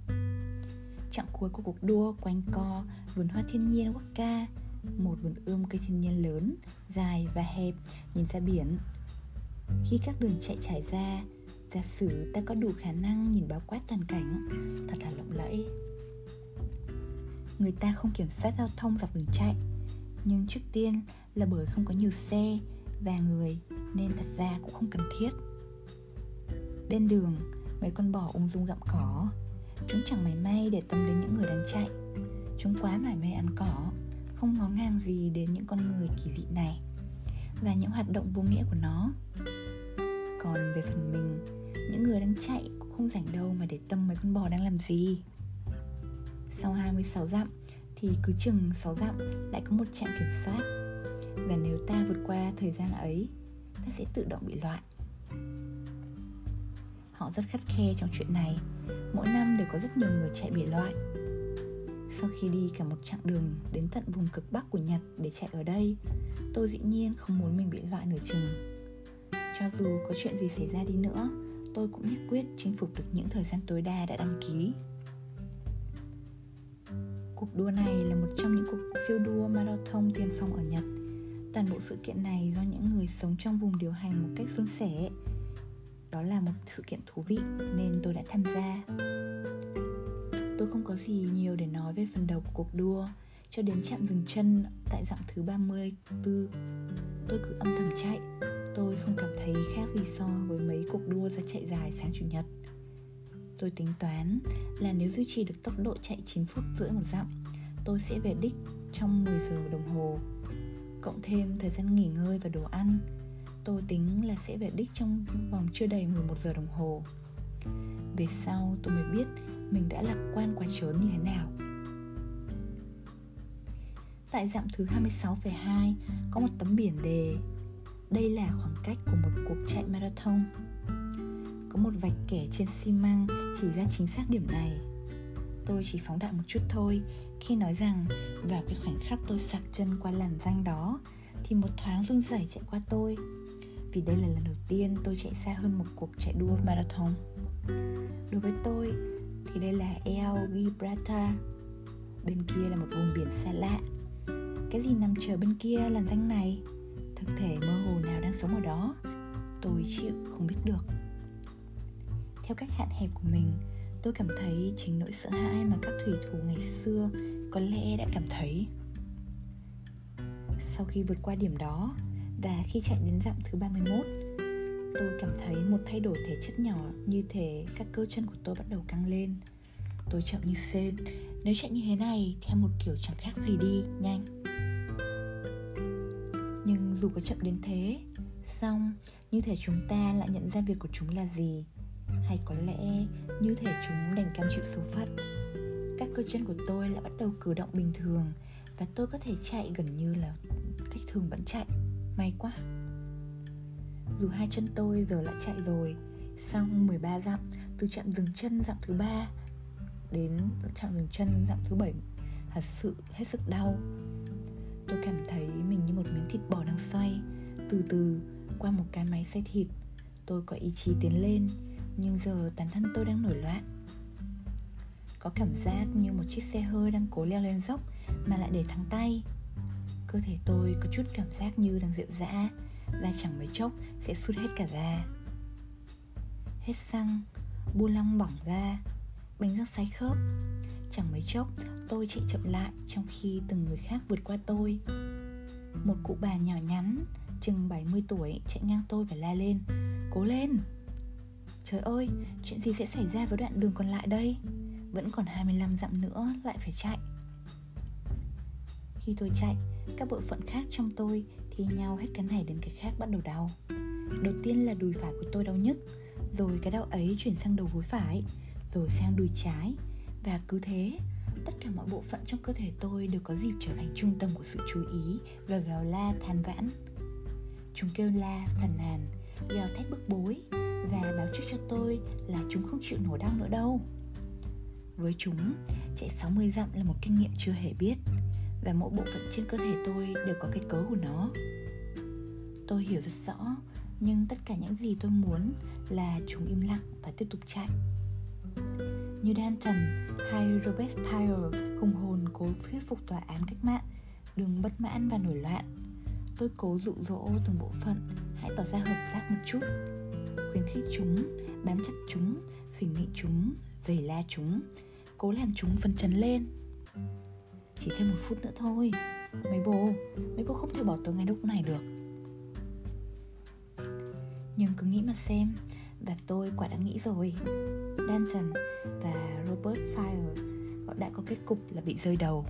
Chặng cuối của cuộc đua quanh co vườn hoa thiên nhiên Waka Một vườn ươm cây thiên nhiên lớn, dài và hẹp nhìn ra biển. Khi các đường chạy trải ra Giả sử ta có đủ khả năng nhìn bao quát toàn cảnh. Thật là lộng lẫy. Người ta không kiểm soát giao thông dọc đường chạy. Nhưng trước tiên là bởi không có nhiều xe và người Nên thật ra cũng không cần thiết. Bên đường, mấy con bò ung dung gặm cỏ. Chúng chẳng mảy may để tâm đến những người đang chạy. Chúng quá mải mê ăn cỏ Không ngó ngang gì đến những con người kỳ dị này Và những hoạt động vô nghĩa của nó. Còn về phần mình những người đang chạy cũng không rảnh đâu mà để tâm mấy con bò đang làm gì. Sau 26 dặm thì cứ chừng 6 dặm lại có một trạm kiểm soát. Và nếu ta vượt qua thời gian ấy, Ta sẽ tự động bị loại Họ rất khắt khe trong chuyện này. Mỗi năm đều có rất nhiều người chạy bị loại Sau khi đi cả một chặng đường đến tận vùng cực bắc của Nhật để chạy ở đây, Tôi dĩ nhiên không muốn mình bị loại nửa chừng. Cho dù có chuyện gì xảy ra đi nữa tôi cũng nhất quyết chinh phục được những thời gian tối đa đã đăng ký Cuộc đua này là một trong những cuộc siêu đua marathon tiền phong ở Nhật. Toàn bộ sự kiện này do những người sống trong vùng điều hành một cách suôn sẻ. Đó là một sự kiện thú vị nên tôi đã tham gia. Tôi không có gì nhiều để nói về phần đầu của cuộc đua cho đến chạm dừng chân tại dặm thứ 34 tôi cứ âm thầm chạy tôi không cảm thấy khác gì so với mấy cuộc đua ra chạy dài sáng chủ nhật. Tôi tính toán là nếu duy trì được tốc độ chạy 9 phút rưỡi một dặm tôi sẽ về đích trong 10 giờ đồng hồ. Cộng thêm thời gian nghỉ ngơi và đồ ăn tôi tính là sẽ về đích trong vòng chưa đầy 11 giờ đồng hồ. Về sau tôi mới biết mình đã lạc quan quá trớn như thế nào. Tại dặm thứ 26,2 có một tấm biển đề. Đây là khoảng cách của một cuộc chạy marathon. Có một vạch kẻ trên xi măng chỉ ra chính xác điểm này. Tôi chỉ phóng đại một chút thôi. Khi nói rằng vào cái khoảnh khắc tôi sạc chân qua làn danh đó, thì một thoáng run rẩy chạy qua tôi. Vì đây là lần đầu tiên tôi chạy xa hơn một cuộc chạy đua marathon. Đối với tôi, thì đây là El Gibraltar. Bên kia là một vùng biển xa lạ. Cái gì nằm chờ bên kia làn danh này? Thực thể mơ hồ nào đang sống ở đó, tôi chịu không biết được. Theo cách hạn hẹp của mình, tôi cảm thấy chính nỗi sợ hãi mà các thủy thủ ngày xưa có lẽ đã cảm thấy. Sau khi vượt qua điểm đó, và khi chạy đến dặm thứ 31 tôi cảm thấy một thay đổi thể chất nhỏ như thể các cơ chân của tôi bắt đầu căng lên. Tôi chậm như sên, nếu chạy như thế này theo một kiểu chẳng khác gì đi, nhanh dù có chậm đến thế xong như thể chúng ta lại nhận ra việc của chúng là gì? Hay có lẽ như thể chúng đành cam chịu số phận? Các cơ chân của tôi lại bắt đầu cử động bình thường và tôi có thể chạy gần như là cách thường vẫn chạy. May quá. Dù hai chân tôi giờ lại chạy rồi xong 13 dặm từ trạm dừng chân dặm thứ ba đến trạm dừng chân dặm thứ bảy. Thật sự hết sức đau tôi cảm thấy mình như một miếng thịt bò đang xoay từ từ, qua một cái máy xay thịt, tôi có ý chí tiến lên, nhưng giờ toàn thân tôi đang nổi loạn. Có cảm giác như một chiếc xe hơi đang cố leo lên dốc mà lại để thắng tay. Cơ thể tôi có chút cảm giác như đang rượu dã và chẳng mấy chốc sẽ sút hết cả ra. Hết xăng, bu lăng bỏng ra, bánh răng say khớp. Chẳng mấy chốc tôi chạy chậm lại trong khi từng người khác vượt qua tôi. Một cụ bà nhỏ nhắn chừng 70 tuổi chạy ngang tôi và la lên Cố lên! Trời ơi, chuyện gì sẽ xảy ra với đoạn đường còn lại đây? Vẫn còn 25 dặm nữa lại phải chạy. Khi tôi chạy, các bộ phận khác trong tôi thi nhau hết cái này đến cái khác bắt đầu đau. Đầu tiên là đùi phải của tôi đau nhức Rồi cái đau ấy chuyển sang đầu gối phải Rồi sang đùi trái và cứ thế, tất cả mọi bộ phận trong cơ thể tôi đều có dịp trở thành trung tâm của sự chú ý và gào la than vãn. Chúng kêu la, phàn nàn, gào thét bức bối và báo trước cho tôi là chúng không chịu nổi đau nữa đâu. Với chúng, chạy 60 dặm là một kinh nghiệm chưa hề biết và mỗi bộ phận trên cơ thể tôi đều có cái cớ của nó. Tôi hiểu rất rõ, nhưng tất cả những gì tôi muốn là chúng im lặng và tiếp tục chạy như Danton hay Robert Pyle, hùng hồn cố thuyết phục tòa án cách mạng đừng bất mãn và nổi loạn. Tôi cố dụ dỗ từng bộ phận, hãy tỏ ra hợp tác một chút. Khuyến khích chúng, bám chặt chúng, phỉnh nghị chúng giày la chúng, cố làm chúng phấn chấn lên. Chỉ thêm một phút nữa thôi. Mấy bố mấy bố không thể bỏ tôi ngay lúc này được. Nhưng cứ nghĩ mà xem và tôi quả đã nghĩ rồi. Danton và Robert Fire họ đã có kết cục là bị rơi đầu.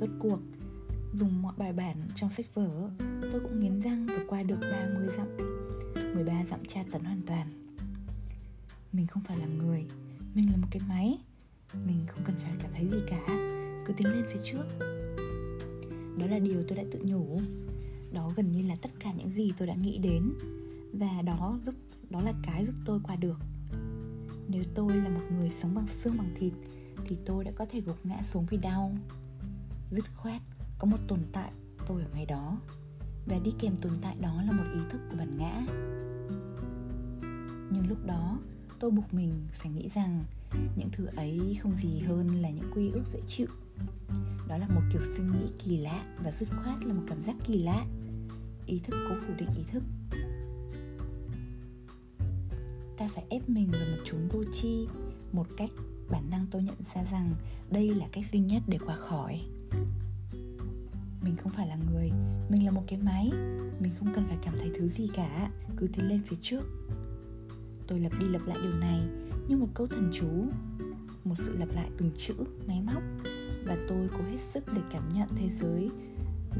Rốt cuộc, dùng mọi bài bản trong sách vở Tôi cũng nghiến răng và qua được 30 dặm 13 dặm tra tấn hoàn toàn. Mình không phải là người Mình là một cái máy. Mình không cần phải cảm thấy gì cả Cứ tiến lên phía trước. Đó là điều tôi đã tự nhủ. Đó gần như là tất cả những gì tôi đã nghĩ đến. Và đó giúp đó là cái giúp tôi qua được. Nếu tôi là một người sống bằng xương bằng thịt, thì tôi đã có thể gục ngã xuống vì đau. Dứt khoát, có một tồn tại, tôi ở ngay đó. Và đi kèm tồn tại đó là một ý thức của bản ngã. Nhưng lúc đó, tôi buộc mình phải nghĩ rằng những thứ ấy không gì hơn là những quy ước dễ chịu. Đó là một kiểu suy nghĩ kỳ lạ và dứt khoát là một cảm giác kỳ lạ. Ý thức cố phủ định ý thức ta phải ép mình vào một chúng vô chi một cách bản năng tôi nhận ra rằng đây là cách duy nhất để qua khỏi. Mình không phải là người, mình là một cái máy, mình không cần phải cảm thấy thứ gì cả, cứ tiến lên phía trước. Tôi lặp đi lặp lại điều này như một câu thần chú, một sự lặp lại từng chữ, máy móc, và tôi cố hết sức để cảm nhận thế giới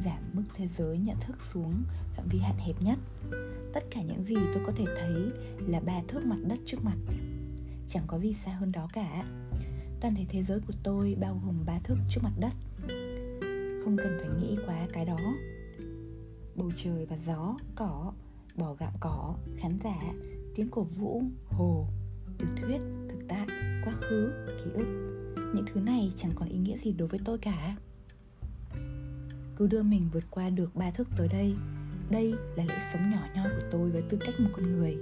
giảm mức thế giới nhận thức xuống phạm vi hạn hẹp nhất. Tất cả những gì tôi có thể thấy là ba thước mặt đất trước mặt. Chẳng có gì xa hơn đó cả. Toàn thể thế giới của tôi bao gồm ba thước trước mặt đất. Không cần phải nghĩ quá cái đó. Bầu trời và gió cỏ, bò gạm cỏ, khán giả, tiếng cổ vũ, hồ, tiểu thuyết, thực tại, quá khứ, ký ức. Những thứ này chẳng còn ý nghĩa gì đối với tôi cả cứ đưa mình vượt qua được ba thức tới đây đây là lễ sống nhỏ nhoi của tôi với tư cách một con người.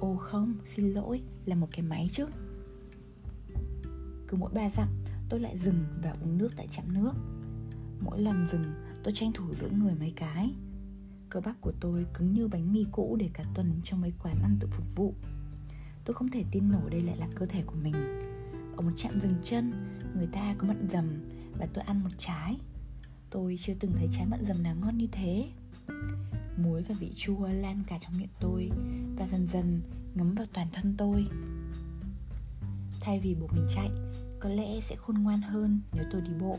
Ô không, xin lỗi, là một cái máy chứ. Cứ mỗi ba dặm, tôi lại dừng và uống nước tại trạm nước. Mỗi lần dừng, tôi tranh thủ giữ người mấy cái. Cơ bắp của tôi cứng như bánh mì cũ để cả tuần trong mấy quán ăn tự phục vụ. Tôi không thể tin nổi đây lại là cơ thể của mình. Ở một trạm dừng chân, người ta có mận dầm và tôi ăn một trái tôi chưa từng thấy trái mận dầm nào ngon như thế. Muối và vị chua lan cả trong miệng tôi và dần dần ngấm vào toàn thân tôi. Thay vì buộc mình chạy, có lẽ sẽ khôn ngoan hơn nếu tôi đi bộ.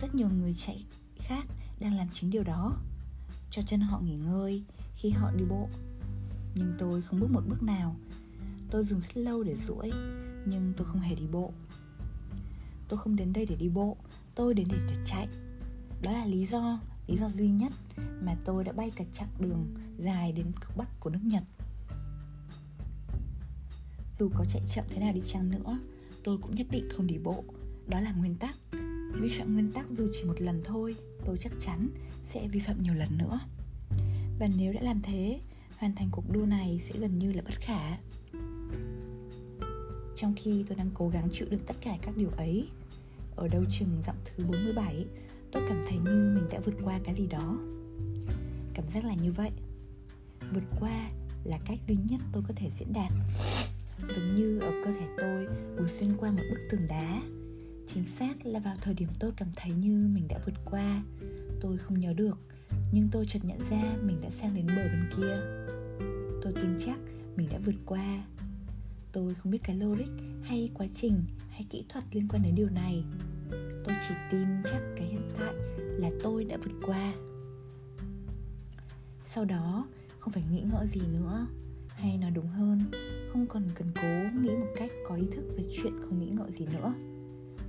Rất nhiều người chạy khác đang làm chính điều đó. Cho chân họ nghỉ ngơi khi họ đi bộ. Nhưng tôi không bước một bước nào. Tôi dừng rất lâu để duỗi, nhưng tôi không hề đi bộ. Tôi không đến đây để đi bộ tôi đến để, để chạy. Đó là lý do lý do duy nhất mà tôi đã bay cả chặng đường dài đến cực bắc của nước nhật. Dù có chạy chậm thế nào đi chăng nữa tôi cũng nhất định không đi bộ. Đó là nguyên tắc. Vi phạm nguyên tắc dù chỉ một lần thôi tôi chắc chắn sẽ vi phạm nhiều lần nữa. Và nếu đã làm thế hoàn thành cuộc đua này sẽ gần như là bất khả. Trong khi tôi đang cố gắng chịu đựng tất cả các điều ấy ở đâu chừng dặm thứ 47 Tôi cảm thấy như mình đã vượt qua cái gì đó. Cảm giác là như vậy. Vượt qua là cách duy nhất tôi có thể diễn đạt. Giống như ở cơ thể tôi vừa xuyên qua một bức tường đá. Chính xác là vào thời điểm tôi cảm thấy như mình đã vượt qua. Tôi không nhớ được, Nhưng tôi chợt nhận ra mình đã sang đến bờ bên kia. Tôi tin chắc mình đã vượt qua tôi không biết cái logic hay quá trình hay kỹ thuật liên quan đến điều này. Tôi chỉ tin chắc cái hiện tại là tôi đã vượt qua. Sau đó, không phải nghĩ ngợi gì nữa. Hay nói đúng hơn, không còn cần cố nghĩ một cách có ý thức về chuyện không nghĩ ngợi gì nữa.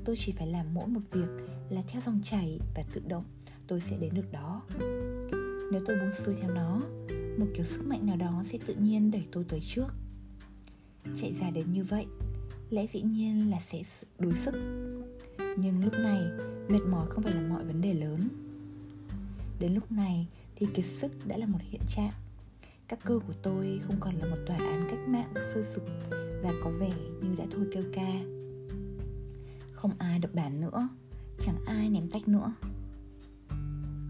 Tôi chỉ phải làm mỗi một việc là theo dòng chảy và tự động tôi sẽ đến được đó. Nếu tôi buông xuôi theo nó, một kiểu sức mạnh nào đó sẽ tự nhiên đẩy tôi tới trước chạy dài đến như vậy, lẽ dĩ nhiên là sẽ đuối sức. Nhưng lúc này, mệt mỏi không phải là mọi vấn đề lớn. Đến lúc này thì kiệt sức đã là một hiện trạng. Các cơ của tôi không còn là một tòa án cách mạng sôi sục và có vẻ như đã thôi kêu ca. Không ai đập bàn nữa, chẳng ai ném tách nữa.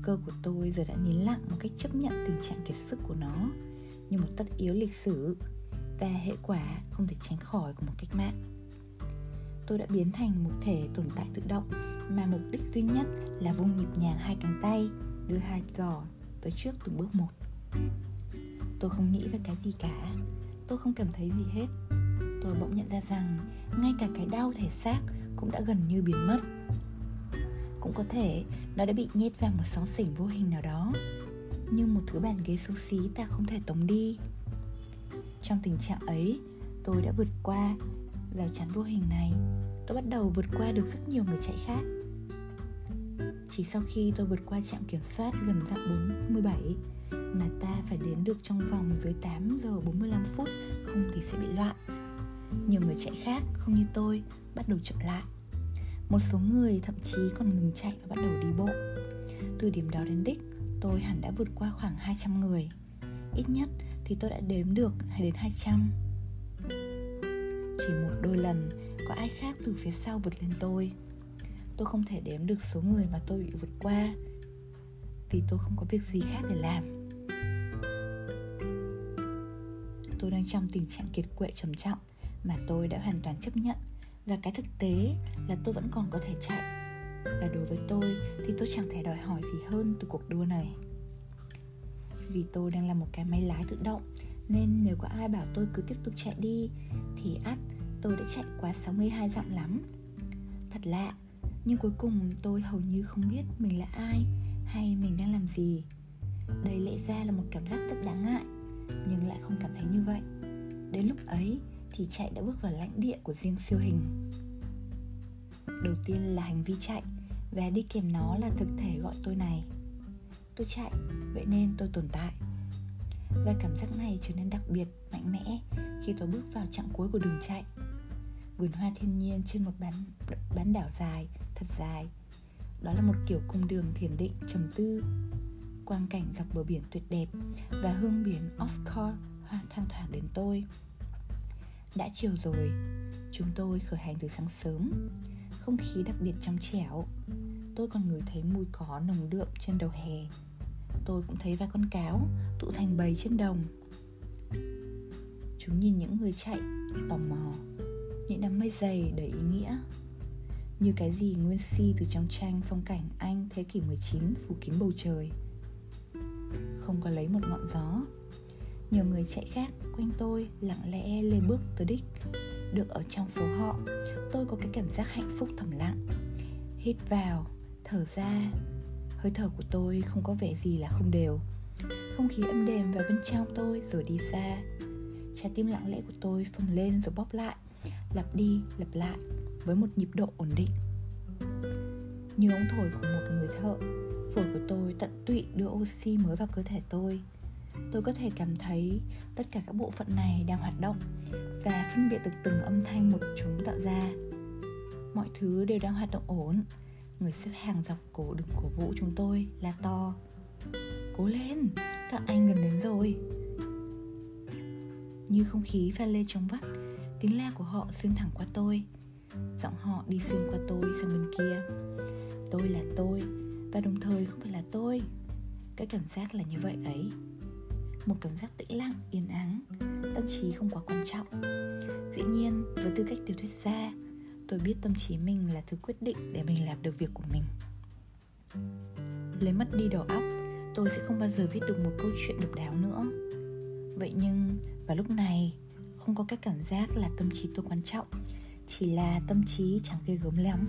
Cơ của tôi giờ đã nín lặng một cách chấp nhận tình trạng kiệt sức của nó như một tất yếu lịch sử và hệ quả không thể tránh khỏi của một cách mạng. Tôi đã biến thành một thể tồn tại tự động, mà mục đích duy nhất là vung nhịp nhàng hai cánh tay, đưa hai giò tới trước từng bước một. Tôi không nghĩ về cái gì cả. Tôi không cảm thấy gì hết. Tôi bỗng nhận ra rằng ngay cả cái đau thể xác cũng đã gần như biến mất. Cũng có thể nó đã bị nhét vào một sóng xỉnh vô hình nào đó, như một thứ bàn ghế xấu xí ta không thể tống đi trong tình trạng ấy tôi đã vượt qua rào chắn vô hình này tôi bắt đầu vượt qua được rất nhiều người chạy khác chỉ sau khi tôi vượt qua trạm kiểm soát gần dặm 47 mà ta phải đến được trong vòng dưới 8 giờ 45 phút không thì sẽ bị loạn. Nhiều người chạy khác không như tôi bắt đầu chậm lại. Một số người thậm chí còn ngừng chạy và bắt đầu đi bộ. Từ điểm đó đến đích, tôi hẳn đã vượt qua khoảng 200 người. Ít nhất thì tôi đã đếm được đến 200 chỉ một đôi lần, có ai khác từ phía sau vượt lên tôi. Tôi không thể đếm được số người mà tôi bị vượt qua, vì tôi không có việc gì khác để làm. Tôi đang trong tình trạng kiệt quệ trầm trọng mà tôi đã hoàn toàn chấp nhận. Và cái thực tế là tôi vẫn còn có thể chạy. Và đối với tôi thì tôi chẳng thể đòi hỏi gì hơn từ cuộc đua này vì tôi đang là một cái máy lái tự động. Nên nếu có ai bảo tôi cứ tiếp tục chạy đi, thì ắt tôi đã chạy quá 62 dặm lắm. Thật lạ, nhưng cuối cùng tôi hầu như không biết mình là ai hay mình đang làm gì. Đây lẽ ra là một cảm giác rất đáng ngại, nhưng lại không cảm thấy như vậy. Đến lúc ấy thì chạy đã bước vào lãnh địa của riêng siêu hình. Đầu tiên là hành vi chạy, và đi kèm nó là thực thể gọi tôi này tôi chạy, vậy nên tôi tồn tại. Và cảm giác này trở nên đặc biệt, mạnh mẽ khi tôi bước vào chặng cuối của đường chạy. Vườn hoa thiên nhiên trên một bán bán đảo dài, thật dài. Đó là một kiểu cung đường thiền định trầm tư, quang cảnh dọc bờ biển tuyệt đẹp và hương biển Oscar hoa thang thoảng đến tôi. Đã chiều rồi, chúng tôi khởi hành từ sáng sớm. Không khí đặc biệt trong trẻo. Tôi còn ngửi thấy mùi cỏ nồng đượm trên đầu hè tôi cũng thấy vài con cáo tụ thành bầy trên đồng. Chúng nhìn những người chạy, tò mò những đám mây dày đầy ý nghĩa. Như cái gì nguyên si từ trong tranh phong cảnh Anh thế kỷ 19 phủ kín bầu trời. Không có lấy một ngọn gió. Nhiều người chạy khác quanh tôi, lặng lẽ lê bước tới đích. Được ở trong số họ, tôi có cái cảm giác hạnh phúc thầm lặng. Hít vào, thở ra hơi thở của tôi không có vẻ gì là không đều. Không khí âm đềm vào bên trong tôi rồi đi xa. Trái tim lặng lẽ của tôi phồng lên rồi bóp lại. Lặp đi, lặp lại, với một nhịp độ ổn định. Như ống thổi của một người thợ, phổi của tôi tận tụy đưa oxy mới vào cơ thể tôi. Tôi có thể cảm thấy tất cả các bộ phận này đang hoạt động và phân biệt được từng âm thanh một chúng tạo ra. Mọi thứ đều đang hoạt động ổn người xếp hàng dọc cổ đường cổ vũ chúng tôi là to. Cố lên, các anh gần đến rồi. Như không khí pha lê trong vắt, tiếng la của họ xuyên thẳng qua tôi. Giọng họ đi xuyên qua tôi sang bên kia. Tôi là tôi, và đồng thời không phải là tôi. Cái cảm giác là như vậy ấy. Một cảm giác tĩnh lặng, yên ắng. Tâm trí không quá quan trọng. Dĩ nhiên, với tư cách tiểu thuyết gia tôi biết tâm trí mình là thứ quyết định để mình làm được việc của mình. Lấy mất đi đầu óc, tôi sẽ không bao giờ viết được một câu chuyện độc đáo nữa. Vậy nhưng, vào lúc này, không có cái cảm giác là tâm trí tôi quan trọng, chỉ là tâm trí chẳng ghê gớm lắm.